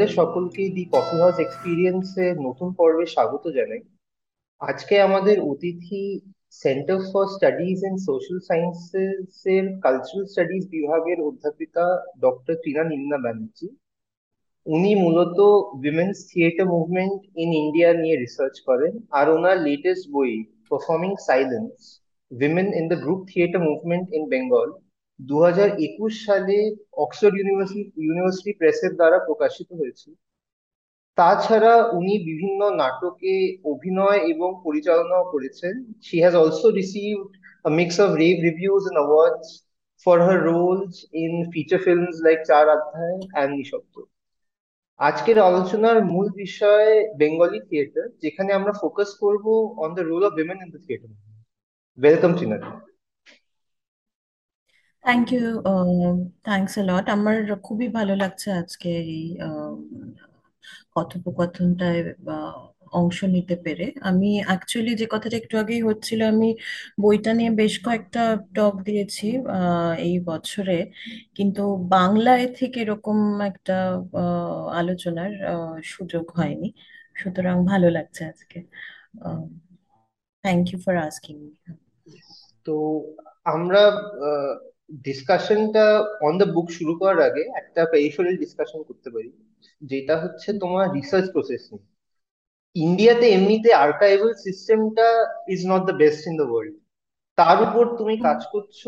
আপনাদের সকলকেই দি coffee house এক্সপিরিয়েন্সের নতুন পর্বে স্বাগত জানাই। আজকে আমাদের অতিথি centre for studies in social sciences এর কালচারাল স্টাডিজ বিভাগের অধ্যাপিকা ডক্টর ত্রিনা নিন্না ব্যানার্জি। উনি মূলত women's theatre movement in India নিয়ে রিসার্চ করেন আর ওনার লেটেস্ট বই performing silence women in the group theatre movement in Bengal দু সালে অক্সফোর্ড ইউনিভার্সিটি ইউনিভার্সিটি প্রেসের দ্বারা প্রকাশিত হয়েছে তাছাড়া উনি বিভিন্ন নাটকে অভিনয় এবং পরিচালনাও করেছেন। She has also received a mix of rave reviews and awards for her roles in feature films like চার অধ্যায় and নিঃশব্দ আজকের আলোচনার মূল বিষয় বেঙ্গলি থিয়েটার যেখানে আমরা ফোকাস করব on the role of women in the theatre welcome টিনাদি thank you thanks a lot আমার খুবই ভালো লাগছে আজকে এই আহ, কথোপকথনটায় আহ, অংশ নিতে পেরে। আমি অ্যাকচুয়ালি যে কথাটা একটু আগেই হচ্ছিল আমি বইটা নিয়ে বেশ কয়েকটা টক দিয়েছি আহ, এই বছরে। কিন্তু বাংলায় ঠিক এরকম একটা আহ, আলোচনার আহ, সুযোগ হয়নি। সুতরাং ভালো লাগছে আজকে। থ্যাংক ইউ ফর আস্কিং তো আমরা ডিসকাশনটা অন দ্য বুক শুরু করার আগে একটা পেরিফেরাল ডিসকাশন করতে পারি যেটা হচ্ছে তোমার রিসার্চ প্রসেস নিয়ে। ইন্ডিয়াতে এমনিতে আর্কাইভাল সিস্টেমটা is not the best in the world তার উপর তুমি কাজ করছ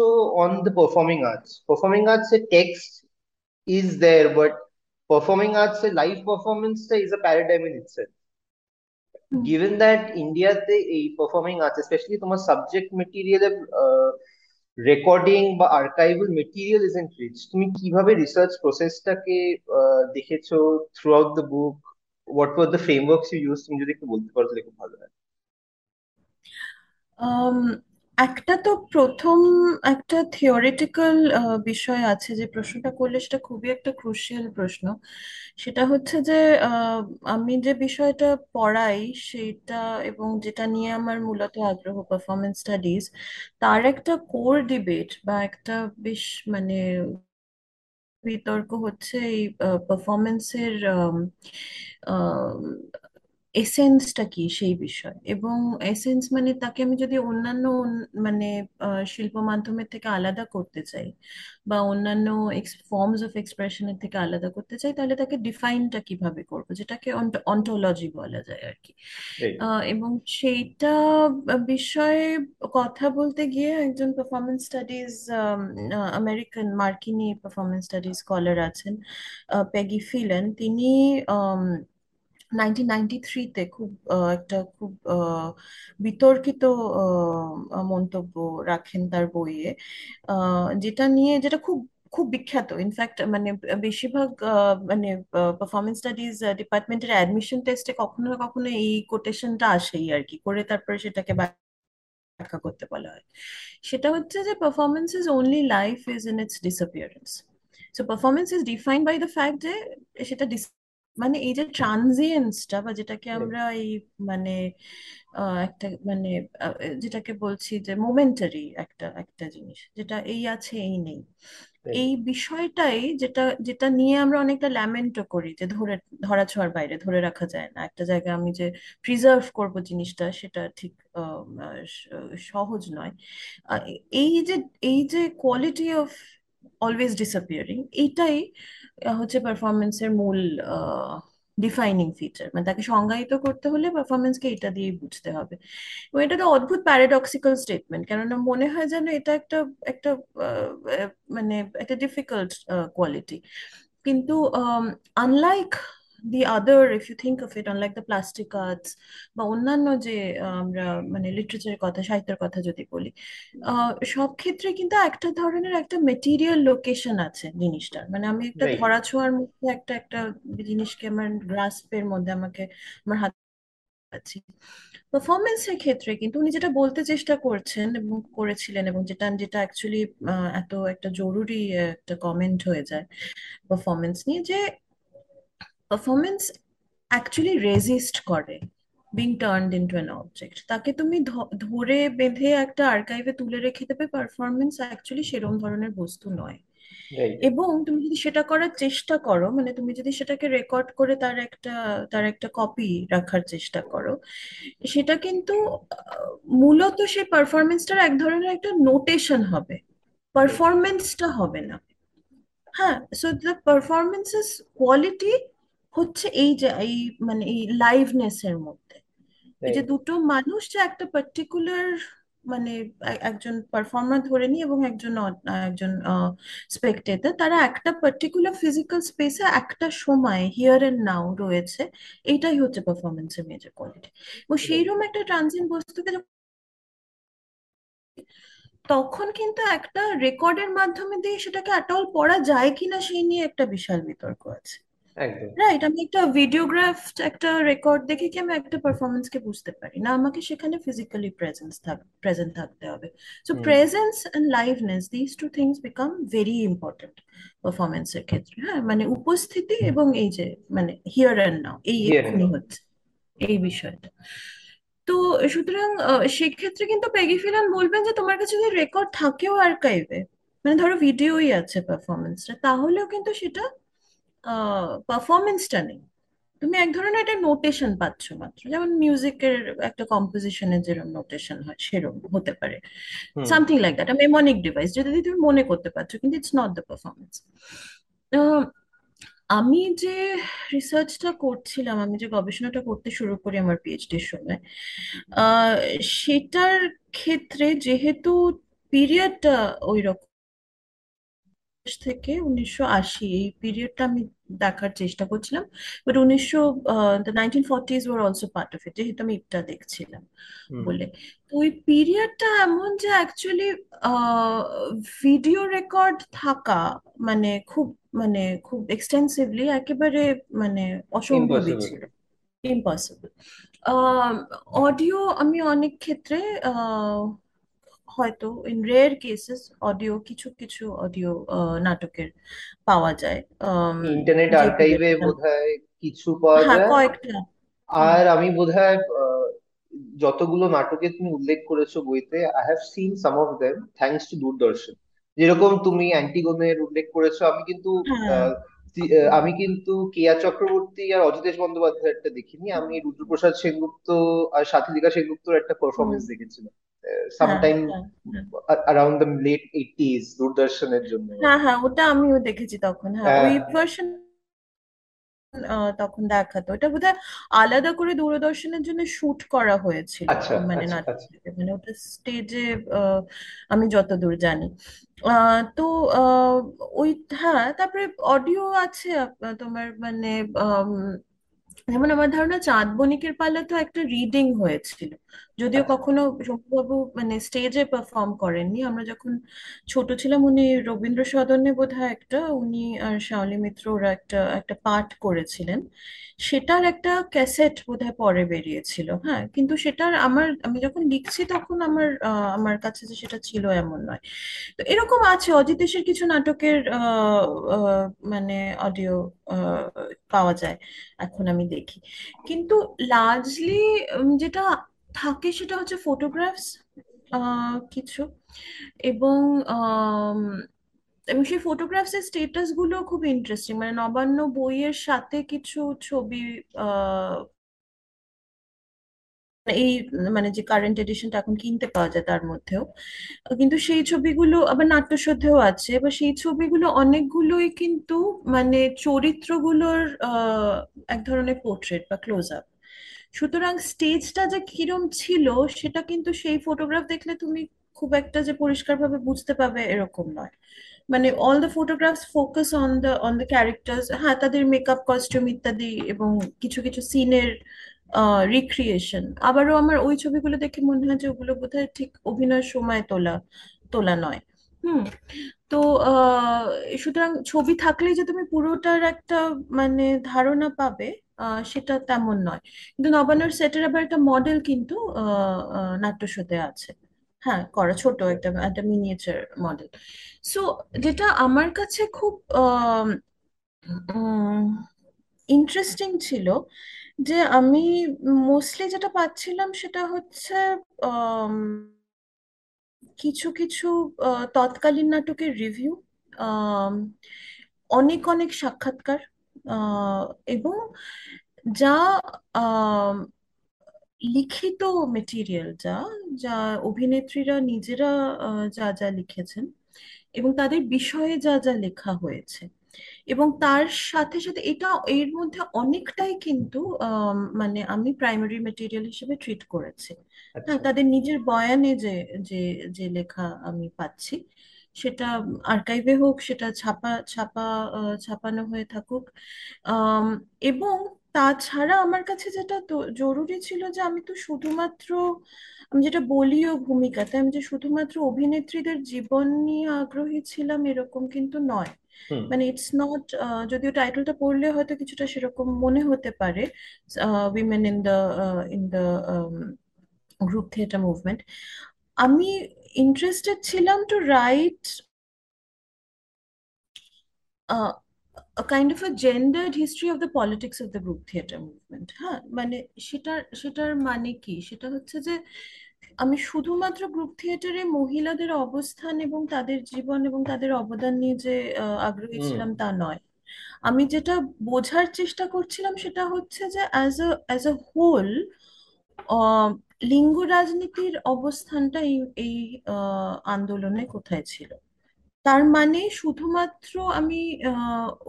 on the performing arts performing arts এর text is there but performing arts এর লাইভ পারফরমেন্সটা is a paradigm in itself given that ইন্ডিয়াতে এই পারফর্মিং আর্টস স্পেশালি তোমার সাবজেক্ট মেটেরিয়ালের রেকর্ডিং বা আর্কাইভাল মেটেরিয়াল ইজ রিচ তুমি কীভাবে রিসার্চ প্রসেসটাকে দেখেছ throughout the book what were the frameworks you use তুমি যদি একটু বলতে পারো তাহলে খুব ভালো হয়। একটা তো প্রথম একটা থিওরিটিক্যাল বিষয় আছে যে প্রশ্নটা করলে সেটা খুবই একটা ক্রুশিয়াল প্রশ্ন। সেটা হচ্ছে যে আমি যে বিষয়টা পড়াই সেটা এবং যেটা নিয়ে আমার মূলত আগ্রহ পারফরমেন্স স্টাডিজ তার একটা কোর ডিবেট বা একটা বেশ মানে বিতর্ক হচ্ছে এই পারফরমেন্সের এসেন্সটা কি সেই বিষয়? এবং এসেন্স মানে তাকে আমি যদি অন্যান্য মানে শিল্প মাধ্যমের থেকে আলাদা করতে চাই বা অন্যান্য ফর্মস অফ এক্সপ্রেশনের থেকে আলাদা করতে চাই তাহলে তাকে ডিফাইনটা কীভাবে করব? যেটাকে অন্টোলজি বলা যায় আর কি। এবং সেইটা বিষয়ে কথা বলতে গিয়ে একজন পারফরমেন্স স্টাডিজ আমেরিকান মার্কিনী পারফরমেন্স স্টাডিজ স্কলার আছেন পেগি ফিলেন তিনি নাইনটিন নাইনটি থ্রিতে খুব একটা খুব বিতর্কিত মন্তব্য রাখেন তার বইয়ে যেটা নিয়ে, যেটা খুব খুব বিখ্যাত। ইনফ্যাক্ট মানে বেশিরভাগ মানে পারফরমেন্স স্টাডিজ ডিপার্টমেন্টের অ্যাডমিশন টেস্টে কখনো না কখনো এই কোটেশনটা আসেই আর কি, করে তারপরে সেটাকে ব্যাখ্যা করতে বলা হয়। সেটা হচ্ছে যে performance is only life is in its disappearance so performance is defined by the fact যে, সেটা মানে এই যে ট্রানজিয়েন্সটা বা যেটাকে আমরা এই মানে একটা মানে যেটাকে বলছি যে মোমেন্টারি একটা একটা জিনিস যেটা এই আছে এই নেই। এই বিষয়টাই যেটা যেটা নিয়ে আমরা অনেকটা ল্যামেন্টও করি যে ধরে ধরা ছোঁয়ার বাইরে ধরে রাখা যায় না। একটা জায়গায় আমি যে প্রিজার্ভ করব জিনিসটা সেটা ঠিক সহজ নয়। এই যে এই যে কোয়ালিটি অফ অলওয়েজ ডিসঅ্যাপিয়ারিং এটাই হচ্ছে পারফরমেন্সের মূল ডিফাইনিং ফিচার মানে তাকে সংজ্ঞায়িত করতে হলে পারফরমেন্সকে এটা দিয়ে বুঝতে হবে। এবং এটা তো অদ্ভুত প্যারাডক্সিক্যাল স্টেটমেন্ট কেননা মনে হয় যেন এটা একটা একটা মানে একটা ডিফিকাল্ট কোয়ালিটি কিন্তু unlike the other if you think of it unlike the plastic arts বা অন্যান্য যে আমরা মানে লিটারেচারের কথা সাহিত্যের কথা যদি বলি সব ক্ষেত্রে কিন্তু একটা ধরনের একটা মেটেরিয়াল লোকেশন আছে জিনিসটার। মানে আমি একটা ধরা ছোঁয়ার মধ্যে একটা একটা জিনিসকে আমার গ্রাসপের মধ্যে আমাকে আমার হাত পাচ্ছি পারফরমেন্সের ক্ষেত্রে কিন্তু উনি যেটা বলতে চেষ্টা করছেন এবং করেছিলেন এবং যেটা যেটা অ্যাকচুয়ালি এত একটা জরুরি একটা কমেন্ট হয়ে যায় পারফরমেন্স নিয়ে যে পারফরমেন্স অ্যাকচুয়ালি রেজিস্ট করে being turned into an object তাকে তুমি ধরে বেঁধে একটা আর্কাইভে তুলে রেখে দেবে পারফরমেন্স অ্যাকচুয়ালি সেরম ধরনের বস্তু নয়। এবং তুমি যদি সেটা করার চেষ্টা করো মানে তুমি যদি সেটাকে রেকর্ড করে তার একটা তার একটা কপি রাখার চেষ্টা করো সেটা কিন্তু মূলত সেই পারফরমেন্সটার এক ধরনের একটা নোটেশন হবে। পারফরমেন্সটা হবে না। হ্যাঁ সো দ্য পারফরমেন্সেস কোয়ালিটি হচ্ছে এই যে এই মানে এই লাইভনেস এর মধ্যে। এই যে দুটো মানুষ যে একটা পার্টিকুলার মানে একজন পারফর্মার ধরে নিই এবং একজন একজন স্পেকটেটর তারা একটা পার্টিকুলার ফিজিক্যাল স্পেসে একটা সময় হিয়ার এন্ড নাও রয়েছে এইটাই হচ্ছে পারফরমেন্সের মেজর কোয়ালিটি এবং সেইরকম একটা ট্রানজিয়েন্ট বস্তুকে যখন- তখন কিন্তু একটা রেকর্ডের মাধ্যমে দিয়ে সেটাকে অ্যাটল পড়া যায় কিনা সেই নিয়ে একটা বিশাল বিতর্ক আছে। একদম। রাইট আমি একটা ভিডিওগ্রাফ একটা রেকর্ড দেখে কি আমি একটা পারফরমেন্সকে বুঝতে পারি? না আমাকে সেখানে ফিজিক্যালি প্রেজেন্স থাক প্রেজেন্ট থাকতে হবে। So presence and liveness this two things become very important পারফরমেন্সের ক্ষেত্রে। হ্যাঁ মানে উপস্থিতি এবং এই যে মানে হিয়ার অ্যান্ড নাও এই এক্ষুনি হচ্ছে এই বিষয়টা। তো সুতরাং সেক্ষেত্রে কিন্তু পেগি ফিলান বলবেন যে তোমার কাছে যদি রেকর্ড থাকেও আর্কাইভে মানে ধরো ভিডিওই আছে পারফরমেন্সটা তাহলেও কিন্তু সেটা পারফরমেন্সটা নেই। তুমি এক ধরনের একটা নোটেশন পাচ্ছ মাত্র। যেমন মিউজিকের একটা কম্পোজিশনের যেরকম নোটেশন হয় সেরকম হতে পারে। Something like that mnemonic device যদি তুমি মনে করতে পারছ কিন্তু ইটস নট দ্য পারফরমেন্স আমি যে রিসার্চটা করছিলাম আমি যে গবেষণাটা করতে শুরু করি আমার পিএইচডির সময় আহ, সেটার ক্ষেত্রে যেহেতু পিরিয়ডটা ওই রকম থেকে উনিশশো আশি এই পিরিয়ডটা আমি দেখার চেষ্টা করছিলাম। বাট উনিশশো nineteen forties were also part of it যেহেতু আমি ইপটা দেখছিলাম বলে। তো ওই পিরিয়ডটা এমন যে অ্যাকচুয়ালি ভিডিও রেকর্ড থাকা মানে খুব মানে খুব এক্সটেন্সিভলি একেবারে মানে অসম্ভবই ইম্পসিবল ছিল। ইম্পসিবল অডিও আমি অনেক ক্ষেত্রে আহ, হয়তো ইন রেয়ার কেসেস অডিও কিছু কিছু অডিও নাটকের পাওয়া যায়। ইন্টারনেট আর্কাইভে বোধহয় কিছু পাওয়া হ্যাঁ যায়। কয়েকটা। আর আমি বোধহয় যতগুলো নাটকে তুমি উল্লেখ করেছ বইতে I have seen some of them thanks to Doordarshan যেরকম তুমি অ্যান্টিগোনের উল্লেখ করেছ আমি কিন্তু হ্যাঁ। আমি কিন্তু কেয়া চক্রবর্তী আর অজিতেশ বন্দ্যোপাধ্যায়েরটা দেখিনি। আমি রুদ্রপ্রসাদ সেনগুপ্ত আর সাথীলিকা সেনগুপ্তর একটা পারফরমেন্স দেখেছিলাম। হ্যাঁ সামটাইম হ্যাঁ হ্যাঁ অ্যারাউন্ড দ্য লেট এইটিজ দূরদর্শনের জন্য। হ্যাঁ হ্যাঁ ওটা আমিও দেখেছি তখন। হ্যাঁ ওই ভার্সন তখন দেখাতো। এটা বোধহয় আলাদা করে দূরদর্শনের জন্য শুট করা হয়েছিল আচ্ছা মানে আচ্ছা আচ্ছা। নাটকটাকে মানে ওটা স্টেজে আমি যতদূর জানি। আহ, তো আহ, ওই হ্যাঁ তারপরে অডিও আছে আপ- তোমার মানে যেমন আমার ধারণা চাঁদ বণিকের পালা তো একটা রিডিং হয়েছিল। যদিও কখনো শম্ভুবাবু মানে স্টেজে পারফর্ম করেননি। আমরা যখন ছোট ছিলাম, উনি রবীন্দ্র সদনে বোধহয় একটা, উনি আর শাওলি মিত্র ওরা একটা একটা পাঠ করেছিলেন। সেটার একটা ক্যাসেট বোধহয় পরে বেরিয়েছিল হ্যাঁ। কিন্তু সেটার আমার, আমি যখন লিখছি তখন আমার আমার কাছে যে সেটা ছিল এমন নয়। তো এরকম আছে অজিতেশের কিছু নাটকের মানে অডিও পাওয়া যায়, এখন আমি দেখি। কিন্তু লার্জলি যেটা থাকে সেটা হচ্ছে ফটোগ্রাফস কিছু। এবং এবং সেই ফটোগ্রাফস এর স্টেটাসগুলো খুব ইন্টারেস্টিং মানে নবান্ন বইয়ের সাথে কিছু ছবি এই মানে যে কারেন্ট এডিশনটা এখন কিনতে পাওয়া যায় তার মধ্যেও। কিন্তু সেই ছবিগুলো আবার নাট্যশোধেও আছে, এবার সেই ছবিগুলো অনেকগুলোই কিন্তু মানে চরিত্রগুলোর এক ধরনের পোর্ট্রেট বা ক্লোজ আপ সুতরাং স্টেজটা যে কিরম ছিল, সেটা কিন্তু সেই ফটোগ্রাফ দেখলে তুমি খুব একটা যে পরিষ্কারভাবে বুঝতে পাবে এরকম নয়। মানে all the photographs focus on the on the characters হ্যাঁ তাদের মেকআপ কস্টিউম ইত্যাদি এবং কিছু কিছু সিনের রিক্রিয়েশন আবারও আমার ওই ছবিগুলো দেখে মনে হয় যে ওগুলো বোধহয় ঠিক অভিনয়ের সময় তোলা তোলা নয়। হুম, তো সুতরাং ছবি থাকলেই যে তুমি পুরোটার একটা মানে ধারণা পাবে সেটা তেমন নয়। কিন্তু নবান্নর সেটের আবার একটা মডেল কিন্তু নাট্যশোতে আছে। হ্যাঁ করা ছোট একটা একটা মিনিয়েচার মডেল সো যেটা আমার কাছে খুব ইন্টারেস্টিং ছিল যে আমি মোস্টলি যেটা পাচ্ছিলাম সেটা হচ্ছে কিছু কিছু তৎকালীন নাটকের রিভিউ অনেক অনেক সাক্ষাৎকার। এবং যা লিখিত মেটেরিয়াল যা যা অভিনেত্রীরা নিজেরা যা যা লিখেছেন এবং তাদের বিষয়ে যা যা লেখা হয়েছে। এবং তার সাথে সাথে এটা এর মধ্যে অনেকটাই কিন্তু মানে আমি প্রাইমারি মেটেরিয়াল হিসেবে ট্রিট করেছি। হ্যাঁ আচ্ছা। তাদের নিজের বয়ানে যে যে যে লেখা আমি পাচ্ছি। সেটা আর্কাইভে হোক সেটা ছাপা ছাপা ছাপানো হয়ে থাকুক। এবং তাছাড়া আমার কাছে যেটা জরুরি ছিল যে আমি তো শুধুমাত্র আমি যেটা বলিও ভূমিকাতে আমি যে শুধুমাত্র অভিনেত্রীদের জীবন নিয়ে আগ্রহী ছিলাম এরকম কিন্তু নয়। মানে ইটস নট যদিও টাইটেলটা পড়লে হয়তো কিছুটা সেরকম মনে হতে পারে women in the in the group theatre movement আমি ইন্টারেস্টেড ছিলাম to write a kind of a gendered history of the politics of the group theatre movement হ্যাঁ? মানে সেটার সেটার মানে কি? সেটা হচ্ছে যে আমি শুধুমাত্র গ্রুপ থিয়েটারে মহিলাদের অবস্থান এবং তাদের জীবন এবং তাদের অবদান নিয়ে যে আগ্রহী ছিলাম তা নয়। আমি যেটা বোঝার চেষ্টা করছিলাম সেটা হচ্ছে যে as a as a whole লিঙ্গ রাজনীতির অবস্থানটা এই এই আন্দোলনে কোথায় ছিল? তার মানে শুধুমাত্র আমি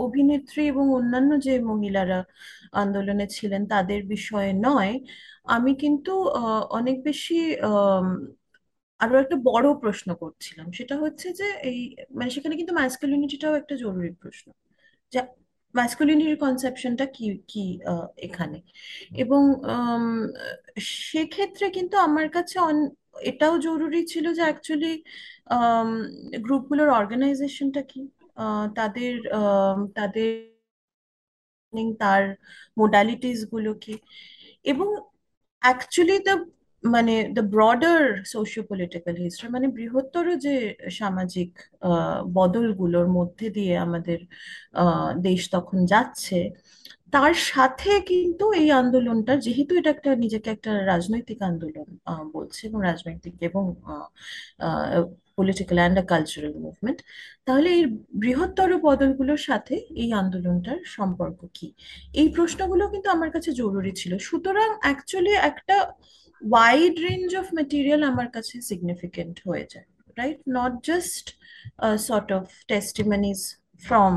অভিনেত্রী এবং অন্যান্য যে মহিলারা আন্দোলনে ছিলেন তাদের বিষয়ে নয়, আমি কিন্তু অনেক বেশি আরও একটা বড় প্রশ্ন করছিলাম। সেটা হচ্ছে যে এই মানে সেখানে কিন্তু ম্যাসকুলিনিটিটাও একটা জরুরি প্রশ্ন। যে ম্যাসকুলিনিটির কনসেপশনটা কি কি এখানে? এবং সেক্ষেত্রে কিন্তু আমার কাছে এটাও জরুরি ছিল যে অ্যাকচুয়ালি গ্রুপগুলোর অর্গানাইজেশনটা কি? তাদের তাদের তার মোডালিটিসগুলো কি? এবং অ্যাকচুয়ালি দ্য মানে the broader socio political history মানে বৃহত্তর যে সামাজিক বদলগুলোর মধ্যে দিয়ে আমাদের দেশ তখন যাচ্ছে, তার সাথে কিন্তু এই আন্দোলনটা, যেহেতু এটা একটা নিজেকে একটা রাজনৈতিক আন্দোলন বলছে, এবং রাজনৈতিক এবং পলিটিক্যাল অ্যান্ড কালচারাল মুভমেন্ট তাহলে এই বৃহত্তর বদলগুলোর সাথে এই আন্দোলনটার সম্পর্ক কি? এই প্রশ্নগুলো কিন্তু আমার কাছে জরুরি ছিল। সুতরাং অ্যাকচুয়ালি একটা ওয়াইড রেঞ্জ অফ মেটেরিয়াল আমার কাছে সিগনিফিকেন্ট হয়ে যায় right not just sort of testimonies from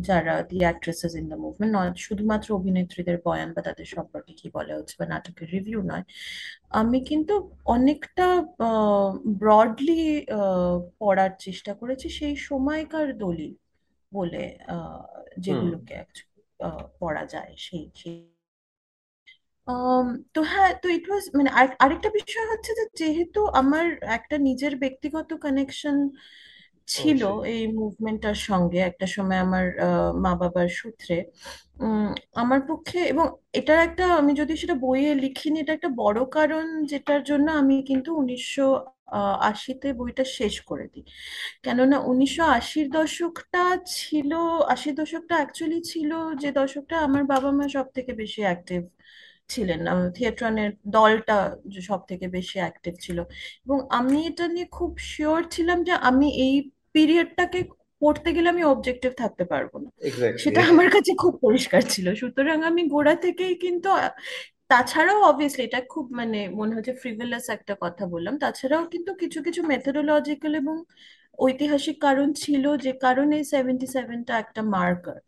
যারা the actresses in the movement নয় শুধুমাত্র অভিনেত্রীদের বয়ান বা তাদের সম্পর্কে কি বলা হচ্ছে বা নাটকের রিভিউ নয় আমি কিন্তু অনেকটা ব্রডলি পড়ার চেষ্টা করেছি সেই সময়কার দলিল বলে যেগুলোকে পড়া যায় সেই সেই তো হ্যাঁ তো ইট ওয়াজ মানে আর- আরেকটা বিষয় হচ্ছে যে যেহেতু আমার একটা নিজের ব্যক্তিগত কানেকশন ছিল এই মুভমেন্টটার সঙ্গে একটা সময় আমার মা বাবার সূত্রে আমার পক্ষে এবং এটার একটা আমি যদি সেটা বইয়ে লিখিনি এটা একটা বড় কারণ যেটার জন্য আমি কিন্তু উনিশশো আশিতে বইটা শেষ করে দিই। কেননা উনিশশো আশির দশকটা ছিল আশির দশকটা অ্যাকচুয়ালি ছিল যে দশকটা আমার বাবা মা সব থেকে বেশি অ্যাক্টিভ ছিলেন থিয়েট্রনের দলটা সব থেকে বেশি অ্যাক্টিভ ছিল। এবং আমি এটা নিয়ে খুব শিওর ছিলাম যে আমি এই পিরিয়ডটাকে পড়তে গেলে আমি অবজেক্টিভ থাকতে পারব না। সেটা আমার কাছে খুব পরিষ্কার ছিল। সুতরাং আমি গোড়া থেকেই কিন্তু তাছাড়াও অবভিয়াসলি এটা খুব মানে মনে হচ্ছে ফ্রিভুলাস একটা কথা বললাম। তাছাড়াও কিন্তু কিছু কিছু মেথোডোলজিক্যাল এবং ঐতিহাসিক কারণ ছিল যে কারণে সেভেন্টি সেভেনটা একটা মার্কার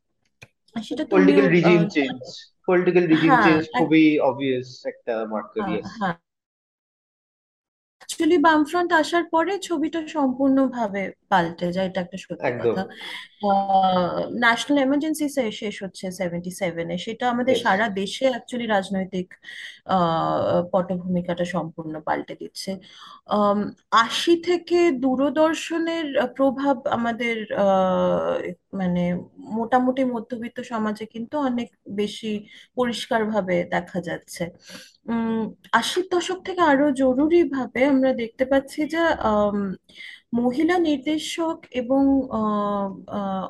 সেটা তুমিও পলিটিক্যাল রিজিম চেঞ্জ জানো পলিটিক্যাল রিজিম চেঞ্জ খুবই অবভিয়াস একটা মার্কার ইয়েস হ্যাঁ। অ্যাকচুয়ালি বামফ্রন্ট আসার পরে ছবিটা সম্পূর্ণভাবে পাল্টে যায় এটা একটা সত্যি একদম। কথা ন্যাশনাল এমার্জেন্সি শেষ হচ্ছে সেভেন্টি সেভেনে সেটা আমাদের ইয়েস সারা দেশে অ্যাকচুয়ালি রাজনৈতিক আহ, পটভূমিকাটা সম্পূর্ণ পাল্টে দিচ্ছে। আম, আশি থেকে দূরদর্শনের প্রভাব আমাদের আহ, মানে মোটামুটি মধ্যবিত্ত সমাজে কিন্তু অনেক বেশি পরিষ্কারভাবে দেখা যাচ্ছে। উম আশির দশক থেকে আরও জরুরি ভাবে আমরা দেখতে পাচ্ছি যে আম, মহিলা নির্দেশক এবং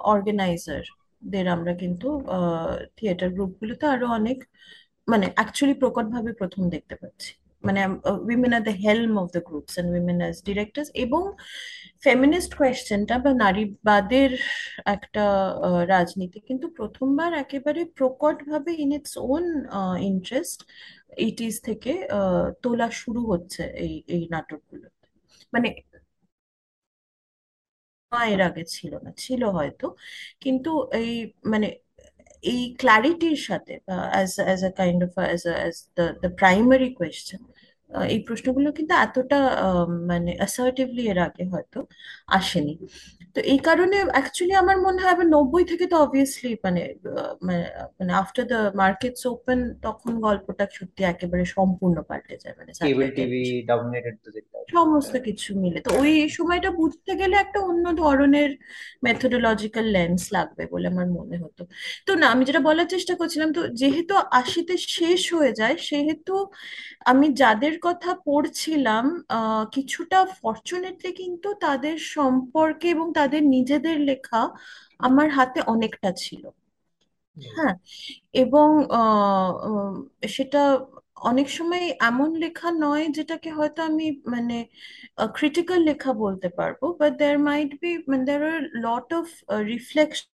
অর্গানাইজার দের আমরা কিন্তু থিয়েটার গ্রুপগুলোতে আরও অনেক মানে অ্যাকচুয়ালি প্রকটভাবে প্রথম দেখতে পাচ্ছি। মানে women R the helm of the groups and women as directors এবং ফেমিনিস্ট কোয়েশ্চেনটা বা নারীবাদের একটা রাজনীতি কিন্তু প্রথমবার একেবারে প্রকটভাবে in its own interest eighties থেকে তোলা শুরু হচ্ছে এই এই নাটকগুলো মানে এর আগে ছিল না, ছিল হয়তো। কিন্তু এই মানে এই ক্ল্যারিটির সাথে as as kind of as the the primary question এই প্রশ্নগুলো কিন্তু এতটা মানে অ্যাসার্টিভলি এর আগে হয়তো আসেনি। তো এই কারণে অ্যাকচুয়ালি আমার মনে হয় আবার নব্বই থেকে তো অবভিয়াসলি মানে মানে মানে আফটার দ্য মার্কেটস ওপেন তখন গল্পটা সত্যি একেবারে সম্পূর্ণ পাল্টে যায় মানে সমস্ত কিছু মিলে। তো ওই সময়টা বুঝতে গেলে একটা অন্য ধরনের মেথোডোলজিক্যাল লেন্স লাগবে বলে আমার মনে হতো। তো না আমি যেটা বলার চেষ্টা করছিলাম তো যেহেতু আশিতে শেষ হয়ে যায় সেহেতু আমি যাদের কথা পড়ছিলাম কিছুটা ফরচুনেটলি কিন্তু তাদের সম্পর্কে এবং তাদের নিজেদের লেখা আমার হাতে অনেকটা ছিল। হ্যাঁ এবং সেটা অনেক সময় এমন লেখা নয় যেটাকে হয়তো আমি মানে ক্রিটিক্যাল লেখা বলতে পারব বাট দেয়ার মাইট বি মানে there are lot of reflection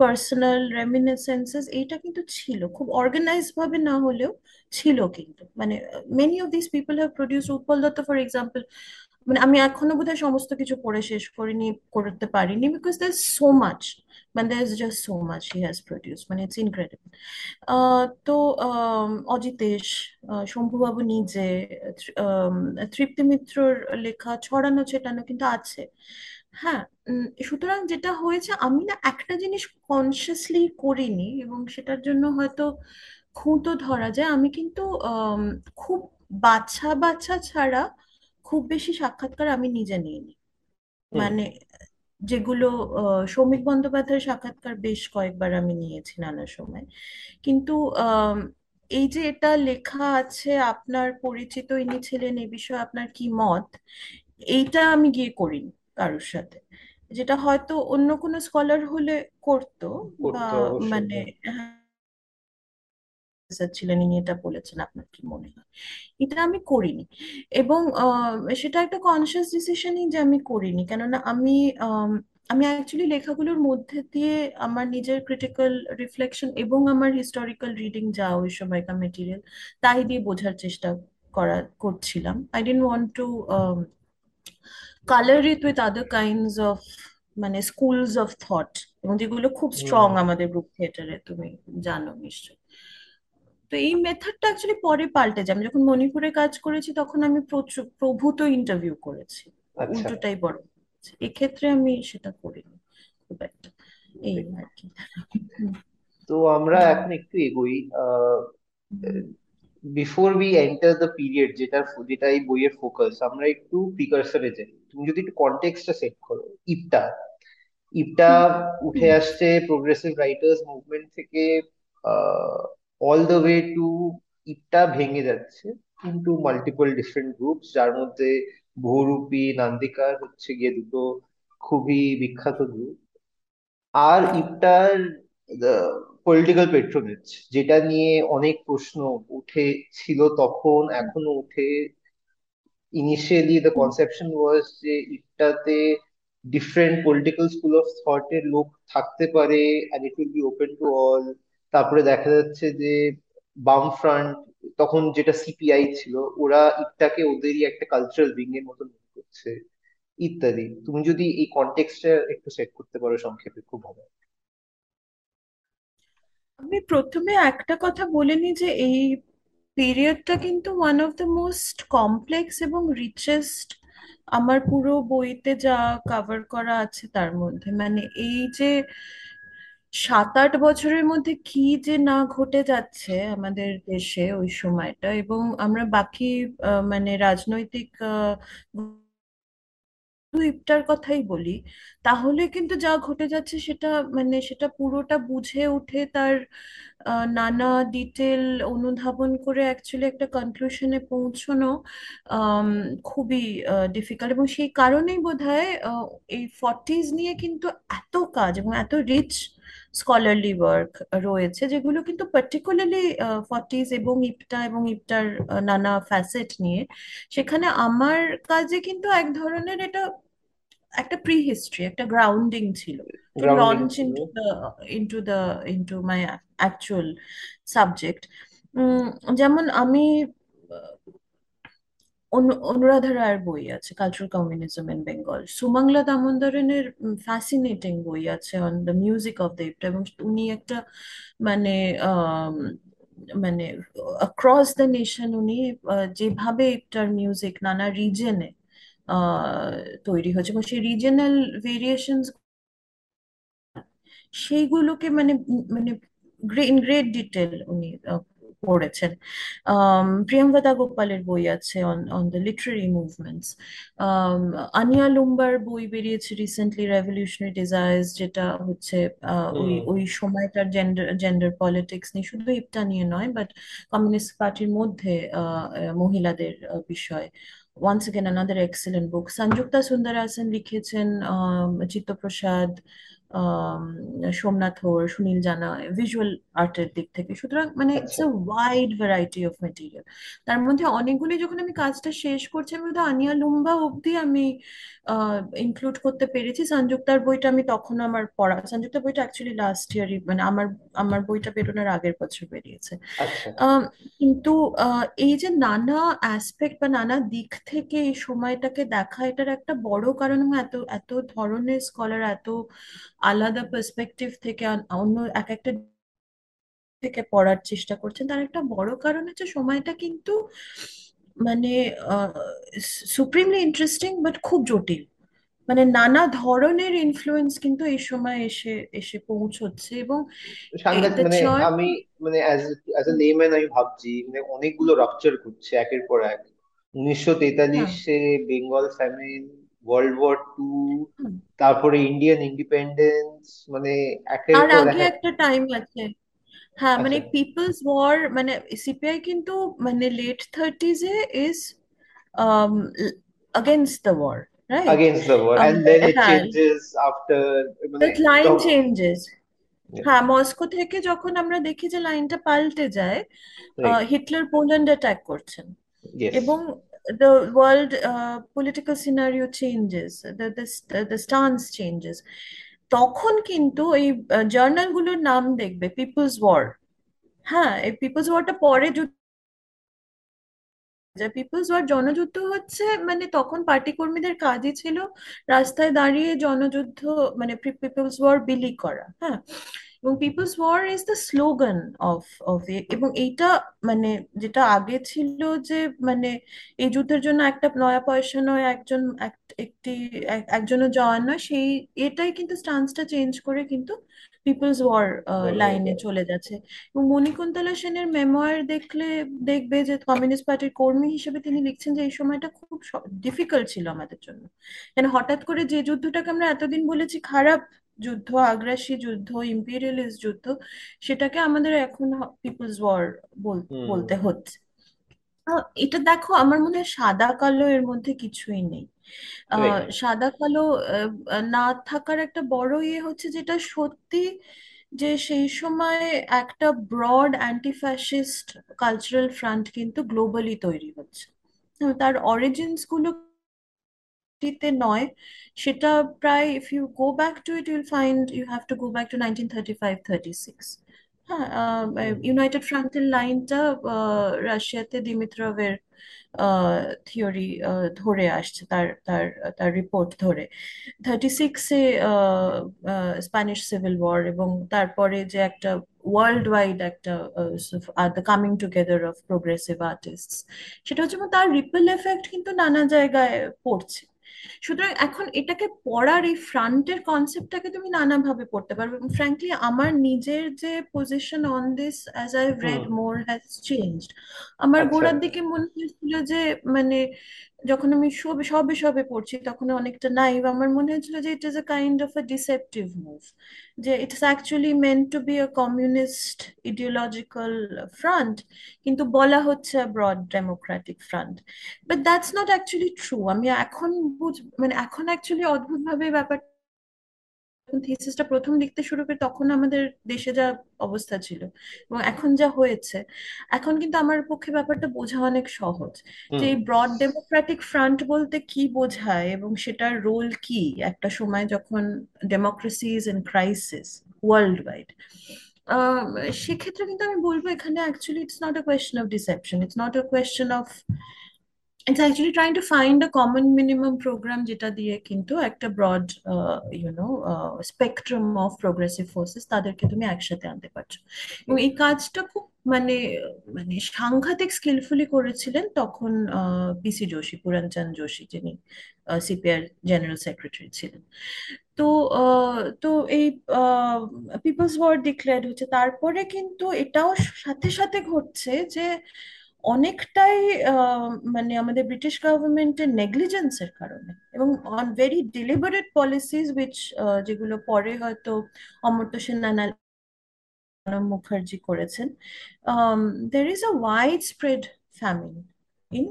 personal reminiscences এইটা কিন্তু ছিল। খুব অর্গানাইজ ভাবে না হলেও ছিল কিন্তু। মানে many of this people have produce Utpal Dutt for example মানে আমি এখনও বোধহয় সমস্ত কিছু পড়ে শেষ করিনি, করতে পারিনি বিকজ দের সো মাচ মানে there is just so much he has produce মানে ইটস ইনক্রেডিবল তো অজিতেশ শম্ভুবাবু নিজে তৃপ্তি মিত্রর লেখা ছড়ানো ছেটানো কিন্তু আছে। হ্যাঁ উম, সুতরাং যেটা হয়েছে আমি না একটা জিনিস কনসিয়াসলি করিনি এবং সেটার জন্য হয়তো খুঁতো ধরা যায়। আমি কিন্তু আম, খুব বাছা বাছা ছাড়া খুব বেশি সাক্ষাৎকার আমি নিজে নিইনি। হুম। মানে যেগুলো আহ, সৌমিক বন্দ্যোপাধ্যায়ের সাক্ষাৎকার বেশ কয়েকবার আমি নিয়েছি নানা সময়। কিন্তু আম, এই যে এটা লেখা আছে আপনার পরিচিত ইনি ছিলেন এ বিষয়ে আপনার কি মত? এইটা আমি গিয়ে করিনি। কারোর সাথে। যেটা হয়তো অন্য কোনো স্কলার হলে করতো বা মানে হ্যাঁ। ছিলেন ইনি এটা বলেছেন আপনার কি মনে হয়? এটা আমি করিনি। এবং সেটা একটা কনসিয়াস ডিসিশনই যে আমি করিনি। কেননা আমি আম, আমি অ্যাকচুয়ালি লেখাগুলোর মধ্যে দিয়ে আমার নিজের ক্রিটিক্যাল রিফ্লেকশন এবং আমার হিস্টোরিক্যাল রিডিং যা ওই সময়কার মেটেরিয়াল তাই দিয়ে বোঝার চেষ্টা করা করছিলাম। I don't want to colour it with other kinds of মানে স্কুলস অফ থট এবং যেগুলো খুব স্ট্রং আমাদের গ্রুপ থিয়েটারে তুমি জানো নিশ্চয়ই। তো এই মেথডটা অ্যাকচুয়ালি পরে পাল্টে যায়। আমি যখন মণিপুরে কাজ করেছি তখন আমি প্রচুর প্রভূত ইন্টারভিউ করেছি। আচ্ছা। উল্টোটাই বড় এক্ষেত্রে আমি সেটা করিনি খুব একটা। এই আর কি। তো আমরা এখন একটু এগোই। Before we enter the period যেটা যেটা এই বইয়ের ফোকাস আমরা একটু প্রিকারসরে যাই। তুমি যদি একটু কনটেক্সটটা সেট করো ইপটা। ইপটা উঠে আসছে প্রোগ্রেসিভ রাইটার্স মুভমেন্ট থেকে all the way to IPTA ভেঙে যাচ্ছে কিন্তু মাল্টিপল ডিফারেন্ট গ্রুপস যার মধ্যে বহুরূপী নান্দিকার হচ্ছে গিয়ে দুটো খুবই বিখ্যাত গ্রুপ আর ইপটার পলিটিক্যাল পেট্রোনেজ যেটা নিয়ে অনেক প্রশ্ন উঠেছিল তখন এখনও উঠে ইনিশিয়ালি দ্য কনসেপশন ওয়াজ যে ইটটাতে ডিফারেন্ট পলিটিক্যাল স্কুল অফ থটের লোক থাকতে পারে will be open to all তারপরে দেখা যাচ্ছে যে বাম ফ্রন্ট তখন যেটা সিপিআই ছিল, ওরা ইটটাকে ওদেরই একটা কালচারাল উইং এর মতো মনে করছে। ইত্যাদি। তুমি যদি এই কনটেক্সটটা একটু সেট করতে পারো সংক্ষেপে, খুব ভালো। আমি প্রথমে একটা কথা বলে নিই যে এই পিরিয়ডটা কিন্তু one of the most complex এবং রিচেস্ট আমার পুরো বইতে যা কভার করা আছে তার মধ্যে। মানে এই যে সাত আট বছরের মধ্যে কি যে না ঘটে যাচ্ছে আমাদের দেশে ওই সময়টা এবং আমরা বাকি মানে রাজনৈতিক ইপটার কথাই বলি তাহলে কিন্তু যা ঘটে যাচ্ছে সেটা মানে সেটা পুরোটা বুঝে উঠে তার নানা ডিটেল অনুধাবন করে অ্যাকচুয়ালি একটা কনক্লুশনে পৌঁছানো খুবই ডিফিকাল্ট এবং সেই কারণেই আহ, এই ফর্টিজ নিয়ে কিন্তু এত কাজ এবং এত রিচ স্কলারলি ওয়ার্ক রয়েছে যেগুলো কিন্তু পার্টিকুলারলি ফর্টিজ এবং ইপটা এবং ইপটার নানা ফ্যাসেট নিয়ে। সেখানে আমার কাজে কিন্তু এক ধরনের এটা একটা প্রি হিস্ট্রি একটা গ্রাউন্ডিং ছিল। To launch into the into the into my actual subject যেমন আমি অনু- অনুরাধা রায়ের বই আছে cultural communism in Bengal Sumangala দামোদরনের fascinating বই আছে on the music of the IPTA এবং উনি একটা মানে মানে অ্যাক্রস দ্য নেশন উনি যেভাবে ইপটার মিউজিক নানা রিজনে তৈরি হয়েছে এবং সেই রিজনাল ভেরিয়েশনস সেইগুলোকে মানে মানে ইন গ্রেট ডিটেল উনি পড়েছেন প্রিয়াঙ্গদা গোপালের বই আছে on on the literary movements Ania lumber বই বেরিয়েছে রিসেন্টলি রেভলিউশনারি ডিজায়ার্স যেটা হচ্ছে ওই ওই সময়টার জেন্ডার জেন্ডার পলিটিক্স নিয়ে। শুধু ইপটা নিয়ে নয় বাট কমিউনিস্ট পার্টির মধ্যে মহিলাদের বিষয়। Once again another excellent book Sanjukta Sunderason লিখেছেন আহ, চিত্তপ্রসাদ সোমনাথ হোর সুনীল জানা ভিজুয়াল আর্টের দিক থেকে। সুতরাং মানে it's a wide variety of material তার মধ্যে অনেকগুলি যখন আমি কাজটা শেষ করছি আমি বোধহয় আনিয়া লুম্বা অব্দি আমি ইনক্লুড করতে পেরেছি। সঞ্জুক্তার বইটা আমি তখন আমার পড়া সঞ্জুক্তার বইটা অ্যাকচুয়ালি লাস্ট ইয়ারই মানে আমার আমার বইটা বেরোনোর আগের বছর বেরিয়েছে। আচ্ছা। কিন্তু এই যে নানা অ্যাসপেক্ট বা নানা দিক থেকে এই সময়টাকে দেখা এটার একটা বড় কারণ এত এত ধরনের স্কলার এত আলাদা পার্সপেক্টিভ থেকে অন্য এক একটা থেকে পড়ার চেষ্টা করছেন তার একটা বড় কারণ হচ্ছে সময়টা কিন্তু মানে সুপ্রিমলি ইন্টারেস্টিং বাট খুব জটিল। মানে নানা ধরনের ইনফ্লুয়েন্স কিন্তু এই সময় এসে এসে পৌঁছচ্ছে এবং সাংঘাতিক মানে আমি মানে অ্যাজ অ্যাজ এ লেম্যান আমি ভাবছি মানে অনেকগুলো রাপচার ঘটছে একের পর এক। উনিশশো তেতাল্লিশে Bengal famine world war two তারপরে ইন্ডিয়ান ইন্ডিপেন্ডেন্স মানে একের পর আগে এক। একটা টাইম আছে। হ্যাঁ মানে আচ্ছা পিপলস ওয়ার মানে সিপিআই কিন্তু মানে late থার্টিজে is against the war right against the war um, and then it হ্যাঁ changes after মানে that line তখন changes হ্যাঁ মস্কো থেকে যখন আমরা দেখি যে লাইনটা পাল্টে যায় ah, right Hitler Poland attack করছেন ইয়েস এবং the world uh, political scenario changes the the the stance changes তখন কিন্তু এই জার্নালগুলোর নাম দেখবে পিপলস ওয়ার হ্যাঁ এই পিপলস ওয়ারটা পরে যা পিপলস ওয়ার জনযুদ্ধ হচ্ছে মানে তখন পার্টি কর্মীদের কাজই ছিল রাস্তায় দাঁড়িয়ে জনযুদ্ধ মানে পিপলস ওয়ার বিলি করা হ্যাঁ? এবং people's war is the slogan of of এবং এইটা মানে যেটা আগে ছিল যে মানে এই যুদ্ধের জন্য একটা নয়া পয়সা নয়, একজন, এক- একটি এক- একজনের জওয়ান নয় সেই এটাই কিন্তু স্টান্সটা চেঞ্জ করে কিন্তু পিপলস ওয়ার লাইনে চলে যাচ্ছে। এবং মণিকুন্তলা সেনের মেমোয়ার দেখলে দেখবে যে কমিউনিস্ট পার্টির কর্মী হিসেবে তিনি লিখছেন যে এই সময়টা খুব ডিফিকাল্ট ছিল আমাদের জন্য। কেন হঠাৎ করে যে যুদ্ধটাকে আমরা এতদিন বলেছি খারাপ যুদ্ধ আগ্রাসী যুদ্ধ ইম্পেরিয়ালিস্ট যুদ্ধ সেটাকে আমাদের এখন পিপলস ওয়ার বলতে হচ্ছে। এটা দেখো আমার মনে হয় সাদা কালো এর মধ্যে কিছুই নেই। সাদা কালো না থাকার একটা বড় ইয়ে হচ্ছে যেটা সত্যি যে সেই সময় একটা broad anti fascist cultural front কিন্তু গ্লোবালি তৈরি হচ্ছে। হ্যাঁ, তার অরিজিনসগুলো তে নয় সেটা প্রায় if you go back to it you'll find you have to go back to nineteen thirty five thirty six হ্যাঁ ইউনাইটেড ফ্রন্টের লাইনটা রাশিয়াতে দিমিত্রভের থিওরি ধরে আসছে তার তার তার রিপোর্ট ধরে। থার্টি সিক্সে স্প্যানিশ সিভিল ওয়ার এবং তারপরে যে একটা ওয়ার্ল্ড ওয়াইড একটা the coming together of progressive artist সেটা হচ্ছে তার রিপেল এফেক্ট কিন্তু নানা জায়গায় পড়ছে। সুতরাং এখন এটাকে পড়ার এই ফ্রন্টের কনসেপ্টটাকে তুমি নানাভাবে পড়তে পারবে ফ্র্যাঙ্কলি আমার নিজের যে position on this as I read more has change আমার আচ্ছা। গোড়ার দিকে মনে হয়েছিল যে মানে যখন আমি সবে সবে সবে পড়ছি, তখন অনেকটা নাইভ আমার মনে হয়েছিল যে it is a kind of a deceptive move যে it is actually meant to be a communist ideological front কিন্তু বলা হচ্ছে broad democratic front but that's not actually true আমি এখন বুঝ মানে এখন অ্যাকচুয়ালি অদ্ভুতভাবে ব্যাপারটা যখন থিসিসটা প্রথম লিখতে শুরু করি তখন আমাদের দেশে যা অবস্থা ছিল এবং এখন যা হয়েছে এখন কিন্তু আমার পক্ষে ব্যাপারটা বোঝা অনেক সহজ। যে এই ব্রড ডেমোক্রেটিক ফ্রন্ট বলতে কি বোঝায় এবং সেটার রোল কি একটা সময় যখন democracy is in crisis world wide সেক্ষেত্রে কিন্তু আমি বলব এখানে actually it's not a question of deception it's not a question of It's actually trying to find a common minimum program যেটা দিয়ে কিন্তু একটা broad you know spectrum of progressive forces তাদেরকে তুমি একসাথে আনতে পারছ। এবং এই কাজটা খুব মানে মানে সাংঘাতিক স্কিলফুলি করেছিলেন তখন পিসি যোশী পুরনচাঁদ যোশী যিনি সিপিআর জেনারেল সেক্রেটারি ছিলেন। তো আহ, তো এই পিপলস ওয়ার ডিক্লেয়ার্ড হচ্ছে। তারপরে কিন্তু এটাও সাথে সাথে ঘটছে যে অনেকটাই মানে আমাদের ব্রিটিশ গভর্নমেন্টের নেগলিজেন্সের কারণে এবং on very deliberate policies which যেগুলো পরে হয়তো অমর্ত্য সেন মুখার্জি করেছেন there is a wide spread famine in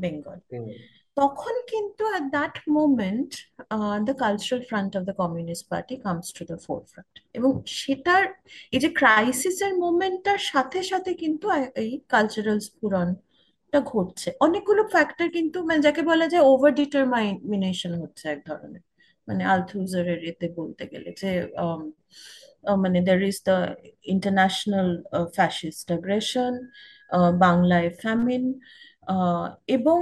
Bengal তখন কিন্তু at that moment uh, the cultural front of the Communist Party comes to the forefront. এবং সেটার এই যে ক্রাইসিসের মোমেন্টটার সাথে সাথে কিন্তু এই কালচারাল স্ফুরণটা ঘটছে। অনেকগুলো ফ্যাক্টর কিন্তু মানে যাকে বলা যায় ওভার ডিটারমাইনেশন হচ্ছে এক ধরনের। মানে আলথুজারের এতে বলতে গেলে যে মানে there is the international fascist aggression বাংলায় ফ্যামিন এবং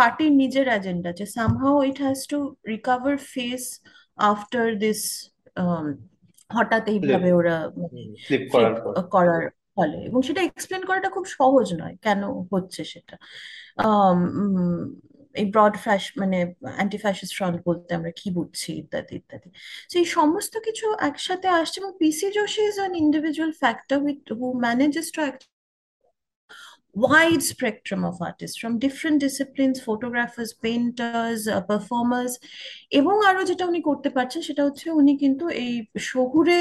পার্টির নিজের এজেন্ডা যে somehow it has to recover face after this হঠাৎ এইভাবে ওরা করার ফলে। এবং সেটা এক্সপ্লেন করাটা খুব সহজ নয় কেন হচ্ছে সেটা। আম, এই ব্রড ফ্যাশ মানে অ্যান্টি ফ্যাসিস্ট ফ্রন্ট বলতে আমরা কি বুঝছি ইত্যাদি ইত্যাদি। তো এই সমস্ত কিছু একসাথে আসছে এবং PC Joshi is an individual factor with who manages to wide spectrum of artists from different disciplines photographers painters uh, performers. এবং আরও যেটা উনি করতে পারছেন সেটা হচ্ছে উনি কিন্তু এই শহুরে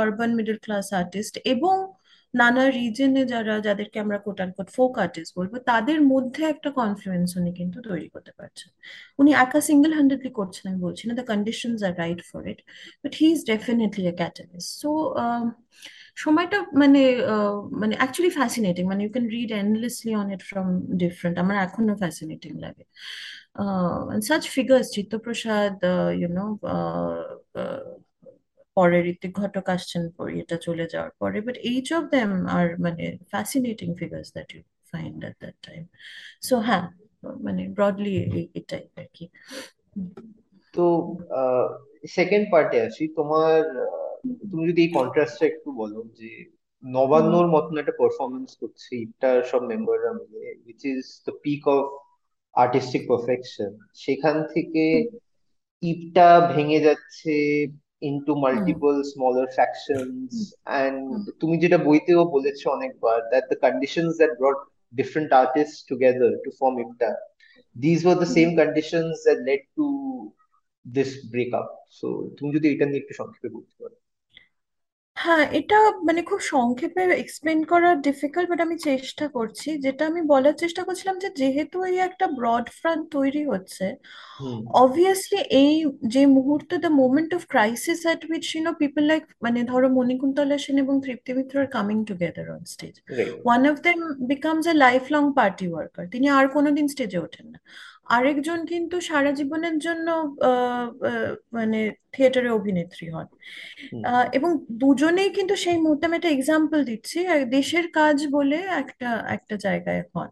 আরবান মিডল ক্লাস আর্টিস্ট এবং নানা রিজনে যারা যাদেরকে আমরা কোট আনকোট ফোক আর্টিস্ট বলব তাদের মধ্যে একটা কনফ্লুয়েন্স উনি কিন্তু তৈরি করতে পারছেন। উনি একা সিঙ্গেল হ্যান্ডেডলি করছেন আমি বলছি না the conditions are right for it but he is definitely a catalyst so সময়টা মানে মানে অ্যাকচুয়ালি ফ্যাসিনেটিং মানে you can read endlessly on it from different আমার এখনও ফ্যাসিনেটিং লাগে। Such figures Chittaprosad you know পরে ঋত্বিক ঘটক আসছেন, এটা চলে যাওয়ার পরে but each of them are মানে fascinating figures that you find at that time so হ্যাঁ মানে ব্রডলি এটাই আর কি। তো সেকেন্ড পার্টে আসি, তোমার তুমি যদি এই কন্ট্রাস্টটা একটু বলো যে নবান্নর মতন একটা পারফরমেন্স করছে ইফটার সব মেম্বাররা মিলে which is the peak of artistic perfection সেখান থেকে ইপটা ভেঙে যাচ্ছে into multiple smaller factions and তুমি যেটা বইতেও বলেছ অনেকবার that the conditions that brought different artist together to form IPTA were the hmm. same conditions that led to this breakup. So তুমি যদি এটা নিয়ে একটু সংক্ষেপে বলতে পারো। হ্যাঁ এটা মানে খুব সংক্ষেপে এক্সপ্লেন করা ডিফিকাল্ট বাট আমি চেষ্টা করছি। যেটা আমি বলার চেষ্টা করছিলাম যে যেহেতু এই একটা ব্রড ফ্রন্ট তৈরি হচ্ছে অবভিয়াসলি এই যে মুহূর্তে the moment of crisis at which you know people like মানে ধরো মণিকুন্তলা সেন এবং Tripti Mitra are coming together on stage one of them becomes a life long party worker তিনি আর কোনোদিন স্টেজে ওঠেন না। আরেকজন কিন্তু সারা জীবনের জন্য মানে থিয়েটারে অভিনেত্রী হন। আহ, এবং দুজনেই কিন্তু সেই মুহূর্তে আমি একটা এক্সাম্পল দিচ্ছি দেশের কাজ বলে একটা একটা জায়গায় হন।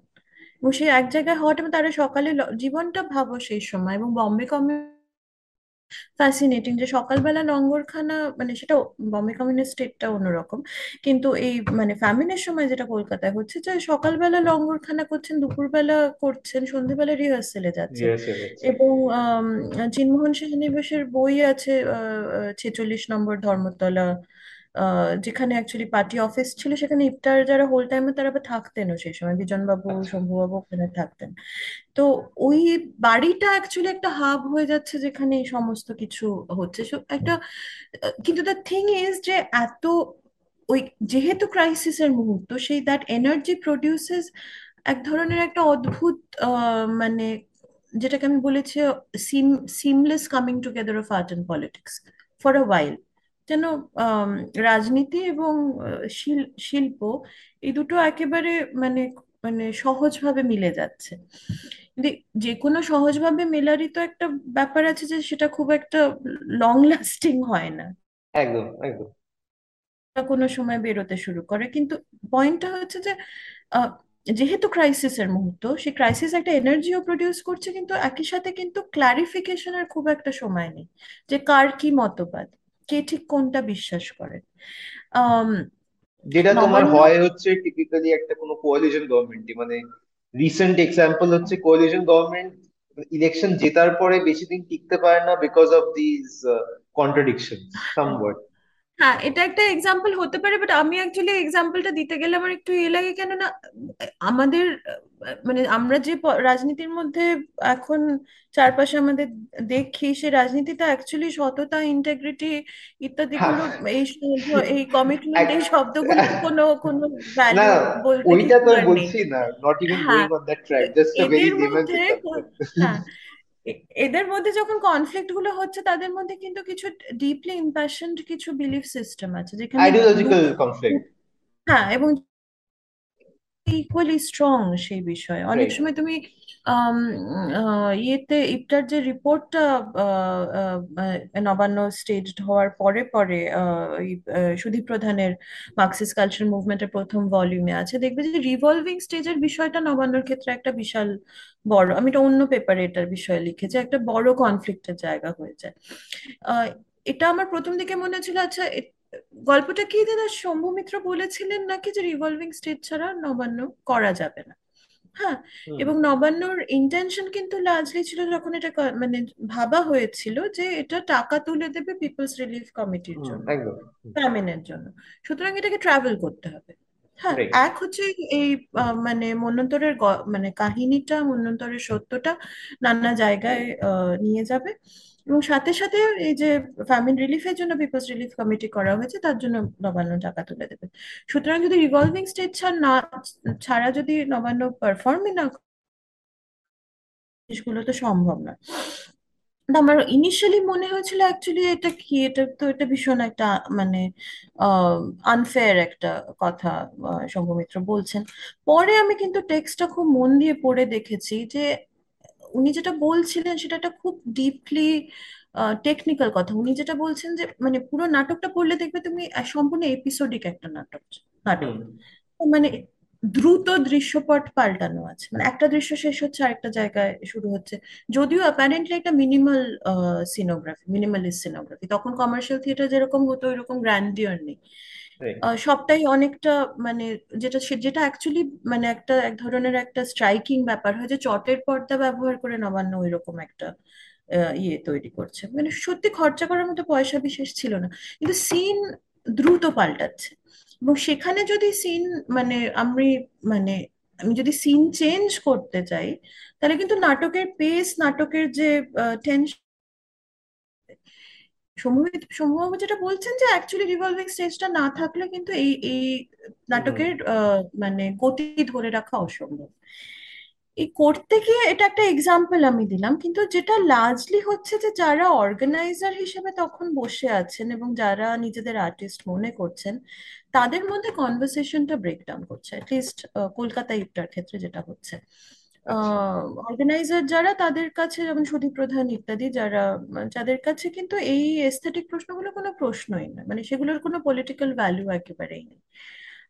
এবং সেই এক জায়গায় হওয়াটা তারা সকালে জীবনটা ভাবো সেই সময় এবং বম্বে কমিউনিস্ট ফ্যাসিনেটিং যে সকালবেলা লঙ্গরখানা মানে সেটা বম্বে কমিউনিস্ট স্টেটটা অন্যরকম। কিন্তু এই মানে ফ্যামিনের সময় যেটা কলকাতায় হচ্ছে যে সকালবেলা লঙ্গরখানা করছেন দুপুরবেলা করছেন সন্ধ্যেবেলা রিহার্সেলে যাচ্ছেন। এবং আহ চিন্মোহন সেনানিবাসের বই আছে আহ ছেচল্লিশ নম্বর ধর্মতলা যেখানে অ্যাকচুয়ালি পার্টি অফিস ছিল সেখানে ইফতার যারা হোল টাইমে তারা আবার থাকতেনও সেই সময়। বিজনবাবু আচ্ছা। শম্ভুবাবু ওখানে থাকতেন। তো ওই বাড়িটা অ্যাকচুয়ালি একটা হাব হয়ে যাচ্ছে যেখানে এই সমস্ত কিছু হচ্ছে। একটা কিন্তু দ্য থিং ইজ যে এত ওই যেহেতু ক্রাইসিসের মুহূর্ত সেই দ্যাট এনার্জি প্রডিউসেস এক ধরনের একটা অদ্ভুত মানে যেটাকে আমি বলেছি seam seamless coming together of art and politics for a while যেন রাজনীতি এবং শিল্প এই দুটো একেবারে মানে মানে সহজভাবে মিলে যাচ্ছে। কিন্তু যে কোনো সহজভাবে মেলারই তো একটা ব্যাপার আছে যে সেটা খুব একটা লং লাস্টিং হয় না। একদম একদম। কোনো সময় বেরোতে শুরু করে। কিন্তু পয়েন্টটা হচ্ছে যে আহ, যেহেতু ক্রাইসিসের মুহূর্ত সেই ক্রাইসিস একটা এনার্জিও প্রডিউস করছে কিন্তু একই সাথে কিন্তু ক্লারিফিকেশনের খুব একটা সময় নেই। যে কার কি মতবাদ? কে ঠিক কোনটা বিশ্বাস করে? যেটা তোমার হয় হচ্ছে টিপিক্যালি একটা কোনো কোয়ালিশন গভর্নমেন্টই মানে রিসেন্ট এক্সাম্পল হচ্ছে কোয়ালিশন গভর্নমেন্ট ইলেকশন জেতার পরে বেশি দিন টিকতে পারে না because of these contradiction somewhat হ্যাঁ এটা একটা এক্সাম্পল হতে পারে বাট আমি অ্যাকচুয়ালি এক্সাম্পলটা দিতে গেলে আমার একটু ইয়ে লাগে কেননা আমাদের মানে আমরা যে প- রাজনীতির মধ্যে এখন চারপাশে আমাদের দেখি সে রাজনীতিতে অ্যাকচুয়ালি সততা ইন্টেগ্রিটি হ্যাঁ। ইত্যাদিগুলো এই এই কমিটমেন্ট এক- এই শব্দগুলো কোনো কোনো না ভ্যালু বলতে ওইটা কিছু তো আর নেই বলছি না নট ইভেন হ্যাঁ গোয়িং অন দ্যাট তো ট্র্যাক জাস্ট আ ভেরি এদের মধ্যে কো- হ্যাঁ এদের মধ্যে যখন কনফ্লিক্টগুলো হচ্ছে তাদের মধ্যে কিন্তু কিছু ডিপলি ইম্প্যাশনড কিছু বিলিফ সিস্টেম আছে যেখানে আইডিওলজিক্যাল কনফ্লিক্ট হ্যাঁ এবং ইকুয়ালি স্ট্রং সেই বিষয়ে। অনেক সময় তুমি ইয়েতে ইফটার যে রিপোর্টটা নবান্ন স্টেজড হওয়ার পরে পরে সুধীর প্রধানের মার্কসিস্ট কালচারাল মুভমেন্টের প্রথম ভলিউমে আছে, দেখবে যে রিভলভিং স্টেজের বিষয়টা নবান্নর ক্ষেত্রে একটা বিশাল বড়, আমি এটা অন্য পেপারে এটার বিষয়ে লিখেছি, একটা বড় কনফ্লিক্টের জায়গা হয়ে যায় এটা আমার প্রথম দিকে মনে ছিল আচ্ছা গল্পটা কি দাদা, শম্ভু মিত্র বলেছিলেন নাকি যে রিভলভিং স্টেজ ছাড়া নবান্ন করা যাবে না? হ্যাঁ এবং নবান্নর ইন্টেনশন কিন্তু লার্জলি ছিল যখন এটা মানে ভাবা হয়েছিল যে এটা টাকা তুলে দেবে পিপলস রিলিফ কমিটির জন্য ফ্যামিনের জন্য। সুতরাং এটাকে ট্রাভেল করতে হবে। হ্যাঁ এক হচ্ছে এই মানে মন্বন্তরের মানে কাহিনীটা মন্বন্তরের সত্যটা নানা জায়গায় নিয়ে যাবে। এবং সাথে সাথে এই যে ফ্যামিন রিলিফের জন্য পিপলস রিলিফ কমিটি করা হয়েছে, তার জন্য নবান্ন টাকা তুলে দেবে। সুতরাং যদি রিভলভিং স্টেজ ছাড় না, ছাড়া যদি নবান্ন পারফর্মই না জিনিসগুলো তো সম্ভব না। আমার ইনিশিয়ালি মনে হয়েছিল অ্যাকচুয়ালি এটা কি, এটা তো এটা ভীষণ একটা মানে আনফেয়ার একটা কথা শম্ভু বলছেন। পরে আমি কিন্তু টেক্সটটা খুব মন দিয়ে পড়ে দেখেছি যে উনি যেটা বলছিলেন সেটা একটা খুব ডিপলি টেকনিক্যাল কথা। উনি যেটা বলছেন যে মানে পুরো নাটকটা পড়লে দেখবে তুমি সম্পূর্ণ এপিসোডিক একটা নাটক নাটক। মানে দ্রুত দৃশ্যপট পাল্টানো আছে। মানে একটা দৃশ্য শেষ হচ্ছে আরেকটা জায়গায় শুরু হচ্ছে। যদিও অ্যাপারেন্টলি একটা মিনিমাল সিনোগ্রাফি মিনিমালিস্ট সিনোগ্রাফি তখন কমার্শিয়াল থিয়েটার যেরকম হতো ওইরকম গ্র্যান্ডিয়র নেই। সবটাই অনেকটা মানে যেটা যেটা অ্যাকচুয়ালি মানে একটা এক ধরনের একটা স্ট্রাইকিং ব্যাপার হয় যে চটের পর্দা ব্যবহার করে নবান্ন ওইরকম একটা আহ, ইয়ে তৈরি করছে। মানে সত্যি খরচা করার মতো পয়সা বিশেষ ছিল না। কিন্তু সিন দ্রুত পাল্টাচ্ছে। এবং সেখানে যদি সিন মানে আমি মানে আমি যদি সিন চেঞ্জ করতে চাই তাহলে কিন্তু নাটকের পেস নাটকের যে টেনশন সম্ভবত সম্ভবত যেটা বলছেন যে অ্যাকচুয়ালি রিভলভিং স্টেজটা না থাকলে কিন্তু এই এই নাটকের মানে গতি ধরে রাখা অসম্ভব। এই করতে গিয়ে এটা একটা এক্সাম্পল আমি দিলাম কিন্তু যেটা লার্জলি হচ্ছে যে যারা অর্গানাইজার হিসেবে তখন বসে আছেন এবং যারা নিজেদের আর্টিস্ট মনে করছেন তাদের মধ্যে কনভারসেশনটা ব্রেকডাউন করছে। অ্যাটলিস্ট কলকাতা ইফটার ক্ষেত্রে যেটা হচ্ছে। অর্গানাইজার যারা তাদের কাছে যেমন সুধী প্রধান ইত্যাদি যারা, যাদের কাছে কিন্তু এই এস্থেটিক প্রশ্নগুলো কোনো প্রশ্নই না। মানে সেগুলোর কোনো পলিটিক্যাল ভ্যালু একেবারেই নেই।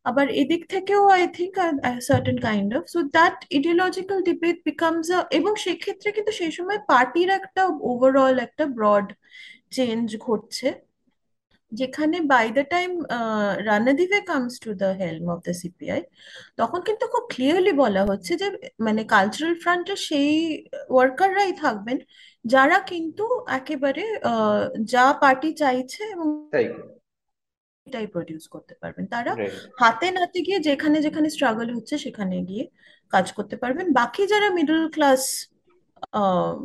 আবার এদিক থেকেও I think certain kind of so that ideological debate becomes এবং সেক্ষেত্রে কিন্তু সেই সময় পার্টির একটা ওভারঅল একটা ব্রড চেঞ্জ ঘটছে। যেখানে by the time Ranadive comes to the helm of the CPI তখন কিন্তু খুব ক্লিয়ারলি বলা হচ্ছে যে মানে কালচারাল ফ্রন্টে সেই ওয়ার্কাররাই থাকবেন যারা কিন্তু একেবারে যা পার্টি চাইছে এবং এটাই প্রডিউস করতে পারবেন। তারা হাতে নাতে গিয়ে যেখানে যেখানে স্ট্রাগল হচ্ছে সেখানে গিয়ে কাজ করতে পারবেন। বাকি যারা মিডল ক্লাস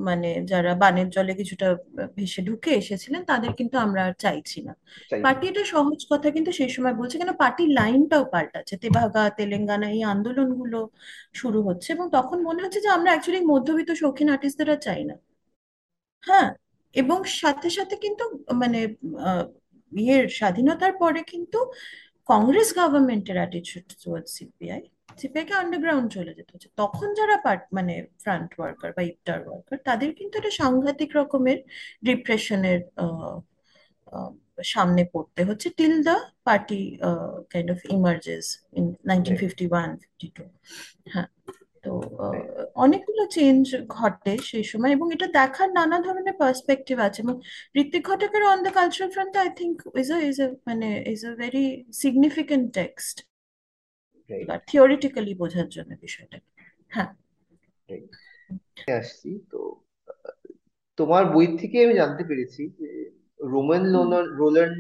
মানে যারা বানের জলে কিছুটা ভেসে ঢুকে এসেছিলেন তাদের কিন্তু আমরা আর চাইছি না। পার্টি এটা সহজ কথা কিন্তু সেই সময় বলছে কেন পার্টির লাইনটাও পাল্টাচ্ছে। তেভাগা তেলেঙ্গানা এই আন্দোলনগুলো শুরু হচ্ছে এবং তখন মনে হচ্ছে যে আমরা অ্যাকচুয়ালি মধ্যবিত্ত শৌখিন আর্টিস্টদের আর চাই না। হ্যাঁ এবং সাথে সাথে কিন্তু মানে ইয়ের স্বাধীনতার পরে কিন্তু কংগ্রেস গভর্নমেন্টের অ্যাটিটিউড টুয়ার্ডস সিপিআই সিপিআই কে আন্ডারগ্রাউন্ড চলে যেতে। হচ্ছে তখন যারা পার্ট মানে ফ্রন্ট ওয়ার্কার বা ইফতার ওয়ার্কার তাদের কিন্তু একটা সাংঘাতিক রকমের ডিপ্রেশনের সামনে পড়তে হচ্ছে till the party kind of emerges in nineteen fifty one fifty two হ্যাঁ তো অনেকগুলো চেঞ্জ ঘটে সেই সময় এবং এটা দেখার নানা ধরনের পার্সপেক্টিভ আছে এবং ঋত্বিক ঘটকের on the cultural front I think is a is a মানে is a very significant text right theoretically বোঝার জন্য বিষয়টা হ্যাঁ রাইট আসছি তো তোমার বই থেকে আমি জানতে পেরেছি যে Romain hmm Rolland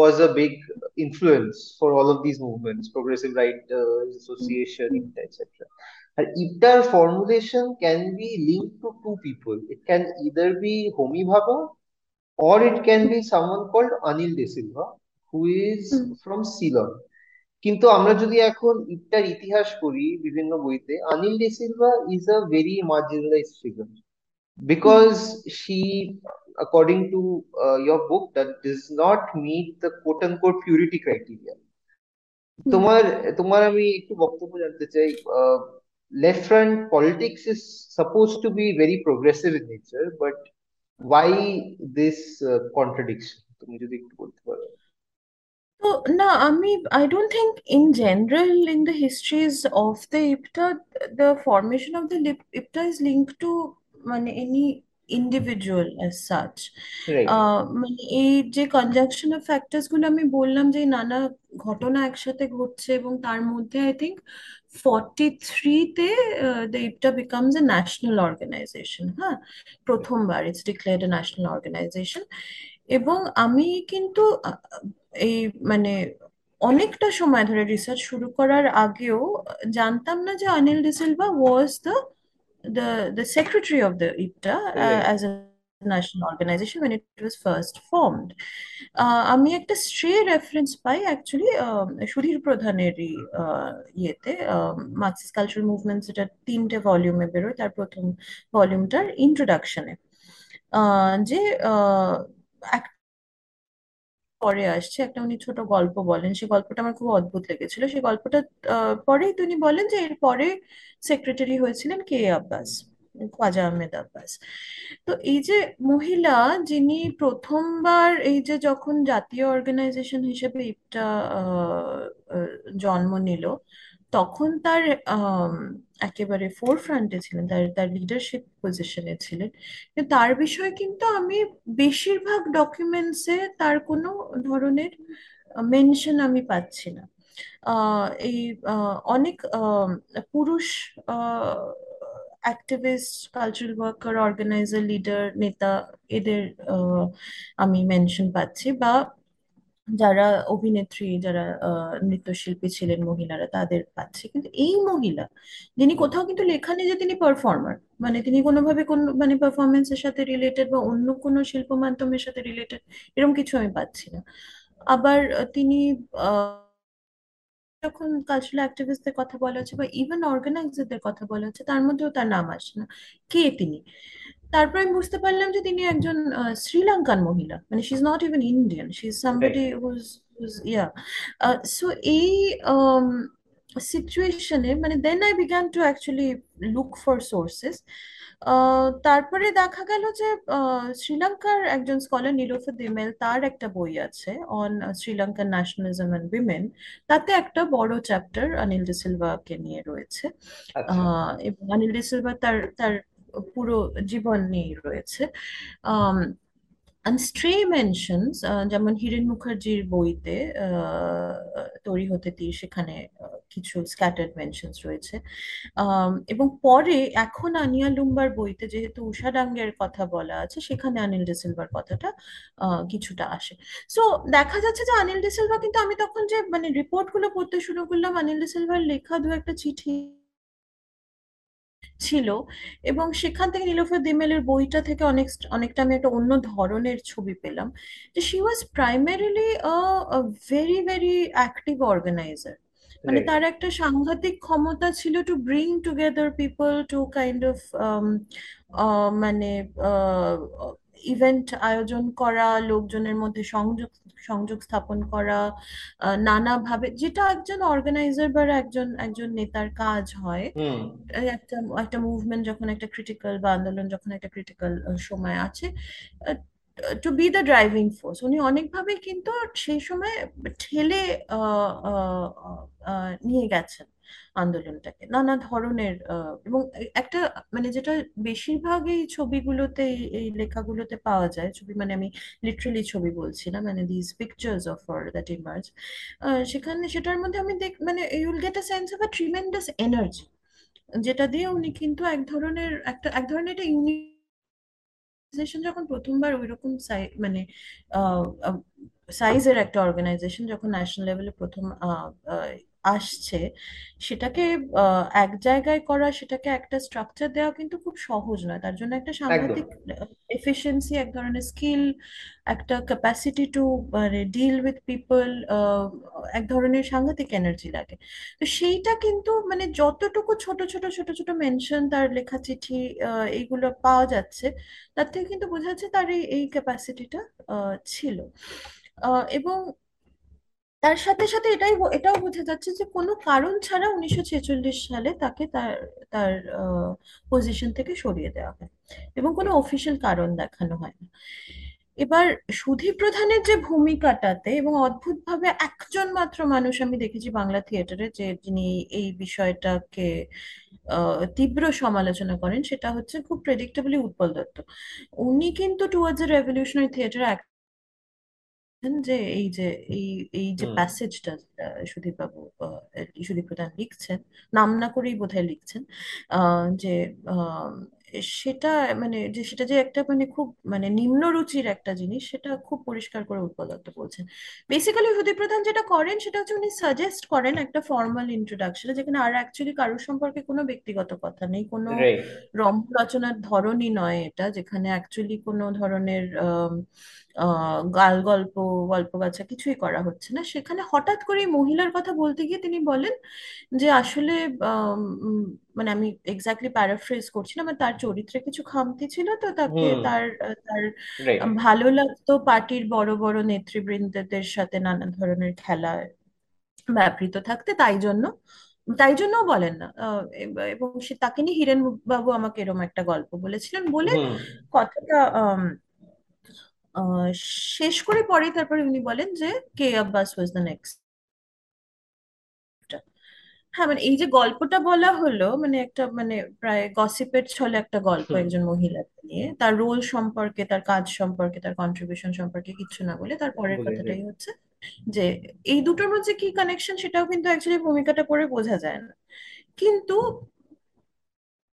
was a big influence for all of these movements, progressive writers, hmm association, hmm IPTA, etc. And IPTAR formulation can be linked to two people. It can either be Homi Bhabha or it can be someone called Anil De Silva, who is hmm from Ceylon. কিন্তু আমরা যদি এখন ইপটার ইতিহাস পড়ি বিভিন্ন বইতে Anil de Silva is a very marginalised figure hmm because she according to uh, your book that does not meet the quote unquote purity criteria. Hmm তোমার তোমার আমি একটু বক্তব্য জানতে চাই left front politics is suppose to be very progressive in nature but why this uh, contradiction? তুমি যদি একটু বলতে পারো। তো না আমি I don't think in general in the histories of the IPTA the formation of the IPTA is link to মানে any individual as such right মানে এই যে কনজাংশন অফ ফ্যাক্টরসগুলো আমি বললাম যে নানা ঘটনা একসাথে ঘটছে এবং তার মধ্যে আই থিঙ্ক ফর্টি থ্রিতে the IPTA becomes a national organisation হ্যাঁ প্রথমবার it's declared a national organisation এবং আমি কিন্তু এই মানে অনেকটা সময় ধরে রিসার্চ শুরু করার আগেও জানতাম না যে Anil DeSilva was the the the secretary of the IPTA uh, right as a national organization when it was first formed. আহ, আমি একটা স্ট্রে রেফারেন্স পাই অ্যাকচুয়ালি সুধীর প্রধানেরই আহ, ইয়েতে মার্কসিস্ট কালচারাল মুভমেন্টস এটা তিনটে ভলিউমে বেরোয় তার প্রথম ভলিউমটার ইন্ট্রোডাকশনে যে পরে আসছে, একটা উনি ছোট গল্প বলেন। সেই গল্পটা আমার খুব অদ্ভুত লেগেছিল। সেই গল্পটা পরেই তিনি বলেন যে এর পরে সেক্রেটারি হয়েছিলেন কে আব্বাস, খাজা আহমেদ আব্বাস। তো এই যে মহিলা যিনি প্রথমবার এই যে যখন জাতীয় অর্গানাইজেশন হিসেবে ইপটা জন্ম নিল তখন তার একেবারে ফোর ফ্রন্টে ছিলেন, তার তার লিডারশিপ পজিশনে ছিলেন। তার বিষয়ে কিন্তু আমি বেশিরভাগ ডকুমেন্টসে তার কোনো ধরনের মেনশন আমি পাচ্ছি না। এই অনেক পুরুষ activist cultural worker organiser leader নেতা, এদের আমি মেনশন পাচ্ছি বা যারা অভিনেত্রী, যারা নৃত্যশিল্পী ছিলেন মহিলারা, তাদের পাচ্ছে। কিন্তু এই মহিলা, যিনি কোথাও কিন্তু লেখা নেই যে তিনি পারফর্মার মানে তিনি কোনোভাবে কোন মানে পারফরমেন্সের সাথে রিলেটেড বা অন্য কোনো শিল্প মাধ্যমের সাথে রিলেটেড এরকম কিছু আমি পাচ্ছি না। আবার তিনি যখন কালচারাল অ্যাক্টিভিস্টদের কথা বলা হচ্ছে বা ইভেন অর্গানাইজারদের কথা বলা হচ্ছে, তার মধ্যেও তার নাম আসে না। কে তিনি? তারপর আমি বুঝতে পারলাম যে তিনি একজন শ্রীলঙ্কান মহিলা। মানে she is not even Indian she is somebody whose whose yeah so এই সিচুয়েশনে মানে then I began to actually look for sources তারপরে দেখা গেল যে শ্রীলঙ্কার একজন স্কলার নীলোফার দিমেল তার একটা বই আছে on Sri Lankan nationalism and women তাতে একটা বড় চ্যাপ্টার অনিল ডি সিলভাকে নিয়ে রয়েছে। আচ্ছা। এবং অনিল ডি সিলভা তার তার পুরো জীবন নিয়েই রয়েছে। আম, and stray uh, যেমন হিরেন মুখার্জির বইতে তৈরি হতে তীর সেখানে কিছু স্ক্যাটার্ড মেনশনস রয়েছে। আম, এবং পরে এখন আনিয়া লুম্বার বইতে যেহেতু উষা ডাঙ্গের কথা বলা আছে সেখানে আনিল ডে সিলভার কথাটা কিছুটা আসে। সো দেখা যাচ্ছে যে আনিল ডে সিলভা কিন্তু আমি তখন যে মানে রিপোর্টগুলো পড়তে শুরু করলাম আনিল ডে সিলভার লেখা দু একটা চিঠি ছিল এবং সেখান থেকে নীলোফার দিমেলের বইটা থেকে অনেক অনেকটা আমি একটা অন্য ধরনের ছবি পেলাম। যে she was primarily very very active organiser মানে তার একটা সাংঘাতিক ক্ষমতা ছিল to bring together people to kind of মানে ইভেন্ট আয়োজন করা লোকজনের মধ্যে সংযোগ সংযোগ স্থাপন করা নানাভাবে যেটা একজন অর্গানাইজার বা একজন একজন নেতার কাজ হয়। একটা একটা মুভমেন্ট যখন একটা ক্রিটিক্যাল বা আন্দোলন যখন একটা ক্রিটিক্যাল সময় আছে to be the driving force উনি অনেকভাবে কিন্তু সেই সময় ঠেলে নিয়ে গেছেন। আন্দোলনটাকে, নানা ধরনের এবং একটা মানে যেটা বেশিরভাগ এই ছবিগুলোতে, এই লেখাগুলোতে পাওয়া যায়, ছবি মানে আমি লিটারালি ছবি বলছি না মানে this pictures of her that emerge সেখানে সেটার মধ্যে আমি দেখ মানে you'll get a sense of a tremendous energy যেটা দিয়ে উনি কিন্তু এক ধরনের, একটা, এক ধরনের একটা অর্গানাইজেশন যখন প্রথমবার ওইরকম মানে সাইজের একটা অর্গানাইজেশন যখন ন্যাশনাল লেভেলে প্রথম আসছে সেটাকে এক জায়গায় করা সেটাকে একটা স্ট্রাকচার দেওয়া কিন্তু খুব সহজ নয়। তার জন্য একটা সাংঘাতিক এফিসিয়েন্সি এক ধরনের স্কিল একটা ক্যাপাসিটি টু মানে ডিল উইথ পিপল এক ধরনের সাংঘাতিক এনার্জি লাগে। তো সেইটা কিন্তু মানে যতটুকু ছোট ছোট ছোট ছোট মেনশন তার লেখা চিঠি আহ, এইগুলো পাওয়া যাচ্ছে তার থেকে কিন্তু বোঝা যাচ্ছে তার এই ক্যাপাসিটিটা ছিল। আহ, এবং তার সাথে সাথে এটাই এটাও বোঝা যাচ্ছে যে কোনো কারণ ছাড়া উনিশশো ছেচল্লিশ সালে তাকে তার তার পজিশন থেকে সরিয়ে দেওয়া হয় এবং কোনো অফিসিয়াল কারণ দেখানো হয় না। এবার সুধী প্রধানের যে ভূমিকাটাতে এবং অদ্ভুতভাবে একজন মাত্র মানুষ আমি দেখেছি বাংলা থিয়েটারে যে যিনি এই বিষয়টাকে তীব্র সমালোচনা করেন সেটা হচ্ছে খুব প্রেডিক্টেবলি উৎপল দত্ত। উনি কিন্তু টুয়ার্ডস এ রেভলিউশনারি থিয়েটার যে এই যে এই এই যে হুম। প্যাসেজটা সুদীপ বাবু সুদীপ প্রধান লিখছেন নাম না করেই বোধহয় লিখছেন আহ, যে আহ, সেটা মানে যে সেটা যে একটা মানে খুব মানে নিম্ন রুচির একটা জিনিস সেটা খুব পরিষ্কার করে উৎপল দত্ত বলছেন। বেসিক্যালি সুদীপ প্রধান যেটা করেন সেটা হচ্ছে উনি সাজেস্ট করেন একটা ফর্মাল ইন্ট্রোডাকশন যেখানে আর অ্যাকচুয়ালি কারোর সম্পর্কে কোনো ব্যক্তিগত কথা নেই কোনো রাইট রম্য রচনার ধরনই নয় এটা যেখানে অ্যাকচুয়ালি কোনো ধরনের আহ, গাল গল্প গল্প গাছা কিছুই করা হচ্ছে না। সেখানে হঠাৎ করে মহিলার কথা বলতে গিয়ে তিনি বলেন যে আসলে মানে আমি এক্স্যাক্টলি প্যারাফ্রেজ করছি না মানে তার চরিত্রে কিছু খামতি ছিল তো তাকে তার তার ভালো লাগতো পার্টির বড় বড় নেতৃবৃন্দদের সাথে নানা ধরনের খেলায় ব্যাপৃত থাকতে। তাই জন্য তাই জন্যও বলেন না। এবং সে তাকে নিয়ে হিরেন বাবু আমাকে এরকম একটা গল্প বলেছিলেন। বলে কথাটা আহ, শেষ করে পরে তারপরে উনি বলেন যে K Abbas was the next হ্যাঁ মানে এই যে গল্পটা বলা হলো মানে একটা মানে প্রায় গসিপের ছলে একটা গল্প একজন মহিলাকে নিয়ে। তার রোল সম্পর্কে তার কাজ সম্পর্কে তার কন্ট্রিবিউশন সম্পর্কে কিছু না বলে তার পরের কথাটাই হচ্ছে যে এই দুটোর মধ্যে কি কানেকশন সেটাও কিন্তু অ্যাকচুয়ালি ভূমিকাটা পড়ে বোঝা যায় না। কিন্তু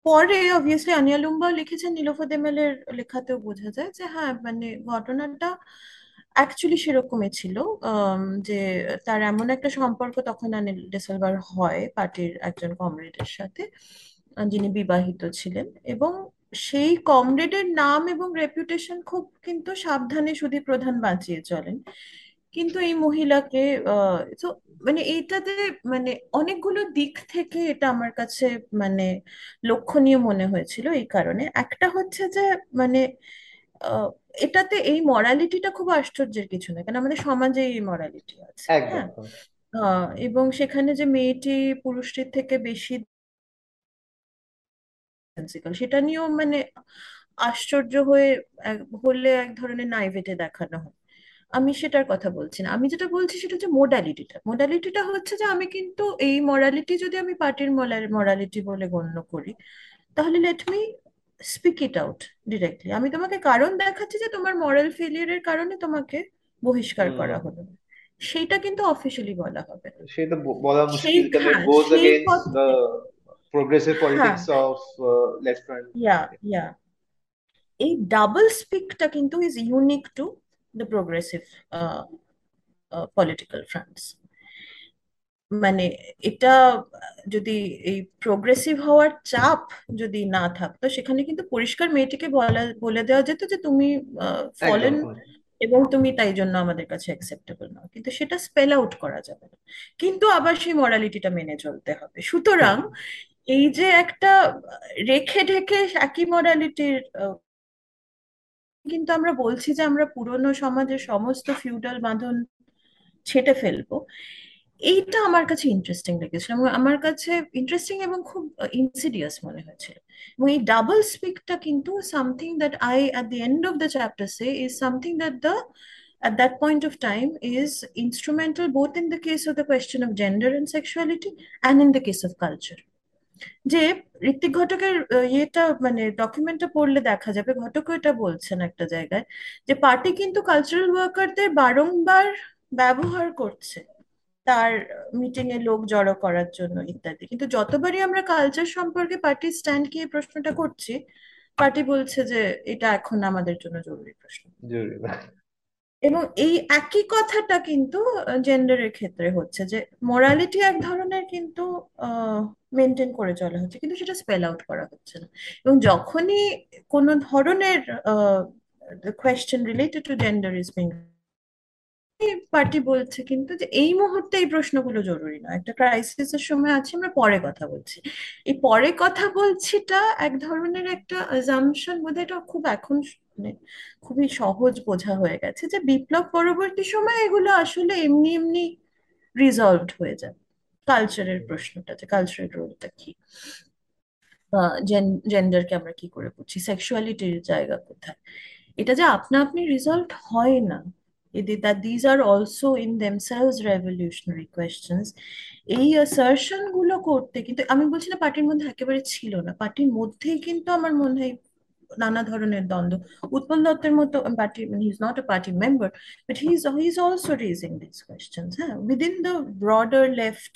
পরে অবভিয়াসলি আনিয়া লুম্বা লিখেছেন নীলোফার দেমালের লেখাতেও বোঝা যায় যে হ্যাঁ মানে ঘটনাটা অ্যাকচুয়ালি সেরকমই ছিল যে তার এমন একটা সম্পর্ক তখন আনিল ডেসলভার হয় পার্টির একজন কমরেডের সাথে, যিনি বিবাহিত ছিলেন, এবং সেই কমরেডের নাম এবং রেপুটেশন খুব কিন্তু সাবধানে সুধী প্রধান বাঁচিয়ে চলেন। কিন্তু এই মহিলাকে তো মানে এইটাতে মানে অনেকগুলো দিক থেকে এটা আমার কাছে মানে লক্ষণীয় মনে হয়েছিল এই কারণে। একটা হচ্ছে যে মানে এটাতে এই মরালিটিটা খুব আশ্চর্যের কিছু না কারণ আমাদের সমাজে এই মরালিটি আছে একদম হ্যাঁ? আহ, এবং সেখানে যে মেয়েটি পুরুষটির থেকে বেশি সেটা নিয়েও মানে আশ্চর্য হয়ে হলে এক ধরনের নাইভেটে দেখানো হয়। আমি সেটার কথা বলছি না। আমি যেটা বলছি সেটা হচ্ছে মোডালিটিটা মোডালিটিটা হচ্ছে যে আমি কিন্তু এই মরালিটি যদি আমি পার্টির মরালিটি বলে গণ্য করি তাহলে let me speak it out directly আমি তোমাকে কারণ দেখাচ্ছি যে তোমার মরাল ফেলিয়ারের কারণে তোমাকে বহিষ্কার করা হলো। সেটা কিন্তু অফিসিয়ালি বলা হবে সেটা বলা মুশকিল। Goes against the progressive politics of left yeah yeah এই ডাবল স্পিকটা কিন্তু is unique to the progressive political fronts মানে এটা যদি এই প্রোগ্রেসিভ হওয়ার চাপ যদি না থাকতো সেখানে কিন্তু পরিষ্কার মেয়েটিকে বলা বলে দেওয়া যেত যে তুমি ফলেন এবং তুমি তাই জন্য আমাদের কাছে অ্যাকসেপ্টেবল নও কিন্তু সেটা স্পেল আউট করা যাবে না। কিন্তু আবার সেই মরালিটিটা মেনে চলতে হবে। সুতরাং এই যে একটা রেখে ঢেকে একই মরালিটির কিন্তু আমরা বলছি যে আমরা পুরনো সমাজের সমস্ত ফিউডাল বাঁধন ছেঁটে ফেলব। এইটা আমার কাছে ইন্টারেস্টিং লেগেছিল এবং আমার কাছে ইন্টারেস্টিং এবং খুব ইনসিডিয়াস মনে হয়েছিল এবং এই ডাবল স্পিকটা কিন্তু something that I at the end of the chapter say is something that the at that point of time is instrumental both in the case of the question of gender and sexuality and in the case of culture যে ঋত্বিক ঘটকের ইয়েটা মানে ডকুমেন্টটা পড়লে দেখা যাবে ঘটক এটা বলছেন একটা জায়গায়, যে পার্টি কিন্তু কালচারাল ওয়ার্কারদের বারংবার ব্যবহার করছে তার মিটিং এ লোক জড়ো করার জন্য ইত্যাদি। কিন্তু যতবারই আমরা কালচার সম্পর্কে পার্টির স্ট্যান্ড কি প্রশ্নটা করছি, পার্টি বলছে যে এটা এখন আমাদের জন্য জরুরি প্রশ্ন। জরুরি। এবং এই একই কথাটা কিন্তু জেন্ডারের ক্ষেত্রে হচ্ছে যে মোরালিটি এক ধরনের কিন্তু মেনটেন করে চলা হচ্ছে, কিন্তু সেটা স্পেল আউট করা হচ্ছে না। এবং যখনই কোনো ধরনের question related to gender is being party বলছে কিন্তু যে, এই মুহূর্তে এই প্রশ্নগুলো জরুরি না একটা ক্রাইসিসের সময় আছে, আমরা পরে কথা বলছি। এই পরে কথা বলছিটা এক ধরনের একটা অ্যাজাম্পশন বোধহয় এটা খুব এখন মানে খুবই সহজ বোঝা হয়ে গেছে যে বিপ্লব পরবর্তী সময় এগুলো আসলে এমনি এমনি রিজলভড হয়ে যায় কালচারের প্রশ্নটা যে কালচারাল রোলটা কি? বা জেন্ডারকে আমরা কি করে বুঝছি? সেক্সুয়ালিটির জায়গা কোথায়? এটা যে আপনা আপনি রিজলভ হয় না that these are also in themselves revolutionary questions, এই অ্যাসারশনগুলো করতে কিন্তু, আমি বলছি না পার্টির মধ্যে একেবারে ছিল না, পার্টির মধ্যেই কিন্তু আমার মনে হয় নানা ধরনের দ্বন্দ্ব। উৎপল দত্তের মতো party he is not a party member but he is he is also raising this questions হ্যাঁ উইদিন দ্য ব্রডার লেফট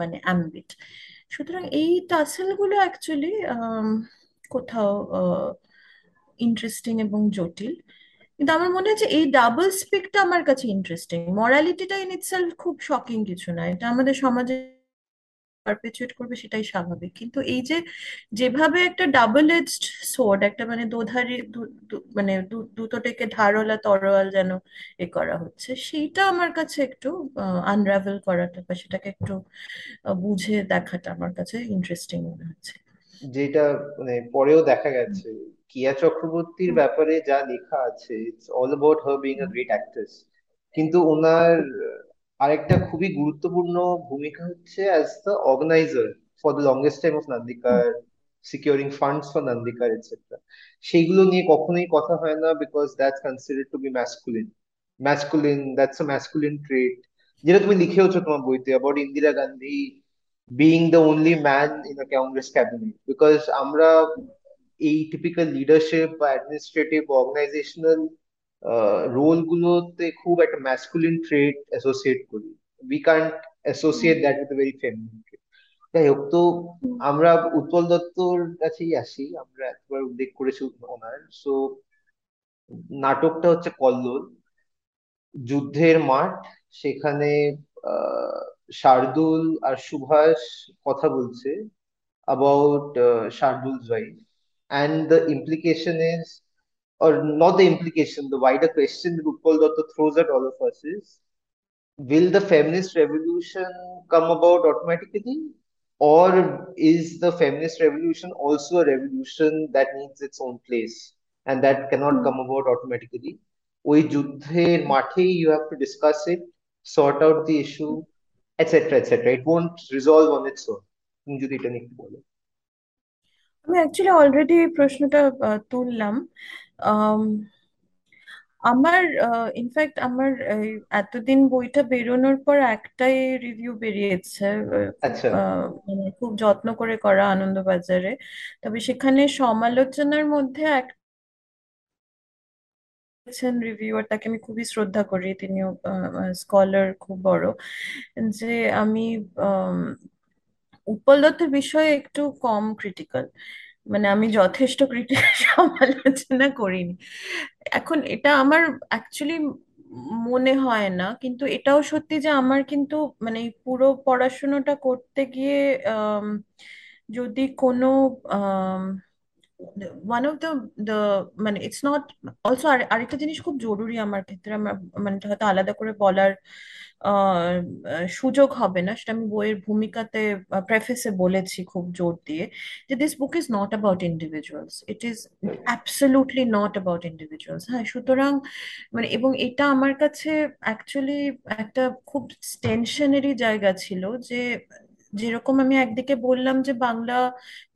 মানে অ্যাম্বিট সুতরাং এই টাসেলগুলো অ্যাকচুয়ালি কোথাও ইন্টারেস্টিং এবং জটিল। কিন্তু আমার মনে হচ্ছে এই ডাবল স্পিকটা আমার কাছে ইন্টারেস্টিং মরালিটিটা ইন ইটসেলফ খুব শকিং কিছু না। এটা আমাদের সমাজে পারপেচুয়েট করবে সেটাই স্বাভাবিক। কিন্তু এই যে যেভাবে একটা ডাবল এজড সোর্ড একটা মানে দোধারি মানে দুটো টেকে ধারওয়ালা তরোয়াল যেন এ করা হচ্ছে সেইটা আমার কাছে একটু আনরাভেল করাটা বা সেটাকে একটু বুঝে দেখাটা আমার কাছে ইন্টারেস্টিং মনে হচ্ছে। যেটা মানে পরেও দেখা গেছে কিয়া চক্রবর্তীর ব্যাপারে যা লেখা আছে it's all about her being a great actress কিন্তু ওনার আরেকটা খুবই গুরুত্বপূর্ণ ভূমিকা হচ্ছে as the organiser for the longest time of Nandikar securing funds for Nandikar etcetera সেইগুলো নিয়ে কখনোই কথা হয় না because that's considered to be masculine masculine that's a masculine trait যেটা তুমি লিখেওছো তোমার বইতে about Indira Gandhi being the only man in a Congress cabinet. Because আমরা এই টিপিক্যাল লিডারশিপ বা অ্যাডমিনিস্ট্রেটিভ অর্গানাইজেশনাল রোল গুলোতে খুব একটা ম্যাসকুলিন ট্রেড অ্যাসোসিয়েট করি। We can't associate that with very feminine যাই হোক তো আমরা উৎপল দত্তর কাছেই আসি। আমরা একবার উল্লেখ করেছি ওনার। সো নাটকটা হচ্ছে কল্লোল। যুদ্ধের মাঠ। সেখানে শার্দুল আর সুভাষ কথা বলছে about uh, Shardul's and the implication is, or not the implication, the wider question that Utpal Datta throws at all of us is, will the feminist revolution come about automatically? Or is the feminist revolution also a revolution that needs its own place and that cannot come about automatically? ওই যুদ্ধের মাঠেই you have to discuss it, sort out the issue, etc. etc. It won't resolve on its own. তুমি যদি এটা নিয়ে একটু বলো আমি অ্যাকচুয়ালি অলরেডি প্রশ্নটা তুললাম আমার ইনফ্যাক্ট আমার এতদিন বইটা বেরোনোর পর একটাই রিভিউ বেরিয়েছে আচ্ছা। মানে খুব যত্ন করে করা আনন্দবাজারে। তবে সেখানে সমালোচনার মধ্যে এক লিখেছেন রিভিউয়ার তাকে আমি খুবই শ্রদ্ধা করি তিনিও স্কলার খুব বড় যে আমি আম, উৎপল দত্তের বিষয়ে একটু কম ক্রিটিক্যাল মানে আমি যথেষ্ট ক্রিটিক্যাল সমালোচনা করিনি। এখন এটা আমার অ্যাকচুয়ালি মনে হয় না, কিন্তু এটাও সত্যি যে আমার কিন্তু মানে পুরো পড়াশোনাটা করতে গিয়ে যদি কোনো ওয়ান অফ দ্য দ্য মানে ইটস নট অলসো আরেকটা জিনিস খুব জরুরি আমার ক্ষেত্রে, আমার মানে হয়তো আলাদা করে বলার সুযোগ হবে না, সেটা আমি বইয়ের ভূমিকাতে প্রেফেসে বলেছি খুব জোর দিয়ে, যে this book is not about individuals it is absolutely not about individuals হ্যাঁ সুতরাং মানে এবং এটা আমার কাছে অ্যাকচুয়ালি একটা খুব টেনশনেরই জায়গা ছিল যে যেরকম আমি একদিকে বললাম যে বাংলা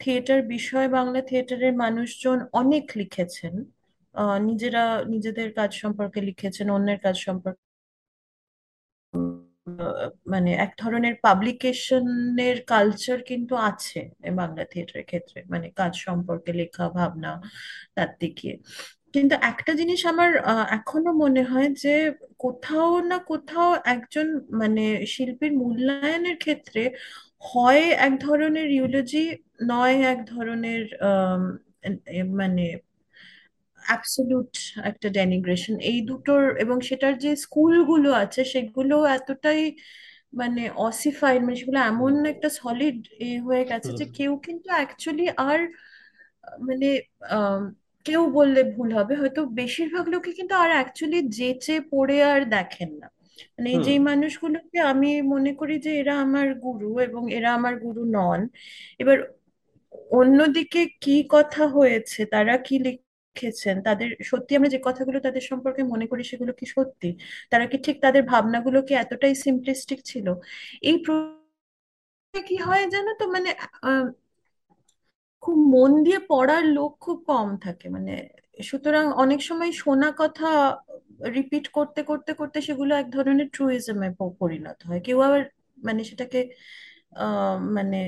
থিয়েটার বিষয়ে, বাংলা থিয়েটারের মানুষজন অনেক লিখেছেন। নিজেরা নিজেদের কাজ সম্পর্কে লিখেছেন, অন্যের কাজ সম্পর্কে। মানে এক ধরনের পাবলিকেশনের কালচার কিন্তু আছে বাংলা থিয়েটারের ক্ষেত্রে মানে কাজ সম্পর্কে লেখা, ভাবনা, তার দিকে। কিন্তু একটা জিনিস আমার এখনও মনে হয় যে কোথাও না কোথাও একজন মানে শিল্পীর মূল্যায়নের ক্ষেত্রে হয় এক ধরনের ইউলজি নয় এক ধরনের মানে অ্যাবসলিউট একটা ডেনিগ্রেশন এই দুটোর এবং সেটার যে স্কুলগুলো আছে সেগুলো এতটাই মানে অসিফাইড মানে সেগুলো এমন একটা সলিড এ হয়ে গেছে যে কেউ কিন্তু অ্যাকচুয়ালি আর মানে কেউ বললে ভুল হবে। হয়তো বেশিরভাগ লোকে কিন্তু আর অ্যাকচুয়ালি যেচে পড়ে আর দেখেন না। মানে হুম। যেই মানুষগুলোকে আমি মনে করি যে এরা আমার গুরু এবং এরা আমার গুরু নন। এবার অন্যদিকে কি কথা হয়েছে তারা কি লিখেছেন তাদের সত্যি আমরা যে কথাগুলো তাদের সম্পর্কে মনে করি সেগুলো কি সত্যি? তারা কি ঠিক তাদের ভাবনাগুলো কি এতটাই সিম্পলিস্টিক ছিল? এই প্রশ্নে কি হয় জানো তো? মানে আহ, খুব মন দিয়ে পড়ার লোক খুব কম থাকে। মানে সুতরাং অনেক সময় শোনা কথা রিপিট করতে করতে করতে সেগুলো এক ধরনের ট্রুইজমে পরিণত হয়। কেউ আবার মানে সেটাকে মানে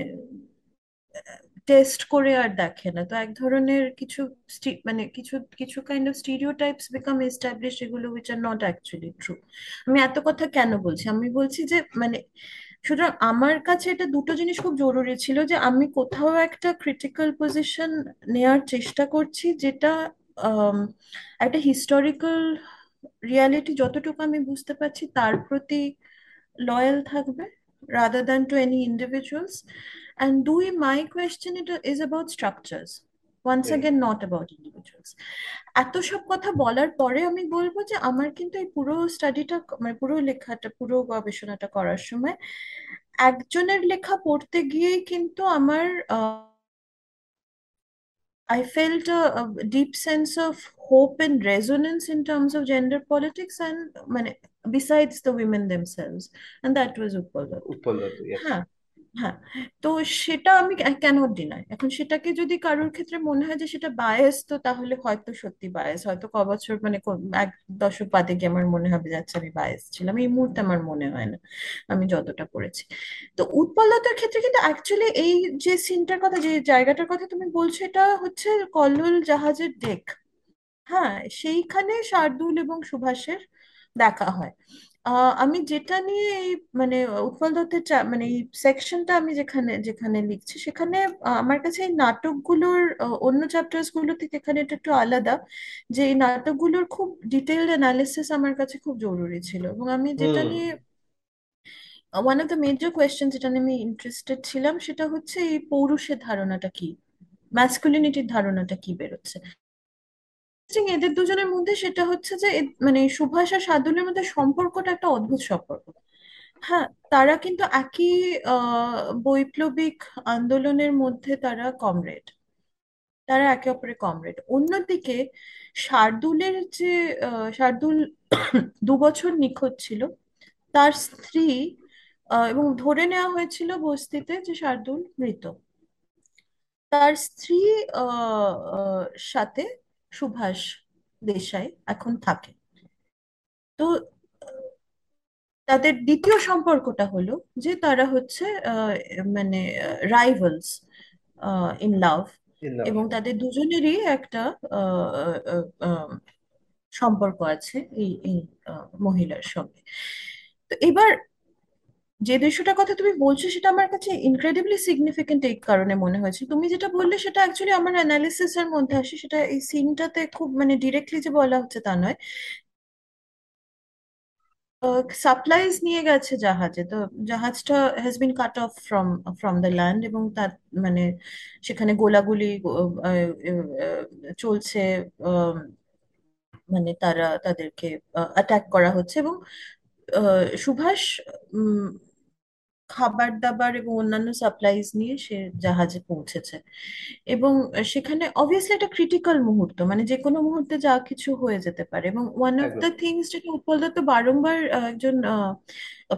টেস্ট করে আর দেখে না। তো এক ধরনের কিছু মানে কিছু কিছু kind of stereotypes become establish এগুলো which are not actually true আমি এত কথা কেন বলছি? আমি বলছি যে মানে সুতরাং আমার কাছে এটা দুটো জিনিস খুব জরুরি ছিল যে, আমি কোথাও একটা ক্রিটিক্যাল পজিশন নেয়ার চেষ্টা করছি যেটা একটা হিস্টোরিক্যাল রিয়ালিটি যতটুকু আমি বুঝতে পারছি তার প্রতি লয়াল থাকবে rather than to any individuals. And দুই, my question it is about structures. Once right again, not about individuals. এত সব কথা বলার পরে আমি বলব যে আমার কিন্তু এই পুরো স্টাডিটা মানে পুরো লেখাটা পুরো গবেষণাটা করার সময় একজনের লেখা পড়তে গিয়েই কিন্তু আমার I felt a, a, deep sense of hope and resonance in terms of gender politics and besides the women themselves. And that was Uppalat. Uppalat, yes. Huh. হ্যাঁ তো সেটা আমি কেন ডিনাই এখন সেটাকে যদি কারোর ক্ষেত্রে মনে হয় যে সেটা বায়াস তো তাহলে হয়তো সত্যি বায়াস হয়তো ক বছর মানে এক দশক বাদে গিয়ে আমার মনে হবে যাচ্ছে আমি বায়াস ছিলাম। এই মুহূর্তে আমার মনে হয় না, আমি যতটা পড়েছি। তো উৎপলতার ক্ষেত্রে কিন্তু অ্যাকচুয়ালি এই যে সিনটার কথা, যে জায়গাটার কথা তুমি বলছো, এটা হচ্ছে কল্লোল জাহাজের ডেক হ্যাঁ সেইখানে শার্দুল এবং সুভাষের দেখা হয়। আমি যেটা নিয়ে এই মানে উৎপল দত্তের চা- মানে এই সেকশনটা আমি যেখানে যেখানে লিখছি সেখানে আহ, আমার কাছে এই নাটকগুলোর আহ, অন্য চ্যাপ্টার্সগুলো থেকে এখানে এটা একটু আলাদা যে এই নাটকগুলোর খুব ডিটেইলড অ্যানালিসিস আমার কাছে খুব জরুরি ছিল। এবং আমি যেটা হুম। নিয়ে one of the major question যেটা নিয়ে আমি ইন্টারেস্টেড ছিলাম সেটা হচ্ছে এই পৌরুষের ধারণাটা কি? ম্যাসকুলিনিটির ধারণাটা কি বেরোচ্ছে? Interesting, এদের দুজনের মধ্যে সেটা হচ্ছে যে মানে সুভাষ আর শার্দুলের মধ্যে সম্পর্কটা একটা অদ্ভুত সম্পর্ক। হ্যাঁ তারা কিন্তু একই বৈপ্লবিক আন্দোলনের মধ্যে তারা কমরেড তারা একে অপরের কমরেড অন্যদিকে শার্দুলের যে শার্দুল দু বছর নিখোঁজ ছিল তার স্ত্রী এবং ধরে নেওয়া হয়েছিল বস্তিতে যে শার্দুল মৃত। তার স্ত্রী সাথে সুভাষ দেশাই এখন থাকে। তো তাদের দ্বিতীয় সম্পর্কটা হলো যে তারা হচ্ছে মানে রাইভালস ইন লাভ এবং তাদের দুজনেরই একটা সম্পর্ক আছে এই মহিলার সঙ্গে। তো এবার যে দৃশ্যটার কথা তুমি বলছো সেটা আমার কাছে ইনক্রেডিবলি সিগনিফিকেন্ট এই কারণে মনে হয়েছে। তুমি যেটা বললে সেটা অ্যাকচুয়ালি আমার অ্যানালিসিস এর মধ্যে আসে, সেটা এই সিনটাতে খুব মানে ডিরেক্টলি যে বলা হচ্ছে তা নয়। সাপ্লাইজ নিয়ে গেছে জাহাজে, তো জাহাজটা has been cut off from from the land এবং তার মানে সেখানে গোলাগুলি চলছে মানে তারা তাদেরকে অ্যাটাক করা হচ্ছে এবং সুভাষ খাবার দাবার এবং অন্যান্য সাপ্লাইজ নিয়ে সে জাহাজে পৌঁছেছে। এবং সেখানে অবভিয়াসলি একটা ক্রিটিক্যাল মুহূর্ত মানে যে কোনো মুহূর্তে যা কিছু হয়ে যেতে পারে। এবং ওয়ান অফ দ্য থিংস যেটা উৎপল দত্ত বারংবার আহ, একজন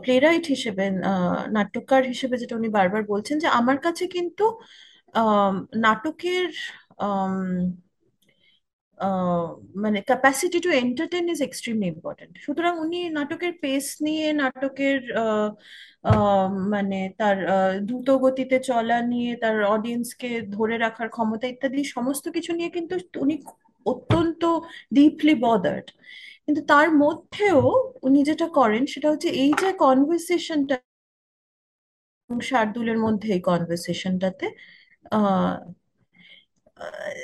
প্লেরাইট হিসেবে আহ, নাট্যকার হিসেবে যেটা উনি বারবার বলছেন যে আমার কাছে কিন্তু নাটকের মানে capacity to entertain is extremely important সুতরাং উনি নাটকের পেস নিয়ে, নাটকের মানে তার দ্রুত গতিতে চলা নিয়ে, তার অডিয়েন্সকে ধরে রাখার ক্ষমতা ইত্যাদি সমস্ত কিছু নিয়ে কিন্তু উনি অত্যন্ত ডিপলি বদার্ড কিন্তু তার মধ্যেও উনি যেটা করেন সেটা হচ্ছে এই যে কনভারসেশনটা শার্দুলের মধ্যে এই কনভারসেশনটাতে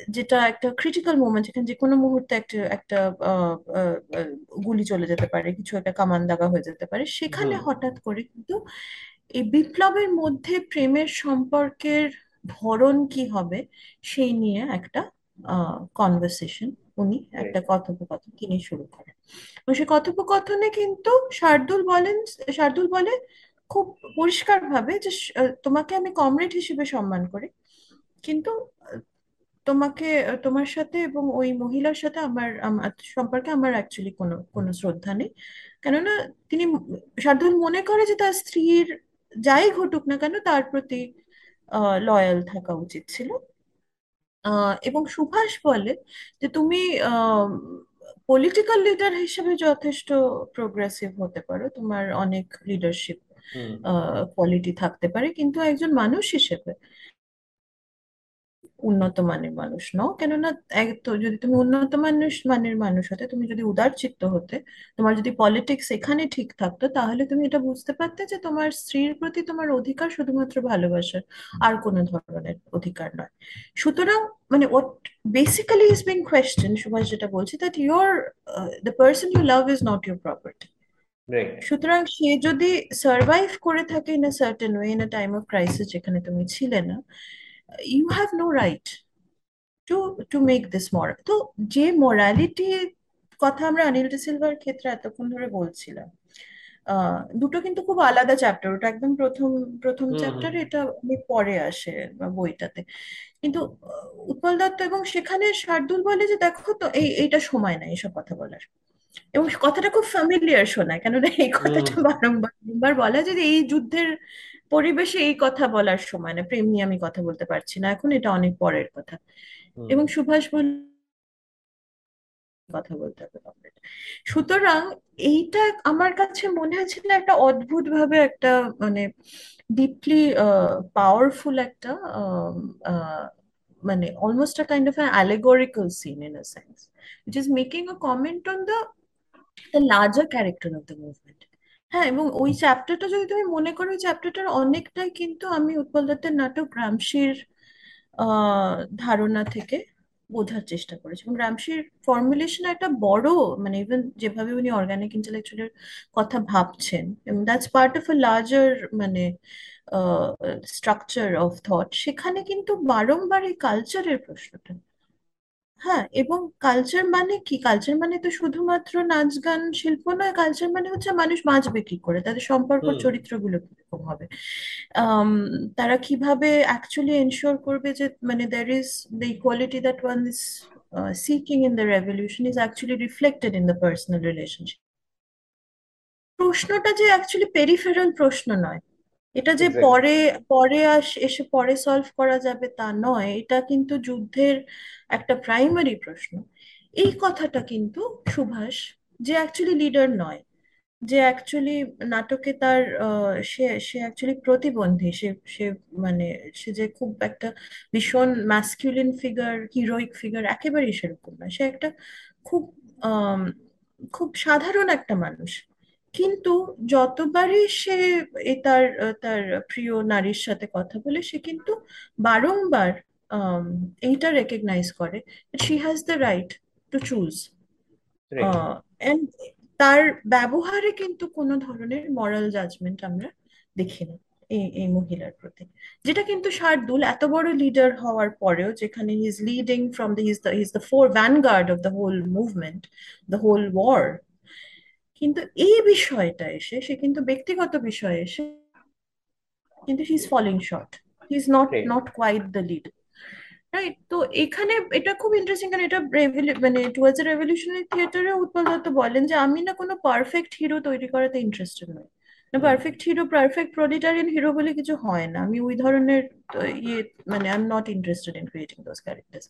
যেটা একটা ক্রিটিক্যাল মোমেন্ট যেখানে যে কোনো মুহূর্তে একটা একটা গুলি চলে যেতে পারে কিছু একটা কামান দাগা হয়ে যেতে পারে সেখানে হঠাৎ করে কিন্তু এই বিপ্লবের মধ্যে প্রেমের সম্পর্কের ধরন কি হবে সেই নিয়ে একটা কনভারসেশন উনি একটা কথোপকথন তিনি শুরু করেন। এবং সেই কথোপকথনে কিন্তু শার্দুল বলেন শার্দুল বলে খুব পরিষ্কার ভাবে যে তোমাকে আমি কমরেড হিসেবে সম্মান করি কিন্তু তোমাকে তোমার সাথে এবং ওই মহিলার সাথে আমার সম্পর্কে আমার অ্যাকচুয়ালি কোনো কোনো শ্রদ্ধা নেই। কেননা তিনি শার্দুল মনে করে যে তার স্ত্রীর যাই ঘটুক না কেন তার প্রতি লয়াল থাকা উচিত ছিল। আহ, এবং সুভাষ বলে যে তুমি পলিটিক্যাল লিডার হিসেবে যথেষ্ট প্রোগ্রেসিভ হতে পারো। তোমার অনেক লিডারশিপ কোয়ালিটি থাকতে পারে। কিন্তু একজন মানুষ হিসেবে উন্নত মানের মানুষ নও। কেননা এক তো যদি তুমি উন্নত মানুষ মানের মানুষ হতে তুমি যদি উদার চিত্ত হতে তোমার যদি পলিটিক্স এখানে ঠিক থাকতো তাহলে তুমি এটা বুঝতে পারতে যে তোমার স্ত্রীর প্রতি তোমার অধিকার শুধুমাত্র ভালোবাসার আর কোনো ধরনের অধিকার নয়। সুতরাং মানে what basically is being question Subhash যেটা বলছে that your the person you love is not your property সুতরাং সে যদি সার্ভাইভ করে থাকে in a certain way in a time of crisis যেখানে তুমি ছিলে না you have no right to to make this moral তো যে মোরালিটি কথা আমরা অনিল সিলভার ক্ষেত্রে এতক্ষণ ধরে বলছিলাম দুটো কিন্তু খুব আলাদা চ্যাপ্টার ওটা একদম প্রথম প্রথম চ্যাপ্টার এটা পরে আসে বইটাতে। কিন্তু উৎপল দত্ত এবং সেখানে শার্দুল বলে যে দেখো তো এই এইটা সময় নাই এসব কথা বলার। এবং কথাটা খুব ফ্যামিলিয়ার শোনায় কেননা এই কথাটা বারংবার বলা যে এই যুদ্ধের পরিবেশে এই কথা বলার সময় না প্রেম নিয়ে আমি কথা বলতে পারছি না। এখন এটা অনেক পরের কথা। এবং সুভাষ বলল কথা বলতে হবে সুতরাং এইটা আমার কাছে মনে হয়েছিল একটা অদ্ভুত ভাবে একটা মানে ডিপলি পাওয়ারফুল একটা মানে almost a kind of an allegorical scene in a sense which is making a comment on the the larger character of the movement. হ্যাঁ এবং ওই চ্যাপ্টারটা যদি তুমি মনে করো, ওই চ্যাপ্টারটার অনেকটাই কিন্তু আমি উৎপল দত্তের নাটক গ্রামশির আহ ধারণা থেকে বোঝার চেষ্টা করেছি। এবং গ্রামশির ফর্মুলেশন একটা বড় মানে ইভেন যেভাবে উনি অর্গানিক ইন্টেলেকচুয়ালের কথা ভাবছেন, এবং that's part of a larger মানে স্ট্রাকচার অফ থট সেখানে কিন্তু বারংবার এই কালচারের প্রশ্নটা হ্যাঁ এবং কালচার মানে কি? কালচার মানে তো শুধুমাত্র নাচ গান শিল্প নয় কালচার মানে হচ্ছে মানুষ বাঁচবে কি করে তাদের সম্পর্ক হুম। চরিত্রগুলো কীরকম হবে? আম, তারা কীভাবে অ্যাকচুয়ালি এনশিওর করবে যে মানে there is the equality that one is seeking in the revolution is actually reflected in the personal relationship প্রশ্নটা যে অ্যাকচুয়ালি পেরিফেরাল প্রশ্ন নয় এটা যে এক্স্যাক্টলি পরে পরে আস এসে পরে সলভ করা যাবে তা নয় এটা কিন্তু যুদ্ধের একটা প্রাইমারি প্রশ্ন। এই কথাটা কিন্তু সুভাষ যে অ্যাকচুয়ালি লিডার নয় যে অ্যাকচুয়ালি নাটকে তার আহ, সে সে অ্যাকচুয়ালি প্রতিবন্ধী সে সে মানে সে যে খুব একটা ভীষণ ম্যাসকিউলিন ফিগার হিরোইক ফিগার একেবারেই সেরকম না সে একটা খুব আম, খুব সাধারণ একটা মানুষ। কিন্তু যতবারই সে তার তার প্রিয় নারীর সাথে কথা বলে সে কিন্তু বারংবার এইটা রেকগনাইজ করে she has the right to choose তার ব্যবহারে কিন্তু কোনো ধরনের মরাল জাজমেন্ট আমরা দেখি না এই এই মহিলার প্রতি। যেটা কিন্তু শার্দুল এত বড় লিডার হওয়ার পরেও যেখানে he is leading from the his the his the fore vanguard of the whole movement the whole war কিন্তু এই বিষয়টা এসে সে কিন্তু ব্যক্তিগত বিষয়ে এসে কিন্তু he is falling short he is not not quite the lead right তো এখানে এটা খুব ইন্টারেস্টিং কারণ এটা মানে টুয়ার্ডস রেভলিউশনারি থিয়েটারে উৎপল দত্ত বলেন যে আমি না কোনো পারফেক্ট হিরো তৈরি করাতে ইন্টারেস্টেড নই। না perfect hero perfect proletarian hero বলে কিছু হয় না। আমি ওই ধরনের ইয়ে মানে I am not interested in creating those characters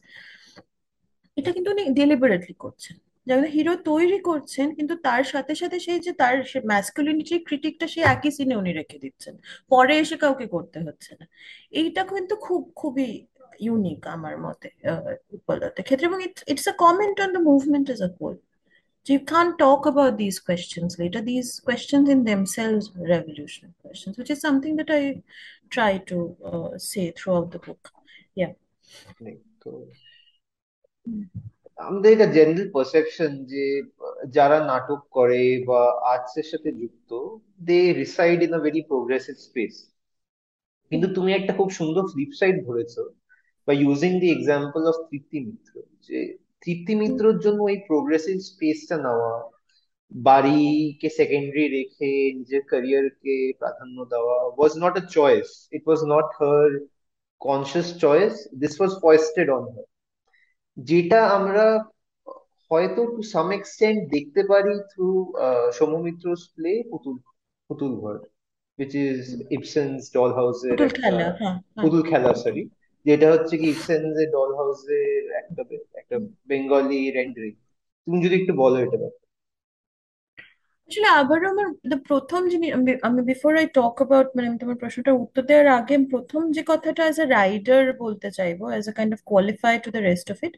এটা কিন্তু উনি ডেলিবারেটলি করছেন। যেমন হিরো তৈরি করছেন কিন্তু তার সাথে সাথে সেই যে তার ম্যাসকুলিনিটি ক্রিটিকটা সেই একই সিনে উনি রেখে দিচ্ছেন। পরে এসে কাউকে করতে হচ্ছে না। এইটা কিন্তু খুব খুবই ইউনিক আমার মতে উৎপলতার ক্ষেত্রে। এবং it's a comment on the movement as a whole you can talk about this questions later this questions in themselves revolution questions which is something that I try to say throughout the book yeah তো হুম আমাদের এটা general perception যে, যারা নাটক করে বা আর্টসের সাথে যুক্ত they reside in a very progressive space কিন্তু তুমি একটা খুব সুন্দর ফ্লিপ সাইড ধরেছো বা using the example of Tripti Mitra, যে তৃপ্তি মিত্রর জন্য এই প্রোগ্রেসিভ স্পেসটা নেওয়া, বাড়িকে সেকেন্ডারি রেখে নিজের ক্যারিয়ারকে প্রাধান্য দেওয়া was not a choice it was not her conscious choice this was foisted on her যেটা আমরা হয়তো টু সাম এক্সটেন্ট দেখতে পারি থ্রু সৌম্যমিত্রস প্লে পুতুল পুতুল ঘর which is ইপসেন্স ডল হাউসের পুতুল খেলা হ্যাঁ হ্যাঁ। পুতুল খেলা সরি যেটা হচ্ছে কি ইপসেন্স এর ডল হাউসের একটা একটা বেঙ্গলি রেন্ডারিং তুমি যদি একটু বলো এটা ব্যাপারে। আসলে আবারও আমার প্রথম জিনিস আমি বিফোর আই টক অ্যাবাউট মানে আমি তোমার প্রশ্নটার উত্তর দেওয়ার আগে প্রথম যে কথাটা অ্যাজ এ রাইডার বলতে চাইব as a kind of qualify to the rest of it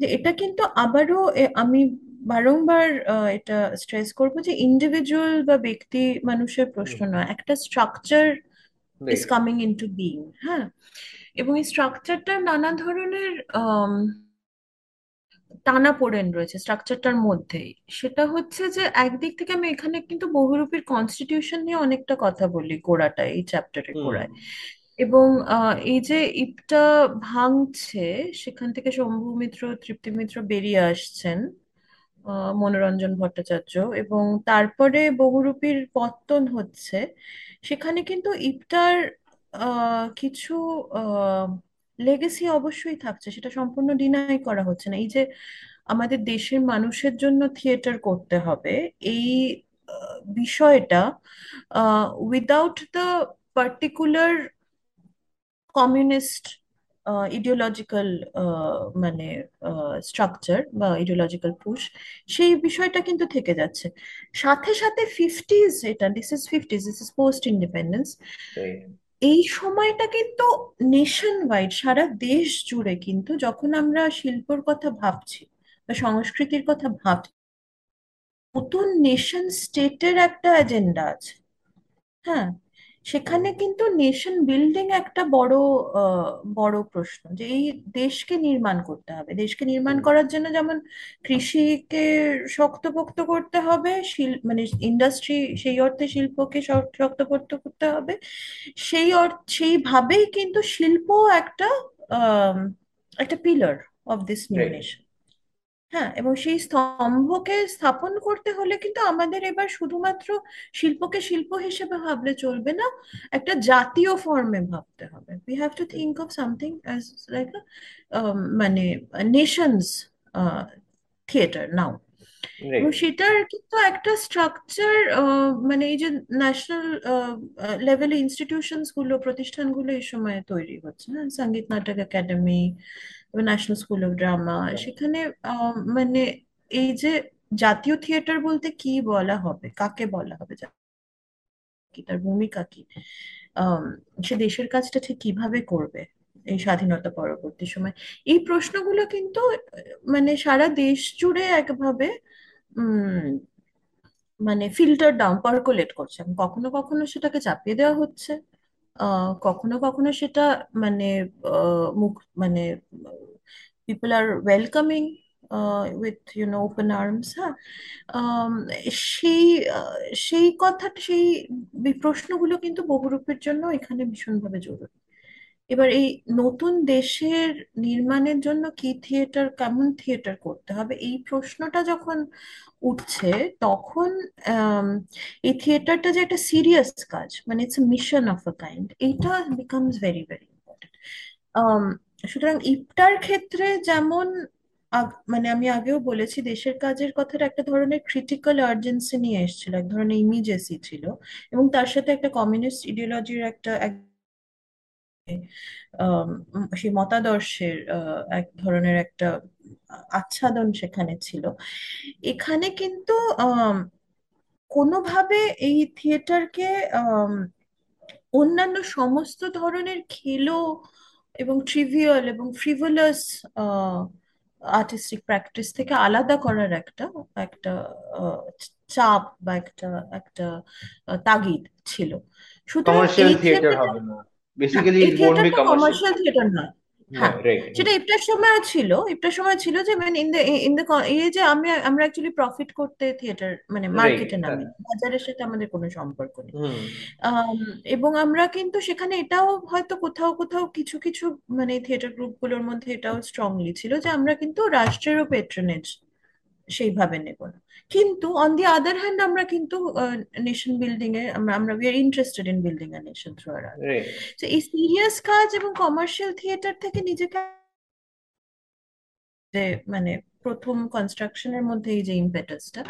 যে এটা কিন্তু আবারও আমি বারংবার আহ, এটা স্ট্রেস করব যে ইন্ডিভিজুয়াল বা ব্যক্তি মানুষের প্রশ্ন নয় একটা structure is coming into being হ্যাঁ? এবং এই স্ট্রাকচারটার নানা ধরনের টানাপোড়েন রয়েছে স্ট্রাকচারটার মধ্যেই। সেটা হচ্ছে যে একদিক থেকে আমি এখানে কিন্তু বহুরূপীর কনস্টিটিউশন নিয়ে অনেকটা কথা বলি গোড়াটা এই চ্যাপ্টারের গোড়ায়। এবং আহ, এই যে ইপটা ভাঙছে সেখান থেকে শম্ভু মিত্র তৃপ্তি মিত্র বেরিয়ে আসছেন আহ, মনোরঞ্জন ভট্টাচার্য। এবং তারপরে বহুরূপীর পত্তন হচ্ছে। সেখানে কিন্তু ইপটার আহ, কিছু লেগেসি অবশ্যই থাকছে, সেটা সম্পূর্ণ ডিনাই করা হচ্ছে না। এই যে আমাদের দেশের মানুষের জন্য থিয়েটার করতে হবে, এই বিষয়টা without the particular communist ideological মানে স্ট্রাকচার বা ইডিওলজিক্যাল পুশ সেই বিষয়টা কিন্তু থেকে যাচ্ছে। সাথে সাথে ফিফটিজ এটা this is fifties this is post independence এই সময়টা কিন্তু নেশন ওয়াইড সারা দেশ জুড়ে কিন্তু যখন আমরা শিল্পর কথা ভাবছি বা সংস্কৃতির কথা ভাবছি, নতুন নেশন স্টেটের একটা এজেন্ডা আছে। হ্যাঁ? সেখানে কিন্তু নেশন বিল্ডিং একটা বড় বড় প্রশ্ন যে এই দেশকে নির্মাণ করতে হবে। দেশকে নির্মাণ করার জন্য যেমন কৃষিকে শক্তপোক্ত করতে হবে শিল মানে ইন্ডাস্ট্রি সেই অর্থে শিল্পকে শক- শক্তপোক্ত করতে হবে। সেই অর্থ সেইভাবেই কিন্তু শিল্প একটা একটা pillar of this new nation হ্যাঁ এবং সেই স্তম্ভকে স্থাপন করতে হলে কিন্তু আমাদের এবার শুধুমাত্র শিল্পকে শিল্প হিসেবে ভাবলে চলবে না একটা জাতীয় ফর্মে ভাবতে হবে। We have to think of something as like মানে নেশনস থিয়েটার নাও এবং সেটার কিন্তু একটা স্ট্রাকচার মানে এই যে ন্যাশনাল লেভেলে ইনস্টিটিউশনসগুলো প্রতিষ্ঠানগুলো এই সময় তৈরি হচ্ছে। না Sangeet Natak Akademi National School of Drama সেখানে মানে এই যে জাতীয় থিয়েটার বলতে কি বলা হবে? কাকে বলা হবে? কি তার ভূমিকা কি? সে দেশের কাজটা ঠিক কীভাবে করবে এই স্বাধীনতা পরবর্তী সময়? এই প্রশ্নগুলো কিন্তু মানে সারা দেশ জুড়ে একভাবে মানে ফিল্টার ডাউন পারকোলেট করছে। কখনো কখনো সেটাকে চাপিয়ে দেওয়া হচ্ছে। কখনো কখনো সেটা মানে আহ, মুখ মানে people are welcoming with you know open arms হ্যাঁ? সেই আহ, সেই কথাটা সেই প্রশ্নগুলো কিন্তু বহুরূপের জন্য এখানে ভীষণভাবে জরুরি। এবার এই নতুন দেশের নির্মাণের জন্য কি থিয়েটার কেমন থিয়েটার করতে হবে? এই প্রশ্নটা যখন উঠছে, তখন এই থিয়েটারটা যে একটা সিরিয়াস কাজ মানে it's mission of a kind এইটা বিকামস ভেরি ভেরি ইম্পর্টেন্ট সুতরাং ইপটার ক্ষেত্রে যেমন মানে আমি আগেও বলেছি, দেশের কাজের কথাটা একটা ধরনের ক্রিটিক্যাল আর্জেন্সি নিয়ে এসেছিল, এক ধরনের ইমিজেসি ছিল, এবং তার সাথে একটা কমিউনিস্ট ইডিওলজির একটা সেই মতাদর্শের এক ধরনের একটা আচ্ছাদন সেখানে ছিল। এখানে কিন্তু কোনোভাবে এই থিয়েটারকে অন্যান্য সমস্ত ধরনের খেলো এবং ট্রিভিয়াল এবং ফ্রিভোলাস আর্টিস্টিক প্র্যাকটিস থেকে আলাদা করার একটা একটা চাপ বা একটা একটা তাগিদ ছিল। সুতরাং কমার্শিয়াল থিয়েটার হবে না। Basically it won't be commercial commercial theatre নয়। হ্যাঁ সেটা ইফতার সময় ছিল ইফতার সময় ছিল যে মানে ইন দ্য ইন দ্য এই যে আমি আমরা অ্যাকচুয়ালি প্রফিট করতে থিয়েটার মানে মার্কেটে নামি বাজারের সাথে আমাদের কোনো সম্পর্ক নেই। এবং আমরা কিন্তু সেখানে এটাও হয়তো কোথাও কোথাও কিছু কিছু মানে থিয়েটার গ্রুপগুলোর মধ্যে এটাও স্ট্রংলি ছিল যে আমরা কিন্তু রাষ্ট্রেরও পেট্রোনেজ সেইভাবে নেব না। কিন্তু অন দি আদার হ্যান্ড আমরা কিন্তু নেশন বিল্ডিং এ আমরা আমরা we are interested in building a nation through আর তো এই সিরিয়াস কাজ এবং কমার্শিয়াল থিয়েটার থেকে নিজেকে যে মানে প্রথম কনস্ট্রাকশনের মধ্যে এই যে ইম্পেটাসটা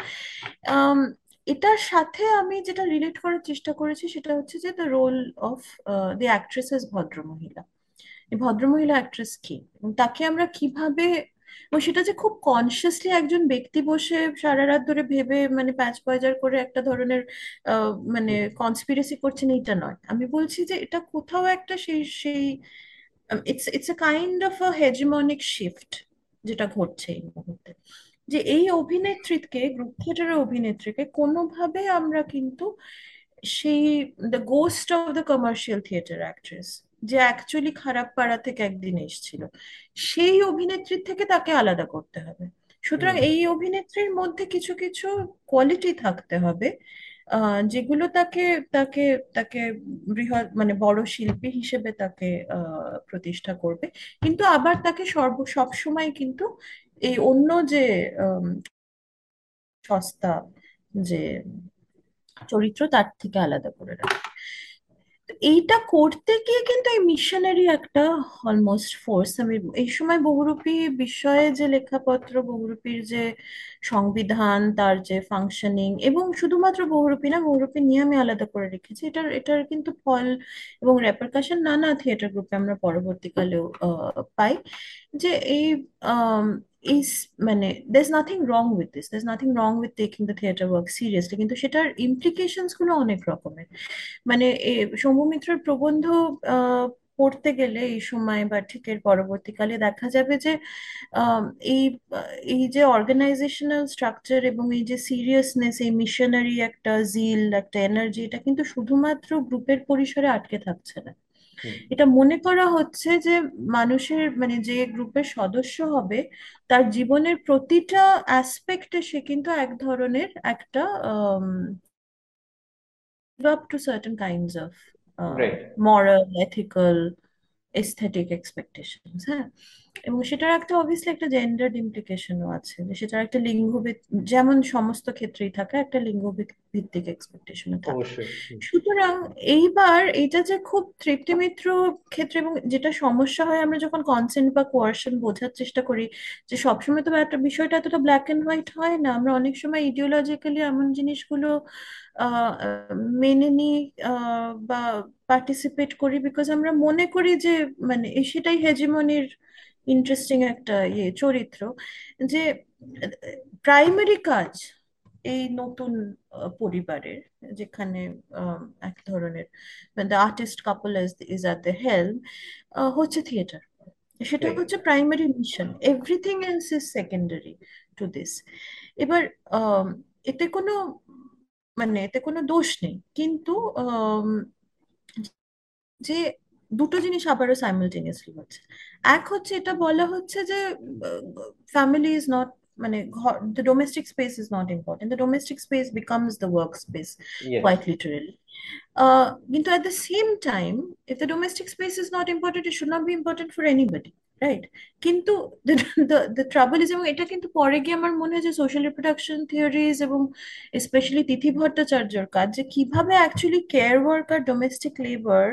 এটার সাথে আমি যেটা রিলেট করার চেষ্টা করেছি সেটা হচ্ছে যে the role of the actress as ভদ্রমহিলা। ভদ্রমহিলা অ্যাক্ট্রেস কি? এবং তাকে আমরা কীভাবে এবং সেটা যে খুব কনসিয়াসলি একজন ব্যক্তি বসে সারা রাত ধরে ভেবে মানে প্যাচ পয়জার করে একটা ধরনের মানে কনস্পিরেসি করছেন, এইটা নয়। আমি বলছি যে এটা কোথাও একটা সেই সেই it's it's kind of a hegemonic shift যেটা ঘটছে এই মুহূর্তে। যে এই অভিনেত্রীকে গ্রুপ থিয়েটারের অভিনেত্রীকে কোনোভাবে আমরা কিন্তু সেই the ghost of the commercial theatre actress যে অ্যাকচুয়ালি খারাপ পাড়া থেকে একদিন এসেছিল। সেই অভিনেত্রীর থেকে তাকে আলাদা করতে হবে। সুতরাং এই অভিনেত্রীর মধ্যে কিছু কিছু কোয়ালিটি থাকতে হবে যেগুলো তাকে তাকে তাকে বৃহৎ মানে বড় শিল্পী হিসেবে তাকে প্রতিষ্ঠা করবে। কিন্তু আবার তাকে সর্ব সবসময় কিন্তু এই অন্য যে সস্তা যে চরিত্র তার থেকে আলাদা করে রাখে। তো এইটা করতে গিয়ে কিন্তু এই মিশনারি একটা অলমোস্ট ফোর্স আমি এই সময় বহুরূপী বিষয়ে যে লেখাপত্র, বহুরূপীর যে সংবিধান, তার যে ফাংশনিং এবং শুধুমাত্র বহুরূপী না, বহুরূপী নিয়ে আমি আলাদা করে রেখেছি। এটার এটার কিন্তু ফল এবং রেপারকাশন নানা থিয়েটার গ্রুপে আমরা পরবর্তীকালেও পাই। যে এই আম, এই স- মানে is nothing wrong with this is nothing wrong with taking the theatre work seriously কিন্তু সেটার ইমপ্লিকেশনসগুলো অনেক রকমের। মানে সৌম্য মিত্রের প্রবন্ধ পড়তে গেলে এই সময় বা ঠিক এর পরবর্তীকালে দেখা যাবে যে এই এই যে অর্গানাইজেশনাল স্ট্রাকচার এবং এই যে সিরিয়াসনেস এই মিশনারি একটা জিল একটা এনার্জি এটা কিন্তু শুধুমাত্র গ্রুপের পরিসরে আটকে থাকছে না। এটা মনে করা হচ্ছে যে মানুষের মানে যে গ্রুপের সদস্য হবে তার জীবনের প্রতিটা অ্যাসপেক্টে সে কিন্তু এক ধরনের একটা up to certain kinds of moral uh, aesthetic expectations হ্যাঁ? এবং সেটার একটা অবভিয়াসলি একটা জেন্ডার্ড ইমপ্লিকেশনও আছে যে সেটার একটা লিঙ্গ যেমন সমস্ত ক্ষেত্রেই থাকে একটা লিঙ্গ ভিত- ভিত্তিক এক্সপেকটেশনও থাকে। সুতরাং এইবার এটা যে খুব তৃপ্তি মিত্র ক্ষেত্রে এবং যেটা সমস্যা হয় আমরা যখন কনসেন্ট বা কোয়ারশন বোঝার চেষ্টা করি যে সবসময় তো একটা বিষয়টা এতটা ব্ল্যাক এন্ড হোয়াইট হয় না আমরা অনেক সময় ইডিওলজিক্যালি এমন জিনিসগুলো মেনে নিই বা পার্টিসিপেট করি বিকজ আমরা মনে করি যে মানে সেটাই হেজিমনির ইন্টারেস্টিং একটা ইয়ে চরিত্র। যে প্রাইমারি কাজ এই নতুন পরিবারের যেখানে এক ধরনের the artist couple is at the helm হচ্ছে থিয়েটার সেটা হচ্ছে primary mission everything else is secondary to this এবার এতে কোনো মানে এতে কোনো দোষ নেই। কিন্তু আম, যে দুটো জিনিস আবারও সাইমালটেনিয়াসলি হচ্ছে। এক হচ্ছে এটা বলা হচ্ছে যে ফ্যামিলি ইজ নট মানে the domestic space is not important the domestic space becomes the work space yes quite literally. Uh, কিন্তু at the same time, if the domestic space is not important, it should not be important for anybody, right? কিন্তু the, the, the trouble is এবং এটা কিন্তু পরে গিয়ে আমার মনে হয় যে সোশ্যাল রিপ্রোডাকশন থিওরিজ এবং স্পেশালি তিথি ভট্টাচার্যর কাজ যে কিভাবে actually care work R domestic labour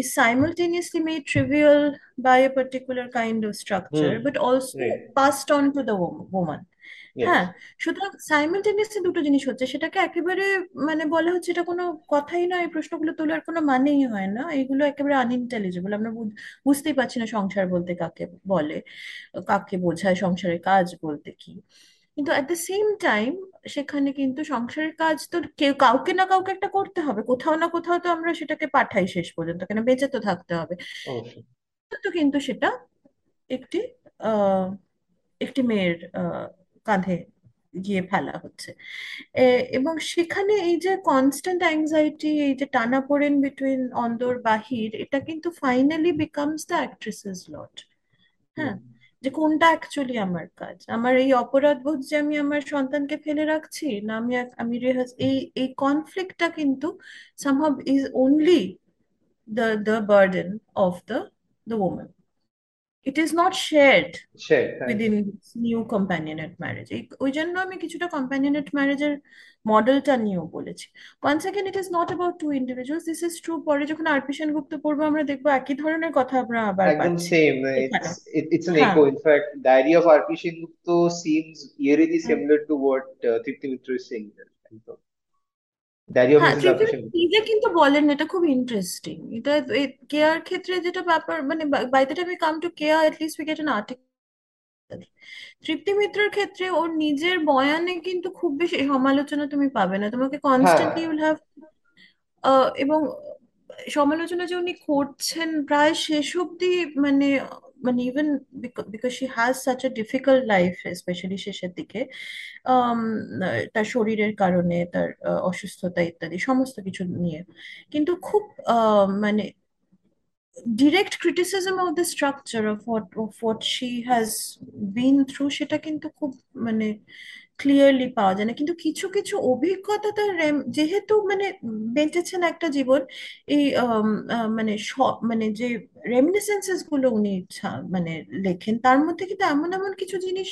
is simultaneously made trivial by a particular kind of hmm structure, but also right passed on to the wo- woman. হ্যাঁ সুতরাং সাইমালটেনিয়াসলি দুটো জিনিস হচ্ছে সেটাকে একেবারে মানে বলা হচ্ছে এটা কোনো কথাই নয় এই প্রশ্নগুলো তোলার কোনো মানেই হয় না এগুলো একেবারে আনইন্টেলিজেবল আমরা বুঝ- বুঝতেই পারছি না সংসার বলতে কাকে বলে কাকে বোঝায় সংসারের কাজ বলতে কি। কিন্তু অ্যাট দ্য সেম টাইম সেখানে কিন্তু সংসারের কাজ তো কেউ কাউকে না কাউকে একটা করতে হবে কোথাও না কোথাও তো আমরা সেটাকে পাঠাই শেষ পর্যন্ত কেন বেঁচে তো থাকতে হবে। তো কিন্তু সেটা একটি আহ একটি মেয়ের আহ কাঁধে গিয়ে ফেলা হচ্ছে। এবং সেখানে এই যে কনস্ট্যান্ট অ্যাংজাইটি এই যে টানাপোড়েন বিটুইন অন্দর বাহির এটা কিন্তু finally becomes the actress's lot হ্যাঁ? যে কোনটা অ্যাকচুয়ালি আমার কাজ? আমার এই অপরাধ বোধ যে আমি আমার সন্তানকে ফেলে রাখছি না আমি আমি রেহাজ এই এই কনফ্লিক্টটা কিন্তু somehow is only the the burden of the the woman it is not shared সে হ্যাঁ within this new companionate marriage এই ওই জন্য আমি কিছুটা companionate ম্যারেজের মডেলটা নিয়েও বলেছি once again it is not about two individuals this is true পরে যখন আরপি সেনগুপ্ত পড়ব আমরা দেখব একই ধরনের কথা আমরা আবার একদম পাচ্ছি সেম এখানে ইটস ইটস an হ্যাঁ echo in fact diary of rp sengupta seems eerily hmm. similar to what uh, Tripti Mitra is saying there একদম diary of হ্যাঁ ত্রিপুরা sengupta নিজে কিন্তু বলেন এটা খুব ইন্টারেস্টিং এটা কেয়ার ক্ষেত্রে যেটা ব্যাপার মানে by the time come to care at least we get an article Tripti মিত্রের ক্ষেত্রে ওর নিজের বয়ানে কিন্তু খুব বেশি সমালোচনা তুমি পাবে না। তোমাকে কনস্ট্যান্টলি ইউল হ্যাভ এবং সমালোচনা যে উনি করছেন প্রায় শেষ অবধি মানে মানে even because she has such a difficult life specially শেষের দিকে আম, তার শরীরের কারণে তার আহ, অসুস্থতা ইত্যাদি সমস্ত কিছু নিয়ে। কিন্তু খুব আহ, মানে direct criticism of the structure of what of what she has been through সেটা কিন্তু খুব মানে ক্লিয়ারলি পাওয়া যায় না। কিন্তু কিছু কিছু অভিজ্ঞতা তার যেহেতু মানে বেঁচেছেন একটা জীবন এই মানে স- মানে যে রেমিনিসেন্সেসগুলো উনি মানে লেখেন তার মধ্যে কিন্তু এমন এমন কিছু জিনিস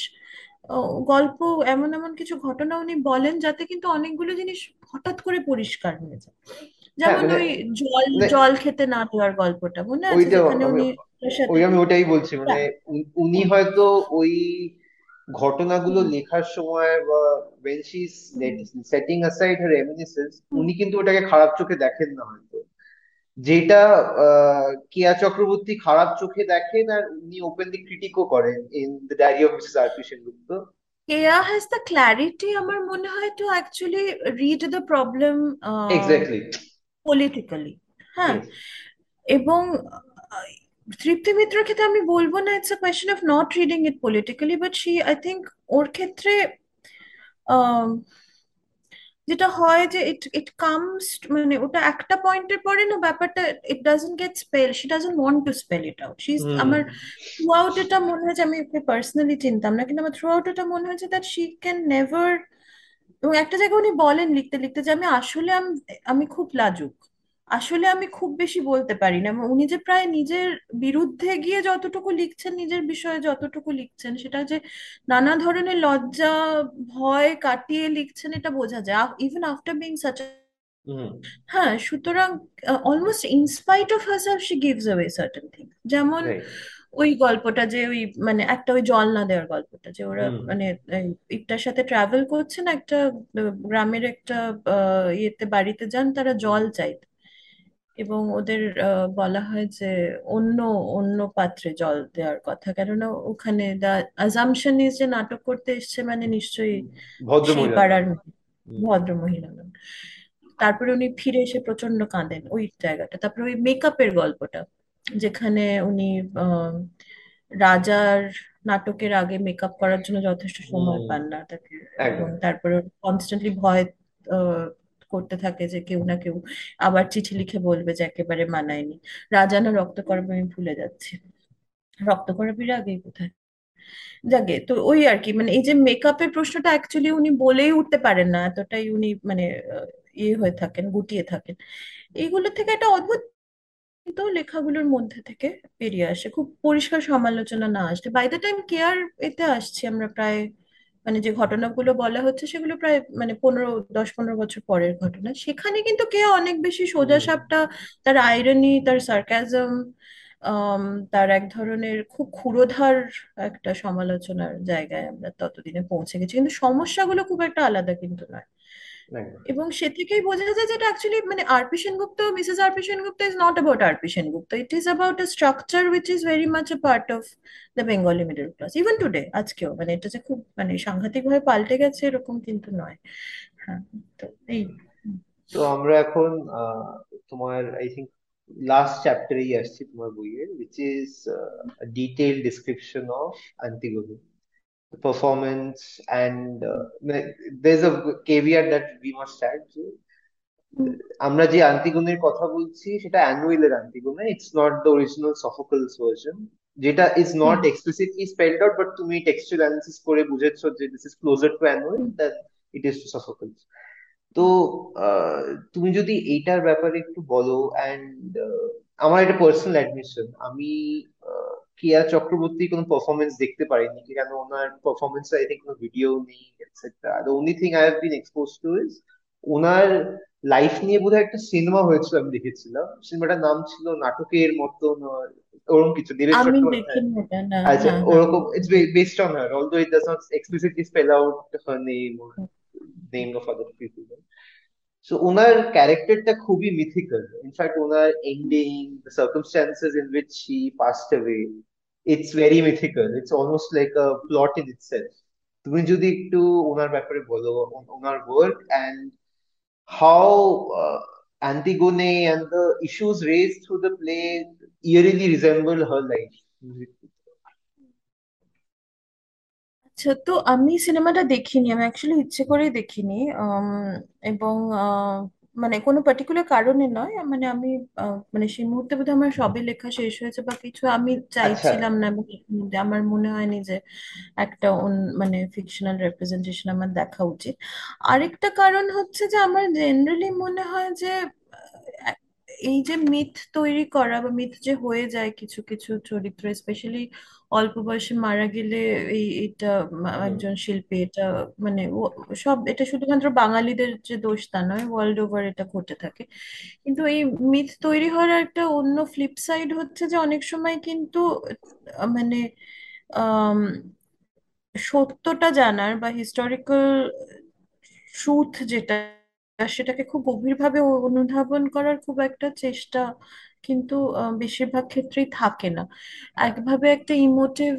গল্প এমন এমন কিছু ঘটনা উনি বলেন যাতে কিন্তু অনেকগুলো জিনিস হঠাৎ করে পরিষ্কার হয়ে যায়। হ্যাঁ যেমন মানে ওই জল মানে জল খেতে না দেওয়ার গল্পটা মনে আছে? যেখানে উনি ওই আমি ওটাই বলছি মানে হ্যাঁ। উনি হয়তো ওই ঘটনাগুলো লেখার সময় বা she's হুম। setting aside her reminiscence উনি কিন্তু ওটাকে খারাপ চোখে দেখেন না হয়তো। যেটা কেয়া চক্রবর্তী খারাপ চোখে দেখেন আর উনি ওপেনলি ক্রিটিকও করেন in the diary of Mrs RP Sengupta Keya has the clarity আমার মনে হয় to actually read the problem exactly politically হ্যাঁ। এবং তৃপ্তি মিত্রের ক্ষেত্রে আমি বলব না it's a question of not reading it politically but she I think ওর ক্ষেত্রে যেটা হয় যে ইট ইট কামস মানে ওটা একটা পয়েন্টের পরে না ব্যাপারটা it doesn't get spell she doesn't want to spell it out she আমার থ্রু আউট এটা মনে হয়েছে আমি ওকে পার্সোনালি চিনতাম না কিন্তু আমার থ্রু আউট এটা মনে হয়েছে দ্যাট শি ক্যান নেভার এবং একটা জায়গায় উনি বলেন লিখতে লিখতে যে আমি আসলে আমি খুব লাজুক। আসলে আমি খুব বেশি বলতে পারি না। উনি যে প্রায় নিজের বিরুদ্ধে গিয়ে যতটুকু লিখছেন নিজের বিষয়ে যতটুকু লিখছেন সেটা যে নানা ধরনের লজ্জা ভয় কাটিয়ে লিখছেন এটা বোঝা যায়। ইভেন আফটার বিং সাচ হ্যাঁ সুতরাং almost in spite of herself she gives away certain thing যেমন ওই গল্পটা যে ওই মানে একটা ওই জল না দেওয়ার গল্পটা যে ওরা মানে ইটার সাথে ট্রাভেল করছেন একটা গ্রামের একটা ইয়েতে বাড়িতে যান তারা জল চাইতে। এবং ওদের আহ, বলা হয় যে অন্য অন্য পাত্রে জল দেওয়ার কথা। কেননা ওখানে দা আজাম্পশন ইজ যে নাটক করতে এসছে মানে নিশ্চয়ই ভদ্র সেই মহিলা পাড়ার হুম। ভদ্র মহিলা নন। তারপরে উনি ফিরে এসে প্রচণ্ড কাঁদেন ওই জায়গাটা। তারপরে ওই মেকআপের গল্পটা যেখানে উনি আহ, রাজার নাটকের আগে মেকআপ করার জন্য যথেষ্ট সময় হুম। পান না তাকে। এবং একদম তারপরে কনস্ট্যান্টলি ভয় আহ, করতে থাকে যে কেউ না কেউ আবার চিঠি লিখে বলবে যে একেবারে মানায়নি। রাজা না রক্তকরবী আমি ভুলে যাচ্ছি। রক্তকরবীর আগে কোথায়? যাকে তো ওই আর কি মানে এই যে মেকআপের প্রশ্নটা অ্যাকচুয়ালি উনি বলেই উঠতে পারেন না, এতটাই উনি মানে ইয়ে হয়ে থাকেন, গুটিয়ে থাকেন। এইগুলো থেকে একটা অদ্ভুত তো লেখাগুলোর মধ্যে থেকে বেরিয়ে আসে। খুব পরিষ্কার সমালোচনা না আসে বাই দ্য টাইম কেয়ার এতে আসছি আমরা প্রায় মানে যে ঘটনাগুলো বলা হচ্ছে সেগুলো প্রায় মানে পনেরো দশ পনেরো বছর পরের ঘটনা। সেখানে কিন্তু কে অনেক বেশি সোজাসাপটা তার আইরনি তার সার্কাজম তার এক ধরনের খুব ক্ষুরোধার একটা সমালোচনার জায়গায় আমরা ততদিনে পৌঁছে গেছি। কিন্তু সমস্যাগুলো খুব একটা আলাদা কিন্তু নয়। এবং সে থেকেই বোঝা যায় যে এটা অ্যাকচুয়ালি মানে RP Sengupta Mrs RP Sengupta is not about RP Sengupta it is about a structure which is very much a part of the Bengali middle class even today আজকেও মানে এটা যে খুব মানে সাংঘাতিক ভাবে পাল্টে গেছে এরকম কিন্তু নয়। হ্যাঁ তো এই। তো আমরা এখন তোমার আই থিঙ্ক লাস্ট চ্যাপ্টারেই আসছি তোমার বইয়ের which is detail description of Antigone performance and uh, there's a caveat that we must add হুম আমরা যে আন্তিগুনের কথা বলছি সেটা অ্যানুয়েলের আন্তিগুনে it's not the original Sophocles version যেটা is not hmm explicitly spelled out but তুমি টেক্সচুয়াল অ্যানালিসিস করে বুঝেছ যে this is closer to Anouilh hmm than it is to Sophocles তো আহ, তুমি যদি এইটার ব্যাপারে একটু বলো অ্যান্ড আমার এটা পার্সোনাল অ্যাডমিশন আমি আহ, কেয়া চক্রবর্তী কোনো পারফরমেন্স দেখতে পারিনি কেন ওনার পারফরমেন্স আই থিঙ্ক কোনো ভিডিও নেই etcetera the only thing I have been expose to is owner life নিয়ে বোধহয় একটা সিনেমা হয়েছিল আমি দেখেছিলাম। সিনেমাটার নাম ছিল নাটকের মতন ওরকম কিছু দেবেশ আচ্ছা ওরকম it's based on her although it does not explicitly spell out her name name of other people. So ওনার ক্যারেক্টারটা খুবই মিথিক্যাল ইনফ্যাক্ট ওনার ending the circumstances in which he passed away it's very mythical it's almost like a plot in itself তুমি যদি একটু ওনার ব্যাপারে বলো ও- ওনার work and how Antigone and the issues raised through the play eerily resemble her life. আচ্ছা তো আমি সিনেমাটা দেখিনি আমি অ্যাকচুয়ালি ইচ্ছে করেই দেখিনি এবং আহ, মানে কোনো পার্টিকুলার কারণে নয় মানে আমি আহ, মানে সেই মুহূর্তে বোধহয় আমার সবে লেখা শেষ হয়েছে বা কিছু আমি আচ্ছা। চাইছিলাম না এবং আমার মনে হয়নি যে একটা অন- মানে ফিকশনাল রিপ্রেজেন্টেশন আমার দেখা উচিত। আরেকটা কারণ হচ্ছে যে আমার জেনারেলি মনে হয় যে আহ, এই যে মিথ তৈরি করা বা মিথ যে হয়ে যায় কিছু কিছু চরিত্র স্পেশালি অল্প বয়সে মারা গেলে এই এটা একজন শিল্পী এটা মানে সব এটা শুধুমাত্র বাঙালিদের যে দোষ তা নয় ওয়ার্ল্ড ওভার এটা ঘটে থাকে। কিন্তু এই মিথ তৈরি হওয়ার একটা অন্য ফ্লিপ সাইড হচ্ছে যে অনেক সময় কিন্তু মানে আম, সত্যটা জানার বা হিস্টোরিক্যাল ট্রুথ যেটা সেটাকে খুব গভীরভাবে অনুধাবন করার খুব একটা চেষ্টা কিন্তু বেশিরভাগ ক্ষেত্রেই থাকে না। একভাবে একটা ইমোটিভ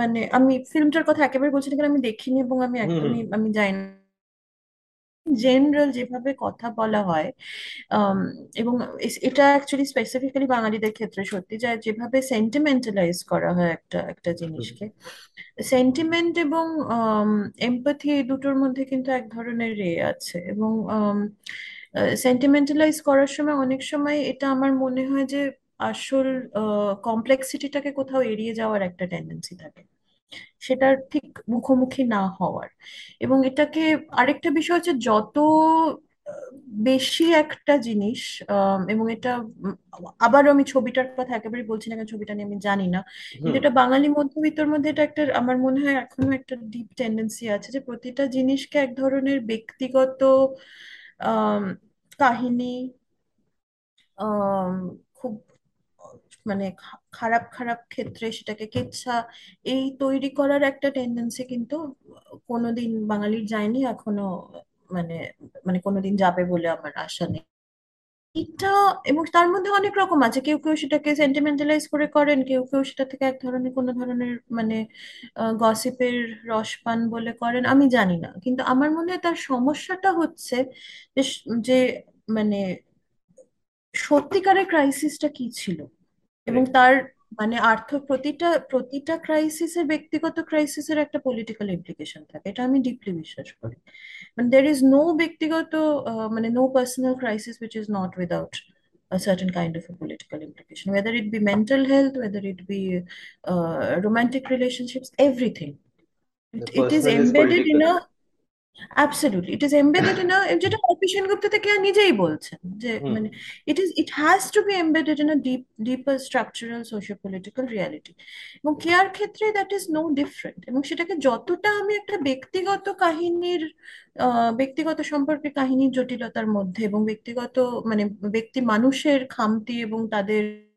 মানে আমি ফিল্মটার কথা একেবারে বলছি না কারণ আমি দেখিনি এবং আমি একদমই আমি জানি না। জেনারেল যেভাবে কথা বলা হয় এবং এটা অ্যাকচুয়ালি স্পেসিফিক্যালি বাঙালিদের ক্ষেত্রে সত্যি যে যেভাবে সেন্টিমেন্টালাইজ করা হয় একটা একটা জিনিসকে। সেন্টিমেন্ট এবং এমপ্যাথি এই দুটোর মধ্যে কিন্তু এক ধরনের রে আছে এবং সেন্টিমেন্টালাইজ করার সময় অনেক সময় এটা আমার মনে হয় যে আসল কমপ্লেক্সিটিটাকে কোথাও এড়িয়ে যাওয়ার একটা টেন্ডেন্সি থাকে। সেটার ঠিক মুখোমুখি না হওয়ার। এবং এটাকে আরেকটা বিষয় হচ্ছে যত বেশি একটা জিনিস এবং এটা উম, আবারও আমি ছবিটার কথা একেবারে বলছি না কারণ ছবিটা নিয়ে আমি জানি না। কিন্তু এটা বাঙালি মধ্যবিত্তর মধ্যে এটা একটা আমার মনে হয় এখনও একটা ডিপ টেন্ডেন্সি আছে যে প্রতিটা জিনিসকে এক ধরনের ব্যক্তিগত কাহিনী খুব মানে খারাপ খারাপ ক্ষেত্রে সেটাকে কেচ্ছা, এই তৈরি করার একটা টেন্ডেন্সি কিন্তু কোনোদিন বাঙালির যায়নি, এখনও মানে মানে কোনোদিন যাবে বলে আমার আশা নেই। এটা এবং তার মধ্যে অনেক রকম আছে। কেউ কেউ সেটাকে সেন্টিমেন্টালাইজ করে করেন কেউ কেউ সেটা থেকে এক ধরনের কোনো ধরনের মানে গসিপের রসপান বলে করেন আমি জানি না। কিন্তু আমার মনে হয় তার সমস্যাটা হচ্ছে যে যে মানে সত্যিকারের ক্রাইসিসটা কি ছিল? এবং তার মানে আর্থ প্রতিটা প্রতিটা ক্রাইসিসের ব্যক্তিগত ক্রাইসিসের একটা পলিটিক্যাল ইমপ্লিকেশন থাকে এটা আমি ডিপলি বিশ্বাস করি মানে দের ইজ নো ব্যক্তিগত আহ, মানে no personal crisis which is not without a certain kind of a political implication, whether it be mental health, whether it be uh, romantic relationships, everything. It, the it is personal is embedded in political a absolutely it embedded in a যেটা অপিশন গুপ্তা থেকে নিজেই বলছেন যে মানে it is it has to be embedded in a deep deeper structural socio political reality এবং care ক্ষেত্রে that is no different এবং সেটাকে যতটা আমি একটা ব্যক্তিগত কাহিনীর ব্যক্তিগত সম্পর্কে কাহিনীর জটিলতার মধ্যে এবং ব্যক্তিগত মানে ব্যক্তি মানুষের খামতি এবং তাদের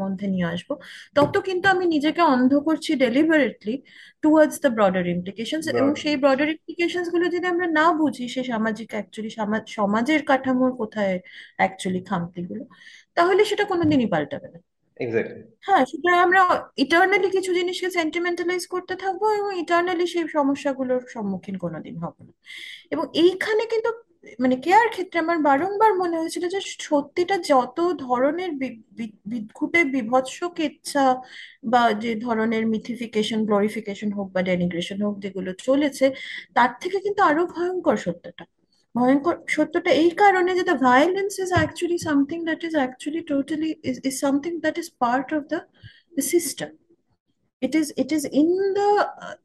মধ্যে নিয়ে আসব। তত কিন্তু আমি নিজেকে অন্ধ করছি deliberately towards the broader implications এবং সেই ব্রডার ইমপ্লিকেশনসগুলো যদি আমরা না বুঝি সে সামাজিক অ্যাকচুয়ালি সমাজের কাঠামোর কোথায় অ্যাকচুয়ালি খামতিগুলো তাহলে সেটা কোনোদিনই পাল্টাবে না। হ্যাঁ সেটা আমরা ইটার্নালি কিছু জিনিসকে সেন্টিমেন্টালাইজ করতে থাকব এবং ইটার্নালি সেই সমস্যাগুলোর সম্মুখীন কোনোদিন হব না। এবং এইখানে কিন্তু মানে কেয়ার ক্ষেত্রে আমার বারংবার মনে হয়েছিল যে সত্যিটা যত ধরনের বিদ্ঘুটে বিভৎস কেচ্ছা বা যে ধরনের মিথিফিকেশন গ্লোরিফিকেশন হোক বা ডেনিগ্রেশন হোক যেগুলো চলেছে, তার থেকে কিন্তু আরও ভয়ঙ্কর সত্যটা। ভয়ঙ্কর সত্যটা এই কারণে যে the violence is actually something that is actually totally is is something that is part of the system it is it is in the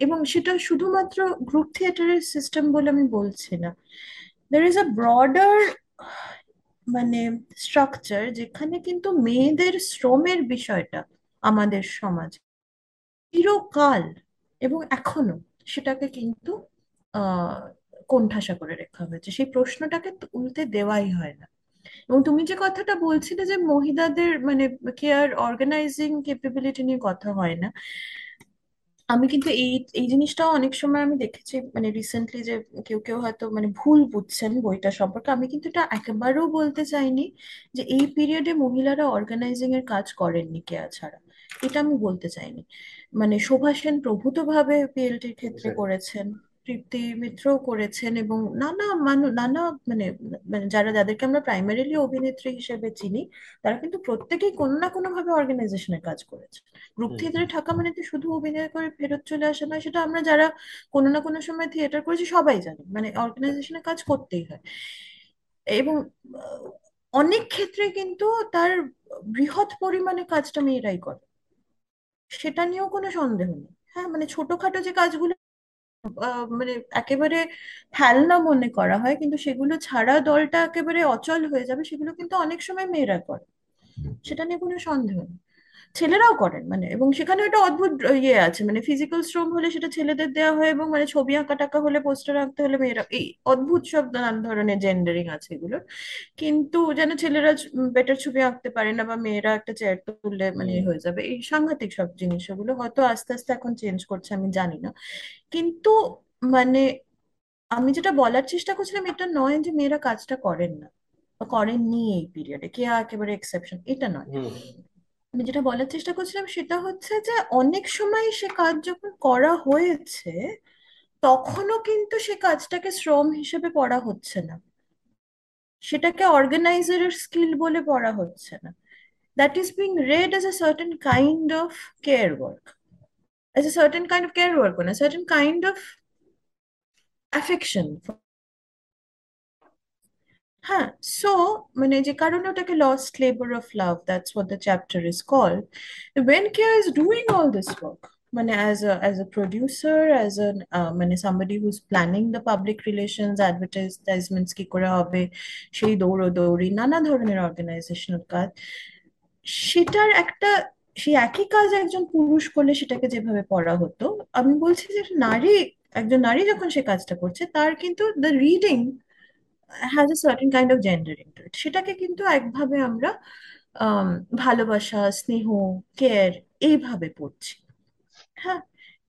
এবং সেটা শুধুমাত্র গ্রুপ থিয়েটারের সিস্টেম বলে আমি বলছি না। দের ইজ আ ব্রডার মানে স্ট্রাকচার যেখানে কিন্তু মেয়েদের শ্রমের বিষয়টা আমাদের সমাজে চিরকাল এবং এখনও সেটাকে কিন্তু কোণঠাসা করে রাখা হয়েছে। সেই প্রশ্নটাকে তুলতে দেওয়াই হয় না। এবং তুমি যে কথাটা বলছিলে যে মহিলাদের মানে কেয়ার অর্গানাইজিং ক্যাপাবিলিটি নিয়ে কথা হয় না আমি কিন্তু এই এই জিনিসটাও অনেক সময় আমি দেখেছি মানে রিসেন্টলি যে কেউ কেউ হয়তো মানে ভুল বুঝছেন বইটা সম্পর্কে আমি কিন্তু এটা একেবারেও বলতে চাইনি যে এই পিরিয়ডে মহিলারা অর্গানাইজিং এর কাজ করেননি কেয়া ছাড়া। এটা আমি বলতে চাইনি। মানে শোভা সেন প্রভূতভাবে পিএলটির ক্ষেত্রে করেছেন। তৃপ্তি মিত্রও করেছেন এবং নানা মানু নানা মানে মানে যারা যাদেরকে আমরা প্রাইমারিলি অভিনেত্রী হিসেবে চিনি তারা কিন্তু প্রত্যেকেই কোনো না কোনো ভাবে অর্গানাইজেশনের কাজ করেছে। গ্রুপ থিয়েটারে থাকা মানে তো শুধু অভিনয় করে ফেরত চলে আসা নয় সেটা আমরা যারা কোনো না কোনো সময় থিয়েটার করেছি সবাই জানি মানে অর্গানাইজেশনের কাজ করতেই হয়। এবং অনেক ক্ষেত্রে কিন্তু তার বৃহৎ পরিমাণে কাজটা মেয়েরাই করে। সেটা নিয়েও কোনো সন্দেহ নেই। হ্যাঁ মানে ছোটখাটো যে কাজগুলো মানে একেবারে ফেলনা মনে করা হয়। কিন্তু সেগুলো ছাড়া দলটা একেবারে অচল হয়ে যাবে সেগুলো কিন্তু অনেক সময় মেয়েরা করে। সেটা নিয়ে কোনো সন্দেহ নেই। ছেলেরাও করেন মানে এবং সেখানে একটা অদ্ভুত ইয়ে আছে মানে ফিজিক্যাল শ্রম হলে সেটা ছেলেদের দেওয়া হয় এবং মানে ছবি আঁকা টাকা হলে পোস্টার আঁকতে হলে মেয়েরা এই অদ্ভুত সব নানান ধরনের জেন্ডারিং আছে এগুলো কিন্তু যেন ছেলেরা বেটার ছবি আঁকতে পারে না বা মেয়েরা একটা চেয়ার তুললে মানে হয়ে যাবে এই সাংঘাতিক সব জিনিস ওগুলো হয়তো আস্তে আস্তে এখন চেঞ্জ করছে আমি জানি না। কিন্তু মানে আমি যেটা বলার চেষ্টা করছিলাম এটা নয় যে মেয়েরা কাজটা করেন না বা করেননি এই পিরিয়ডে কে একেবারে এক্সেপশন এটা নয়। আমি যেটা বলার চেষ্টা করছিলাম সেটা হচ্ছে যে অনেক সময় সে কাজ যখন করা হয়েছে, তখনও কিন্তু সে কাজটাকে শ্রম হিসেবে পড়া হচ্ছে না। সেটাকে অর্গানাইজারের স্কিল বলে পড়া হচ্ছে না। That is being read as a certain kind of care work as a certain kind of care work মানে certain kind of affection হ্যাঁ সো মানে যে কারণে ওটাকে lost labour of love that's what the chapter is called when Keya is doing all this work মানে as a as a producer as a মানে somebody who's planning the public relations advertisements কি করে হবে, সেই দৌড়োদৌড়ি, নানা ধরনের organisational কাজ, সেটার একটা, সেই একই কাজ একজন পুরুষ করলে সেটাকে যেভাবে পড়া হতো, আমি বলছি যে নারী, একজন নারী যখন সে কাজটা করছে, তার কিন্তু the reading has a certain kind of gendering to it সেটাকে কিন্তু একভাবে আমরা আম, ভালোবাসা স্নেহ কেয়ার এইভাবে পড়ছি। হ্যাঁ?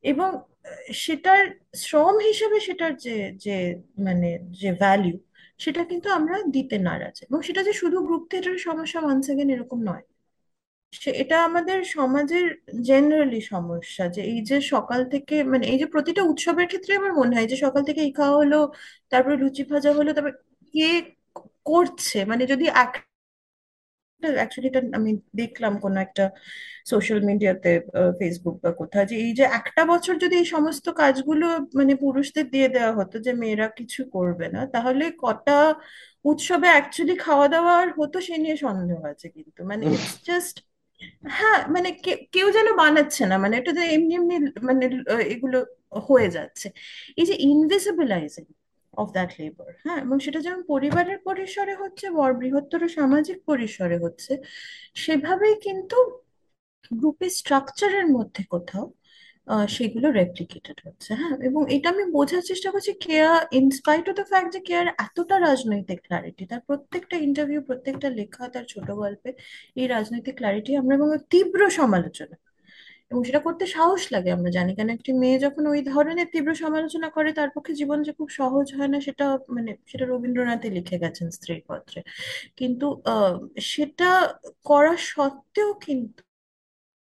এবং সেটার শ্রম হিসেবে সেটার যে যে মানে যে ভ্যালিউ সেটা কিন্তু আমরা দিতে নারাজ। এবং সেটা যে শুধু গ্রুপ থিয়েটারের সমস্যা ওয়ান্স এগেন এরকম নয়। সে এটা আমাদের সমাজের জেনারেলি সমস্যা যে এই যে সকাল থেকে মানে এই যে প্রতিটা উৎসবের ক্ষেত্রে আমার মনে হয় যে সকাল থেকে এই খাওয়া হলো তারপরে লুচি ভাজা হলো তারপর কে করছে? মানে যদি অ্যাকচুয়ালি এটা আমি দেখলাম কোনো একটা সোশ্যাল মিডিয়াতে ফেসবুক বা কোথাও যে এই যে একটা বছর যদি এই সমস্ত কাজগুলো মানে পুরুষদের দিয়ে দেওয়া হতো যে মেয়েরা কিছু করবে না তাহলে কটা উৎসবে অ্যাকচুয়ালি খাওয়া দাওয়া আর হতো সে নিয়ে সন্দেহ আছে কিন্তু। মানে ইটস জাস্ট হ্যাঁ মানে কে- কেউ যেন বানাচ্ছে না মানে এটা যে এমনি এমনি মানে এগুলো হয়ে যাচ্ছে। এই যে ইনভিজিবিলাইজিং অফ দ্যাট লেবার হ্যাঁ এবং সেটা যেমন পরিবারের পরিসরে হচ্ছে বৃহত্তর সামাজিক পরিসরে হচ্ছে, সেভাবেই কিন্তু গ্রুপের স্ট্রাকচারের মধ্যে কোথাও সেগুলো রেপ্লিকেটেড হচ্ছে। হ্যাঁ এবং এটা আমি বোঝার চেষ্টা করছি Keya in spite of the fact যে কেয়ার এতটা রাজনৈতিক ক্লারিটি তার প্রত্যেকটা ইন্টারভিউ প্রত্যেকটা লেখা, তার ছোট গল্পে এই রাজনৈতিক ক্লারিটি আমরা এবং তীব্র সমালোচনা এবং সেটা করতে সাহস লাগে, আমরা জানি। কেন একটি মেয়ে যখন ওই ধরনের তীব্র সমালোচনা করে, তার পক্ষে জীবন যে খুব সহজ হয় না, সেটা মানে সেটা রবীন্দ্রনাথই লিখে গেছেন স্ত্রীর পত্রে কিন্তু সেটা করা সত্ত্বেও কিন্তু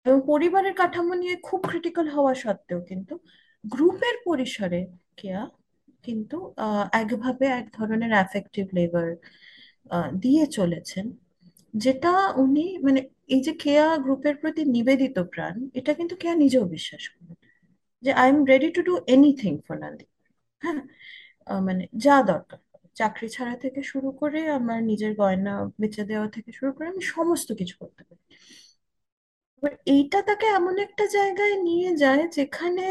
এবং পরিবারের কাঠামো নিয়ে খুব ক্রিটিক্যাল হওয়া সত্ত্বেও কিন্তু গ্রুপের পরিসরে কেয়া কিন্তু একভাবে এক ধরনের অ্যাফেক্টিভ লেবার দিয়ে চলেছেন। যেটা উনি মানে এই যে কেয়া গ্রুপের প্রতি নিবেদিত প্রাণ, এটা কিন্তু কেয়া নিজেও বিশ্বাস করেন যে I am ready to do anything for Nandi হ্যাঁ মানে যা দরকার। চাকরি ছাড়া থেকে শুরু করে, আমার নিজের গয়না বেচে দেওয়া থেকে শুরু করে, আমি সমস্ত কিছু করতে পারি। এবার এইটা তাকে এমন একটা জায়গায় নিয়ে যায় যেখানে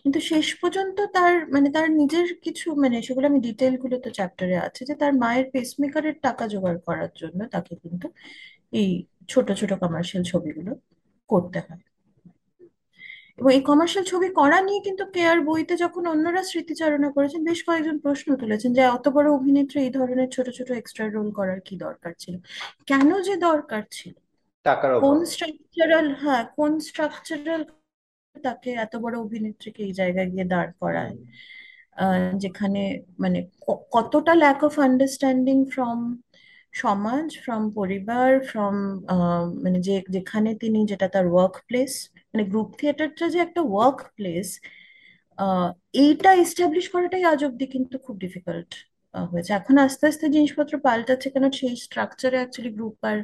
কিন্তু শেষ পর্যন্ত তার মানে তার নিজের কিছু মানে সেগুলো আমি ডিটেলগুলো তো চ্যাপ্টারে আছে, যে তার মায়ের পেসমেকারের টাকা জোগাড় করার জন্য তাকে কিন্তু এই ছোট ছোট কমার্শিয়াল ছবিগুলো করতে হয়। এবং এই কমার্শিয়াল ছবি করা নিয়ে কিন্তু কেয়ার বইতে যখন অন্যরা স্মৃতিচারণা করেছেন বেশ কয়েকজন প্রশ্ন তুলেছেন যে অত বড় অভিনেত্রী এই ধরনের ছোট ছোট এক্সট্রা রোল করার কি দরকার ছিল? কেন যে দরকার ছিল? কোন স্ট্রাকচারাল হ্যাঁ কোন স্ট্রাকচারাল তাকে এত বড় অভিনেত্রীকে এই জায়গায় গিয়ে দাঁড় করায়? আহ, যেখানে মানে কতটা ল্যাক অফ আন্ডারস্ট্যান্ডিং ফ্রম সমাজ ফ্রম পরিবার ফ্রম মানে যে, যেখানে তিনি যেটা তার ওয়ার্ক প্লেস মানে গ্রুপ থিয়েটারটা যে একটা ওয়ার্ক প্লেস এইটা এস্টাবলিশ করাটাই আজ অব্দি কিন্তু খুব ডিফিকাল্ট হয়েছে। এখন আস্তে আস্তে জিনিসপত্র পাল্টাচ্ছে কেন? সেই স্ট্রাকচারে অ্যাকচুয়ালি গ্রুপ আর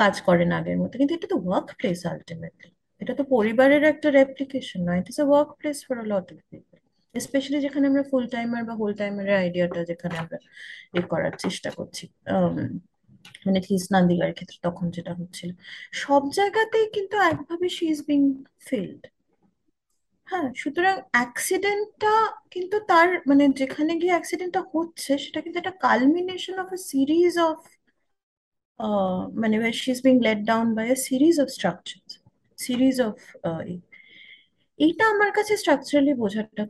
কাজ করে না আগের মতো। কিন্তু এটা তো ওয়ার্ক প্লেস আলটিমেটলি এটা তো পরিবারের একটা রেপ্লিকেশন নয়। It is a work place for a lot of people specially যেখানে আমরা ফুল টাইমার বা হোল টাইমারের আইডিয়াটা যেখানে আমরা এ করার চেষ্টা করছি। মানে অ্যাটলিস্ট নান্দিগার ক্ষেত্রে তখন যেটা হচ্ছিল। সব জায়গাতেই কিন্তু একভাবে শি ইজ বিং ফেলড হ্যাঁ সুতরাং অ্যাক্সিডেন্টটা কিন্তু তার মানে যেখানে গিয়ে অ্যাক্সিডেন্টটা হচ্ছে, সেটা কিন্তু একটা culmination of a series of মানে where she's being let down by a series of structures series of এইটা আমার কাছে স্ট্রাকচারালি বোঝাটা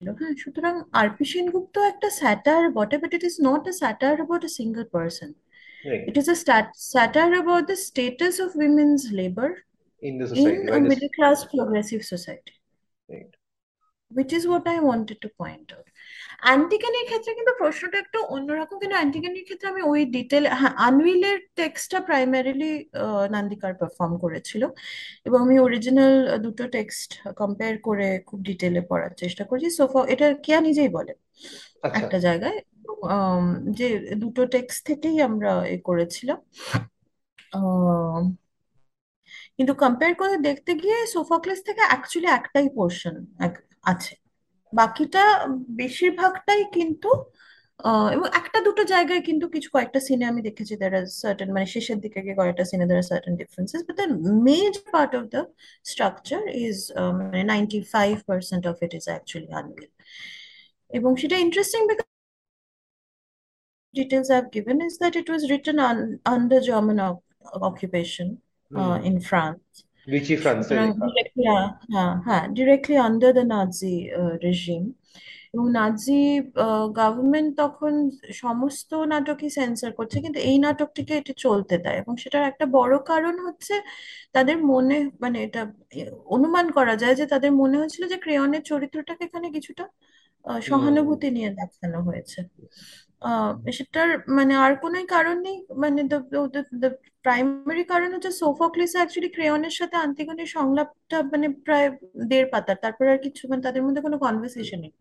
হ্যাঁ সুতরাং আরপি সেনগুপ্ত একটা স্যাটার বটে but it is not a satire about a single person right it is a satire about the status of women's labour in the in society a by this middle class progressive society right which is what I wanted to point out. অ্যান্টিকেনির ক্ষেত্রে কিন্তু প্রশ্নটা একটু অন্যরকম কিন্তু অ্যান্টিকেনির ক্ষেত্রে আমি ওই ডিটেল হ্যাঁ আনউইলের টেক্সটটা প্রাইমারিলি নান্দিকার পারফর্ম করেছিল। এবং আমি অরিজিনাল দুটো টেক্সট কম্পেয়ার করে খুব ডিটেলে পড়ার চেষ্টা করছি। সোফা এটা কেয়া নিজেই বলে আচ্ছা। একটা জায়গায়। যে দুটো টেক্সট থেকেই আমরা এ করেছিলাম। কিন্তু কম্পেয়ার করে দেখতে গিয়ে সোফোক্লেস থেকে অ্যাকচুয়ালি একটাই পোর্শন আছে। বাকিটা বেশিরভাগটাই কিন্তু আহ, এবং একটা দুটো জায়গায় কিন্তু কিছু কয়েকটা সিনে আমি দেখেছি দ্যার আর সার্টেন মানে শেষের দিকে গিয়ে কয়েকটা সিনে there are certain differences but the major part of the structure is মানে ninety five percent of it is actually unreal এবং সেটা interesting because details I've given is that it was written un, under German oc- occupation hmm uh, in France. লেখা directly হ্যাঁ হ্যাঁ directly under the Nazi regime এবং Nazi government তখন সমস্ত নাটকই sensor করছে কিন্তু এই নাটকটিকে এটি চলতে দেয়। এবং সেটার একটা বড় কারণ হচ্ছে তাদের মনে মানে এটা অনুমান করা যায় যে তাদের মনে হয়েছিল যে ক্রেয়নের চরিত্রটাকে এখানে কিছুটা সহানুভূতি নিয়ে দেখানো হয়েছে। আহ সেটার মানে আর কোনো কারণ নেই মানে প্রাইমারি কারণ হচ্ছে সোফোক্লিস অ্যাকচুয়ালি ক্রেয়নের সাথে আন্তিগনির সংলাপটা মানে প্রায় দেড় পাতার। তারপর আর কিছু মানে তাদের মধ্যে কোনো কনভারসেশন নেই।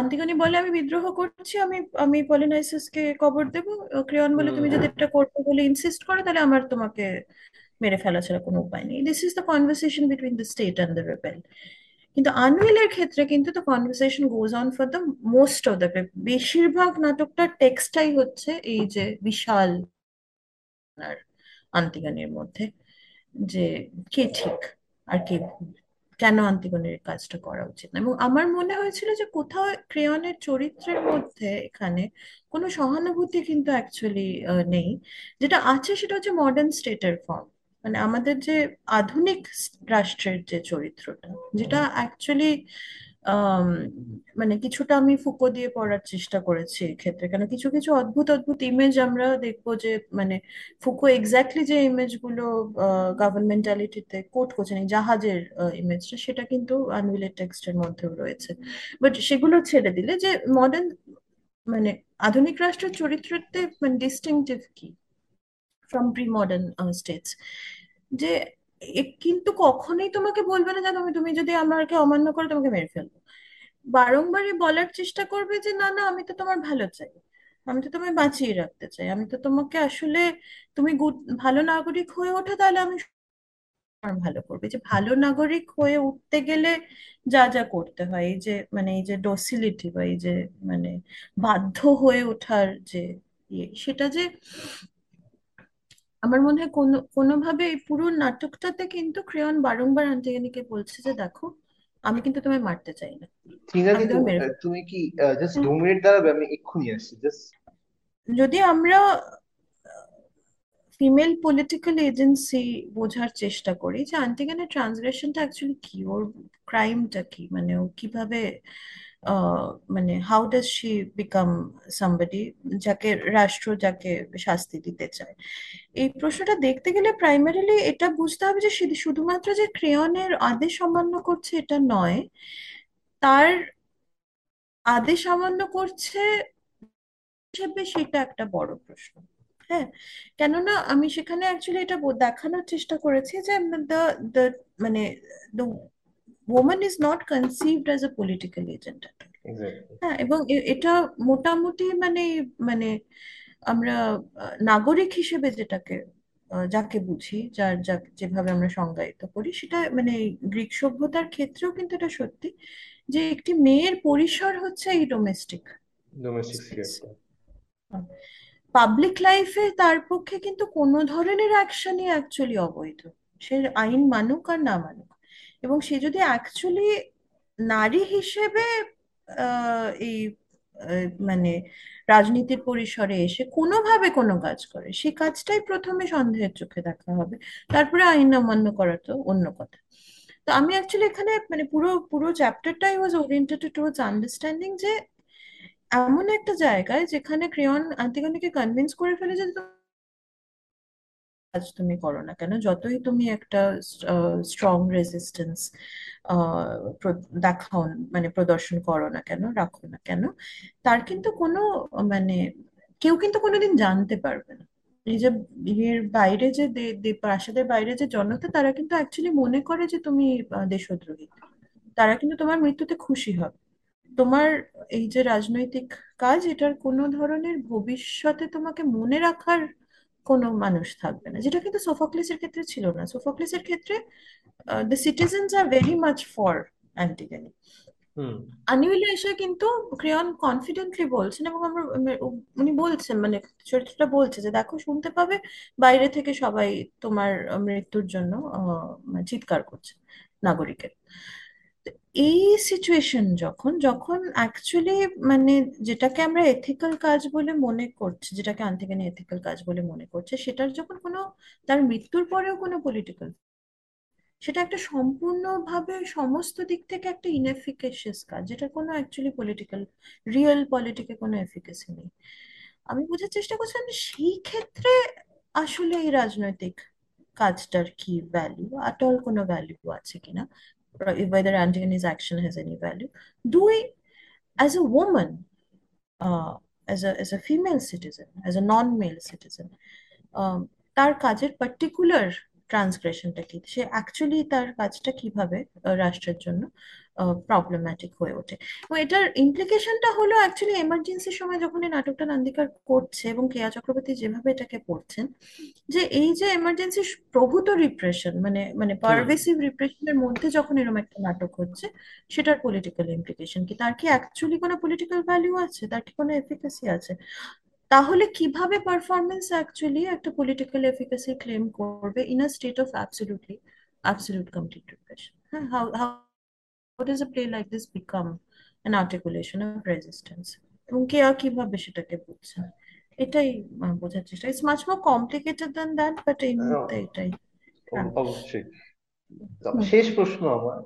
আন্তিগনি বলে, আমি বিদ্রোহ করছি, আমি আমি পলিনাইসিসকে কবর দেব। ক্রেয়ন বলে, তুমি যদি এটা করতে বলে ইনসিস্ট করো, তাহলে আমার তোমাকে মেরে ফেলা ছাড়া কোনো উপায় নেই। This is the conversation between the state and the rebel কিন্তু আনউইলের ক্ষেত্রে কিন্তু the conversation goes on for the most of the বেশিরভাগ নাটকটার টেক্সটাই হচ্ছে এই যে বিশাল আর আন্তিগানির মধ্যে যে কে ঠিক আর কে কেন আন্তিগণের কাজটা করা উচিত না? এবং আমার মনে হয়েছিল যে কোথাও ক্রেয়নের চরিত্রের মধ্যে এখানে কোনো সহানুভূতি কিন্তু অ্যাকচুয়ালি নেই। যেটা আছে সেটা হচ্ছে মডার্ন স্টেটের ফর্ম মানে আমাদের যে আধুনিক রাষ্ট্রের যে চরিত্রটা, যেটা অ্যাকচুয়ালি মানে কিছুটা আমি ফুকো দিয়ে পড়ার চেষ্টা করেছি এক্ষেত্রে। কেন কিছু কিছু অদ্ভুত অদ্ভুত ইমেজ আমরা দেখব যে মানে ফুকো এক্স্যাক্টলি যে ইমেজগুলো গভর্নমেন্টালিটিতে কোট করছেন এই জাহাজের ইমেজটা সেটা কিন্তু আনউইলের টেক্সটের মধ্যেও রয়েছে। বাট সেগুলো ছেড়ে দিলে যে মডার্ন মানে আধুনিক রাষ্ট্রের চরিত্রতে মানে ডিস্টিংটিভ কি? ফ্রম প্রি মডার্ন স্টেটস যে কিন্তু কখনোই তোমাকে বলবে না যে তুমি তুমি যদি আমাকে অমান্য করো, তোমাকে মেরে ফেলব। বারংবারই বলার চেষ্টা করবে যে, না না, আমি তো তোমার ভালো চাই। আমি তো তোমায় বাঁচিয়ে রাখতে চাই। আমি তো তোমাকে আসলে, তুমি ভালো নাগরিক হয়ে ওঠো, তাহলে আমি ভালো করবে। যে ভালো নাগরিক হয়ে উঠতে গেলে যা যা করতে হয়, এই যে মানে এই যে ডসিলিটি বা এই যে মানে বাধ্য হয়ে ওঠার যে ইয়ে সেটা যে আমার মনে হয় কোনো কোনোভাবে এই পুরো নাটকটাতে কিন্তু ক্রেয়ন বারংবার আন্টিগনিকে বলছে যে দেখো আমি কিন্তু তোমায় মারতে চাই না। তোমায় মেরে তুমি কি জাস্ট দু মিনিট দাঁড়াবে আমি এক্ষুনি আসছি জাস্ট যদি আমরা ফিমেল পলিটিক্যাল এজেন্সি বোঝার চেষ্টা করি যে আন্টিগেনের ট্রান্সগ্রেশনটা অ্যাকচুয়ালি কি? ওর ক্রাইমটা কি? মানে ও কীভাবে মানে how does she become somebody যাকে, রাষ্ট্র যাকে শাস্তি দিতে চায়? এই প্রশ্নটা দেখতে গেলে প্রাইমারিলি এটা বুঝতে হবে যে শুধুমাত্র যে ক্রেয়নের আদেশ অমান্য করছে এটা নয়, তার আদেশ অমান্য করছে হিসেবে সেটা একটা বড় প্রশ্ন হ্যাঁ? কেননা আমি সেখানে অ্যাকচুয়ালি এটা দেখানোর চেষ্টা করেছি যে দ্য দ্য মানে the woman is not conceived as a political agent at all. হ্যাঁ এবং এটা মোটামুটি মানে মানে আমরা নাগরিক হিসেবে যেটাকে যাকে বুঝি যার যা যেভাবে আমরা সংজ্ঞায়িত করি সেটা মানে গ্রিক সভ্যতার ক্ষেত্রেও কিন্তু এটা সত্যি যে একটি মেয়ের পরিসর হচ্ছে এই ডোমেস্টিক পাবলিক লাইফে তার পক্ষে কিন্তু কোনো ধরনের অ্যাকশনই অ্যাকচুয়ালি অবৈধ। সে আইন মানুক আর না মানুক। এবং সে যদি অ্যাকচুয়ালি নারী হিসেবে এই মানে রাজনীতির পরিসরে এসে কোনোভাবে কোনো কাজ করে সেই কাজটাই প্রথমে সন্দেহের চোখে দেখা হবে। তারপরে আইন অমান্য করা তো অন্য কথা। তো আমি অ্যাকচুয়ালি এখানে মানে পুরো পুরো চ্যাপ্টারটাই ওয়াজ ওরিয়েন্টেড টুয়ার্ডস আন্ডারস্ট্যান্ডিং যে, এমন একটা জায়গায় যেখানে ক্রেয়ন আন্টিগনিকে কনভিন্স করে ফেলে যে কাজ তুমি করো না কেন? যতই তুমি একটা স্ট্রং রেজিস্ট্যান্স দেখাও মানে প্রদর্শন করো না কেন, রাখো না কেন, তার কিন্তু কোনো মানে কেউ কিন্তু কোনোদিন জানতে পারবে না। এই যে এর বাইরে যে প্রাসাদের বাইরে যে জনতা, তারা কিন্তু অ্যাকচুয়ালি মনে করে যে তুমি দেশদ্রোহী। তারা কিন্তু তোমার মৃত্যুতে খুশি হবে। তোমার এই যে রাজনৈতিক কাজ, এটার কোনো ধরনের ভবিষ্যতে তোমাকে মনে রাখার কোনো মানুষ থাকবে না যেটা কিন্তু সোফোক্লেসের ক্ষেত্রে ছিল না। সোফোক্লেসের ক্ষেত্রে the citizens are very much for Antigone hmm. আনিউলে এসে কিন্তু ক্রেয়ন কনফিডেন্টলি বলছেন এবং আমরা উনি বলছেন মানে চরিত্রটা বলছে যে দেখো শুনতে পাবে বাইরে থেকে সবাই তোমার মৃত্যুর জন্য মানে চিৎকার করছে নাগরিকের। এই সিচুয়েশন যখন যখন অ্যাকচুয়ালি মানে যেটাকে আমরা এথিক্যাল কাজ বলে মনে করছি, যেটাকে আনথিকানি এথিক্যাল কাজ বলে মনে করছে, সেটার যখন কোনো, তার মৃত্যুর পরেও কোনো পলিটিক্যাল সেটা একটা সম্পূর্ণভাবে সমস্ত দিক থেকে একটা ইনএফিকেশিয়াস কাজ, যেটা কোনো অ্যাকচুয়ালি পলিটিক্যাল রিয়েল পলিটিকে কোনো এফিকেসি নেই। আমি বোঝার চেষ্টা করছিলাম সেই ক্ষেত্রে আসলে এই রাজনৈতিক কাজটার কি ভ্যালু আট অল কোনো ভ্যালু আছে কিনা? whether Antony's action has any value দুই as a woman uh, as a as a female citizen as a non-male citizen um, তার কাজের পার্টিকুলার ট্রান্সগ্রেশনটা কি? সে অ্যাকচুয়ালি তার কাজটা কীভাবে রাষ্ট্রের জন্য প্রবলেম্যাটিক হয়ে ওঠে? এবং এটার ইমপ্লিকেশনটা হলো অ্যাকচুয়ালি এমার্জেন্সির সময় যখন এই নাটকটা নান্দিকার করছে এবং কেয়া চক্রবর্তী যেভাবে এটাকে পড়ছেন যে এই যে এমার্জেন্সি প্রভূত রিপ্রেশন মানে মানে পারভেসিভ রিপ্রেশনের মধ্যে যখন এরকম একটা নাটক হচ্ছে সেটার পলিটিক্যাল ইমপ্লিকেশন কি? তার কি অ্যাকচুয়ালি কোনো পলিটিক্যাল ভ্যালু আছে? তার কি কোনো এফিকাসি আছে? তাহলে কীভাবে পারফরমেন্স অ্যাকচুয়ালি একটা পলিটিক্যাল এফিকাসি ক্লেম করবে in a state of absolutely absolute complete repression হ্যাঁ how how does a play like this become an articulation of resistance? এবং কে আর কীভাবে সেটাকে বুঝছেন এটাই বোঝার চেষ্টা। It's much more complicated than that but এই মুহূর্তে এটাই অবশ্যই। তো শেষ প্রশ্ন আমার।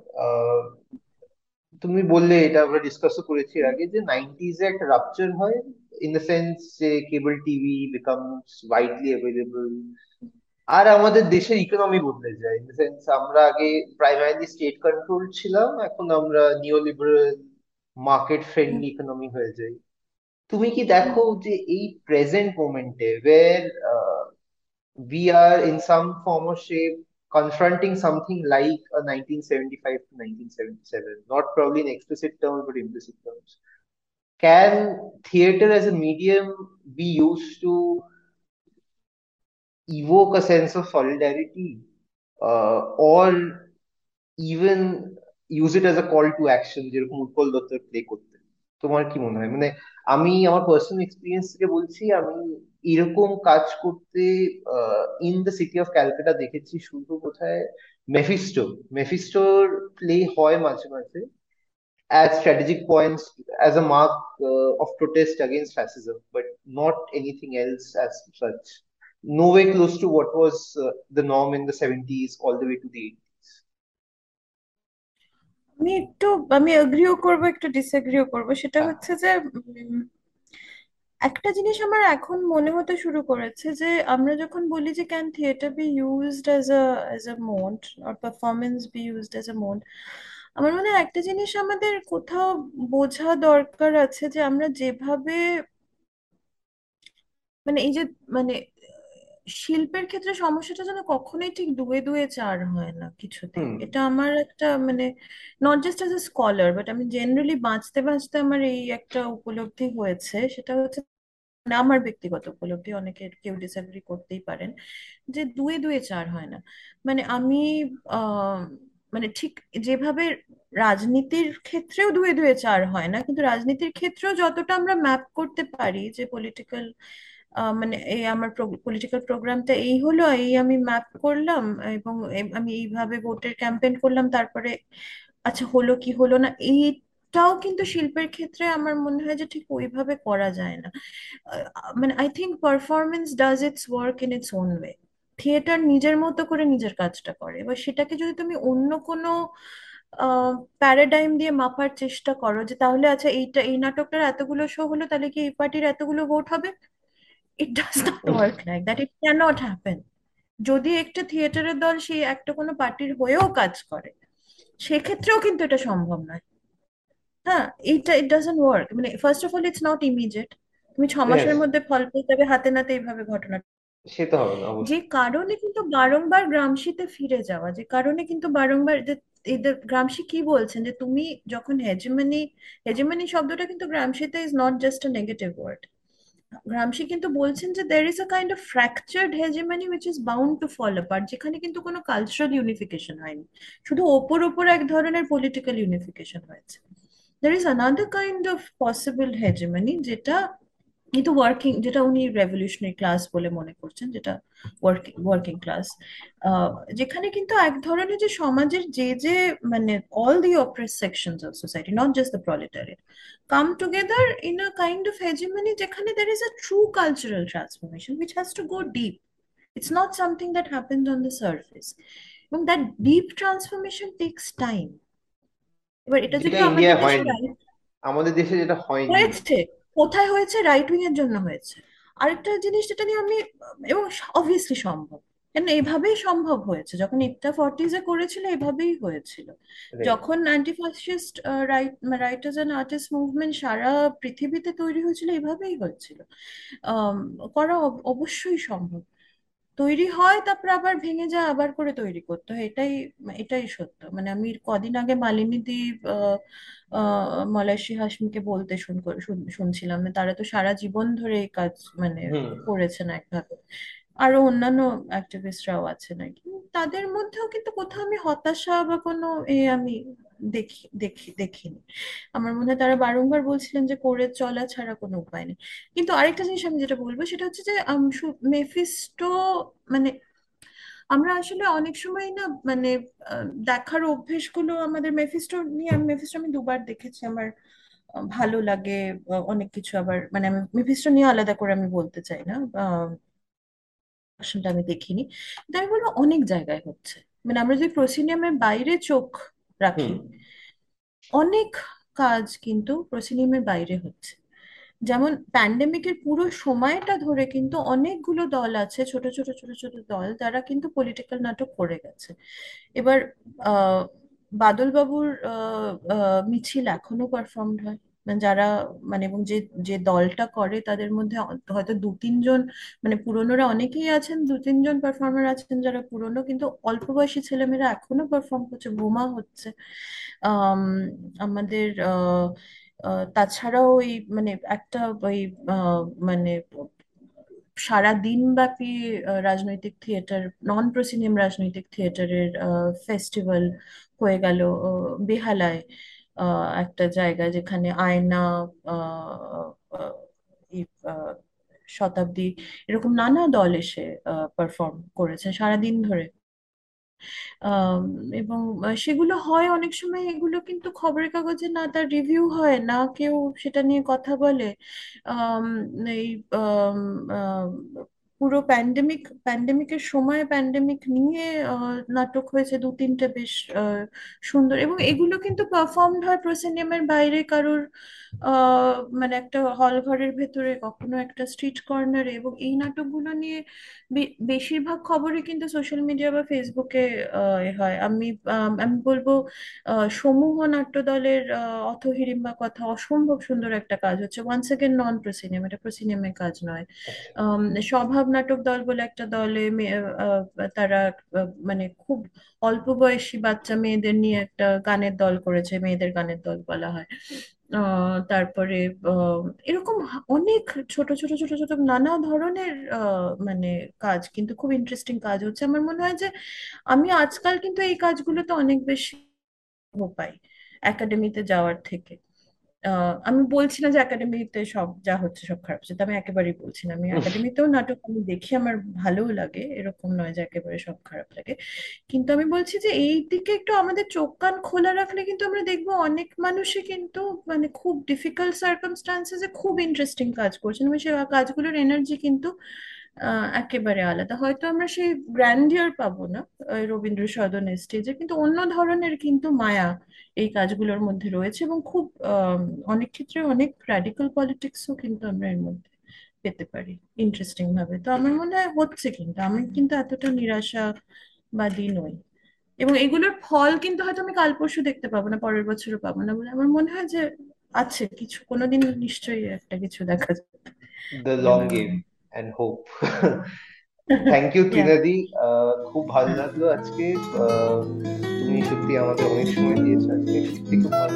তুমি বললে এটা আমরা ডিসকাসও করেছি আগে যে নাইনটিজ এ একটা রাপচার হয় ইন দ্য সেন্স যে cable TV becomes widely available আর আমাদের দেশের ইকোনমি বদলে যায় ইন দ্য সেন্স আমরা আগে প্রাইমারিলি স্টেট কন্ট্রোল ছিলাম এখন আমরা neo liberal market hmm friendly economy হয়ে যাই তুমি কি হুম দেখো যে এই প্রেজেন্ট মোমেন্টে ওয়ের we are in some form or shape confronting something like a 1975 to 1977, not probably in explicit terms, but implicit terms. Can theater as a medium be used to evoke a sense of solidarity? Uh, or even use it as a call to action যেরকম উৎপল দত্তের play করতে তোমার কি মনে হয়? মানে আমি আমার পার্সোনাল এক্সপিরিয়েন্স থেকে বলছি আমি এরকম কাজ করতে in the city of Calcutta দেখেছি শুধু কোথায় মেফিস্টো মেফিস্টোর প্লে হয় মাঝে মাঝে। as strategic points as a mark uh, of protest against fascism, but not anything else as such. Nowhere close to what was uh, the norm in the 70s all the way to the 80s. আমি একটু আমি এগ্রিও করবো একটু ডিসএগ্রিও করবো সেটা হ্যাঁ হচ্ছে যে উম, একটা জিনিস আমার এখন মনে হতে শুরু করেছে যে আমরা যখন বলি যে can theatre be used as a as a mode or performance be used as a mode আমার মনে হয় একটা জিনিস আমাদের কোথাও বোঝা দরকার আছে যে আমরা যেভাবে মানে এই যে মানে শিল্পের ক্ষেত্রে সমস্যাটা যেন কখনোই ঠিক দুয়ে দুয়ে চার হয় না কিছুতে। এটা আমার একটা মানে not just as a scholar but আমি জেনারেলি বাঁচতে বাঁচতে আমার এই একটা উপলব্ধি হয়েছে। সেটা হচ্ছে মানে আমার ব্যক্তিগত উপলব্ধি অনেকে কেউ ডিসএগ্রি করতেই পারেন যে দুয়ে দুয়ে চার হয় না। মানে আমি আহ মানে ঠিক যেভাবে রাজনীতির ক্ষেত্রেও দুয়ে দুয়ে চার হয় না, কিন্তু রাজনীতির ক্ষেত্রেও যতটা আমরা ম্যাপ করতে পারি যে পলিটিক্যাল মানে এই আমার পলিটিক্যাল প্রোগ্রামটা এই হলো, এই আমি ম্যাপ করলাম এবং আমি এইভাবে ভোটের ক্যাম্পেইন করলাম, তারপরে আচ্ছা হলো কি হলো না, এইটাও কিন্তু শিল্পের ক্ষেত্রে আমার মনে হয় যে ঠিক ওইভাবে করা যায় না। মানে I think performance does its work in its own way theatre নিজের মতো করে নিজের কাজটা করে। এবার সেটাকে যদি তুমি অন্য কোনো প্যারাডাইম দিয়ে মাপার চেষ্টা করো যে তাহলে আচ্ছা এইটা এই নাটকটার এতগুলো শো হলো তাহলে কি এই পার্টির এতগুলো ভোট হবে? It does not work like that it can not happen যদি একটা থিয়েটারের দল সেই একটা কোনো পার্টির হয়েও কাজ করে সেক্ষেত্রেও কিন্তু এটা সম্ভব নয়। হ্যাঁ এইটা ইট ডাজন্ট ওয়ার্ক মানে first of all it's not immediate তুমি ছ মাসের মধ্যে ফল পেয়ে যাবে হাতে নাতে এইভাবে ঘটনা সে তো হবে না যে অবশ্যই। কারণে কিন্তু বারংবার গ্রামসিতে ফিরে যাওয়া যে কারণে কিন্তু বারংবার যে এদের গ্রামসি কি বলছেন? যে তুমি যখন হেজেমনি হেজেমনি শব্দটা কিন্তু গ্রামসিতে is not just a negative word Gramsci কিন্তু বলছেন যে there is a kind of fractured hegemony which is bound to fall apart যেখানে কিন্তু কোনো কালচারাল ইউনিফিকেশন হয়নি। শুধু ওপর ওপর এক ধরনের পলিটিক্যাল ইউনিফিকেশন হয়েছে। There is another kind of possible hegemony যেটা কিন্তু ওয়ার্কিং যেটা উনি রেভলিউশনারি ক্লাস বলে মনে করছেন যেটা ওয়ার্কিং ওয়ার্কিং ক্লাস যেখানে কিন্তু এক ধরনের যে সমাজের যে যে মানে all the oppressed sections of society not just the proletariat come together in a kind of hegemony যেখানে there is a true cultural transformation which has to go deep it's not something that happens on the surface এবং that deep transformation takes time এবার এটা যদি আমাদের দেশে হয়নি। আমাদের দেশে যেটা হয়নি। হয়েছে। কোথায় হয়েছে রাইট উইং এর জন্য হয়েছে। আরেকটা জিনিস যেটা নিয়ে আমি এবং অবভিয়াসলি সম্ভব। কেন এইভাবেই সম্ভব হয়েছে? যখন ইপটা ফর্টিজে করেছিল এভাবেই হয়েছিল। যখন anti fascist write writers and artist movement সারা পৃথিবীতে তৈরি হয়েছিল এভাবেই হয়েছিল। করা অব- অবশ্যই সম্ভব। তৈরি হয় তারপর আবার ভেঙে যায় আবার করে তৈরি করতে হয়। এটাই এটাই সত্য। মানে আমি কদিন আগে মালিনী দি আহ, আহ, মলাশি হাসমিকে বলতে শুন শুন- শুনছিলাম তারা তো সারা জীবন ধরে এই কাজ মানে করেছেন একভাবে। আরও অন্যান্য অ্যাক্টিভিস্টরাও আছে নাকি তাদের মধ্যেও কিন্তু কোথাও আমি হতাশা বা কোনো এ আমি দেখি দেখি, দেখিনি। আমার মনে হয় তারা বারংবার বলছিলেন যে করে চলা ছাড়া কোনো উপায় নেই। কিন্তু আরেকটা জিনিস আমি যেটা বলব, সেটা হচ্ছে যে মেফিস্টো মানে আমরা আসলে অনেক সময় না মানে দেখার অভ্যেসগুলো আমাদের মেফিস্টো নিয়ে, আমি মেফিস্টো আমি দুবার দেখেছি। আমার ভালো লাগে অনেক কিছু আবার মানে আমি মেফিস্টো নিয়ে আলাদা করে আমি বলতে চাই না আসলে আমি দেখিনি। আমি বলব অনেক জায়গায় হচ্ছে। মানে আমরা যদি প্রসিনিয়ামের বাইরে চোখ রাখি। অনেক কাজ কিন্তু প্রসিনিয়ামের বাইরে হচ্ছে। যেমন প্যান্ডেমিকের পুরো সময়টা ধরে কিন্তু অনেকগুলো দল আছে ছোট ছোট ছোট ছোট দল তারা কিন্তু পলিটিক্যাল নাটক করে গেছে। এবার আহ বাদলবাবুর আহ, আহ, মিছিল এখনও পারফর্ম হয়। যারা মানে এবং যে যে দলটা করে তাদের মধ্যে হয়তো দু তিনজন মানে পুরনোরা অনেকেই আছেন দু তিনজন পারফর্মার আছেন যারা পুরনো কিন্তু অল্প বয়সী ছেলেমেয়েরা এখনও পারফর্ম করছে বোমা হচ্ছে। আম, আমাদের তাছাড়াও ওই মানে একটা ওই মানে সারা দিন ব্যাপী রাজনৈতিক থিয়েটার নন প্রসিনিয়াম রাজনৈতিক থিয়েটারের ফেস্টিভ্যাল হয়ে গেল বেহালায়। একটা জায়গা যেখানে আয়না শতাব্দী এরকম নানা দল এসে পারফর্ম করেছে সারাদিন ধরে। এবং সেগুলো হয় অনেক সময়, এগুলো কিন্তু খবরের কাগজে না তার রিভিউ হয়, না কেউ সেটা নিয়ে কথা বলে। এই পুরো প্যান্ডেমিক প্যান্ডেমিকের সময় প্যান্ডেমিক নিয়ে নাটক হয়েছে দু তিনটে বেশ সুন্দর। এবং এগুলো কিন্তু পারফর্মড হয় প্রসেনিয়ামের বাইরে কারোর মানে একটা হল ঘরের ভেতরে কখনো একটা স্ট্রিট কর্নারে এবং এই নাটকগুলো নিয়ে বেশিরভাগ খবরই কিন্তু সোশ্যাল মিডিয়া বা ফেসবুকে হয়। আমি আম, বলব আহ, সমূহ নাট্য দলের আহ, অথ হিড়িম্বা কথা অসম্ভব সুন্দর একটা কাজ হচ্ছে। ওয়ান্স এগেন নন প্রসিনিয়াম এটা প্রসিনিয়ামের কাজ নয়। আচ্ছা। স্বভাব নাটক দল বলে একটা দলে তারা মানে খুব অল্প বয়সী বাচ্চা মেয়েদের নিয়ে একটা গানের দল করেছে, মেয়েদের গানের দল বলা হয়। তারপরে এরকম অনেক ছোট ছোট ছোট ছোট নানা ধরনের মানে কাজ, কিন্তু খুব ইন্টারেস্টিং কাজ হচ্ছে। আমার মনে হয় যে আমি আজকাল কিন্তু এই কাজগুলোতে অনেক বেশি পাই একাডেমিতে যাওয়ার থেকে। আমি বলছি না যে একাডেমিতে সব যা হচ্ছে সব খারাপ হচ্ছে আমি একেবারেই বলছি না। আমি একাডেমিতেও নাটক আমি দেখি আমার ভালোও লাগে এরকম নয় যে একেবারে সব খারাপ লাগে। কিন্তু আমি বলছি যে এই দিকে একটু আমাদের চোখ কান খোলা রাখলে কিন্তু আমরা দেখব অনেক মানুষই কিন্তু মানে খুব ডিফিকাল্ট সার্কামস্টান্সেসে খুব ইন্টারেস্টিং কাজ করছেন এবং সে কাজগুলোর এনার্জি কিন্তু আহ, একেবারে আলাদা। হয়তো আমরা সেই গ্র্যান্ডিয়ার পাবো না রবীন্দ্র সদন স্টেজে কিন্তু অন্য ধরনের কিন্তু মায়া এই কাজগুলোর মধ্যে রয়েছে এবং খুব অনেক ক্ষেত্রে অনেক র্যাডিক্যাল পলিটিক্সও কিন্তু আমরা এর মধ্যে পেতে পারি ইন্টারেস্টিং ভাবে। তো আমার মনে হয় হচ্ছে কিন্তু আমি কিন্তু এতটা নিরাশাবাদী নই। এবং এগুলোর ফল কিন্তু হয়তো আমি কাল পরশু দেখতে পাবো না পরের বছরও পাবো না বলে আমার মনে হয় যে আছে কিছু কোনোদিন নিশ্চয়ই একটা কিছু দেখা যাবে। The long game and hope thank you টিনাদি খুব ভালো লাগলো আজকে তুমি সত্যি আমাদের অনেক সময় দিয়েছো আজকে সত্যি খুব ভালো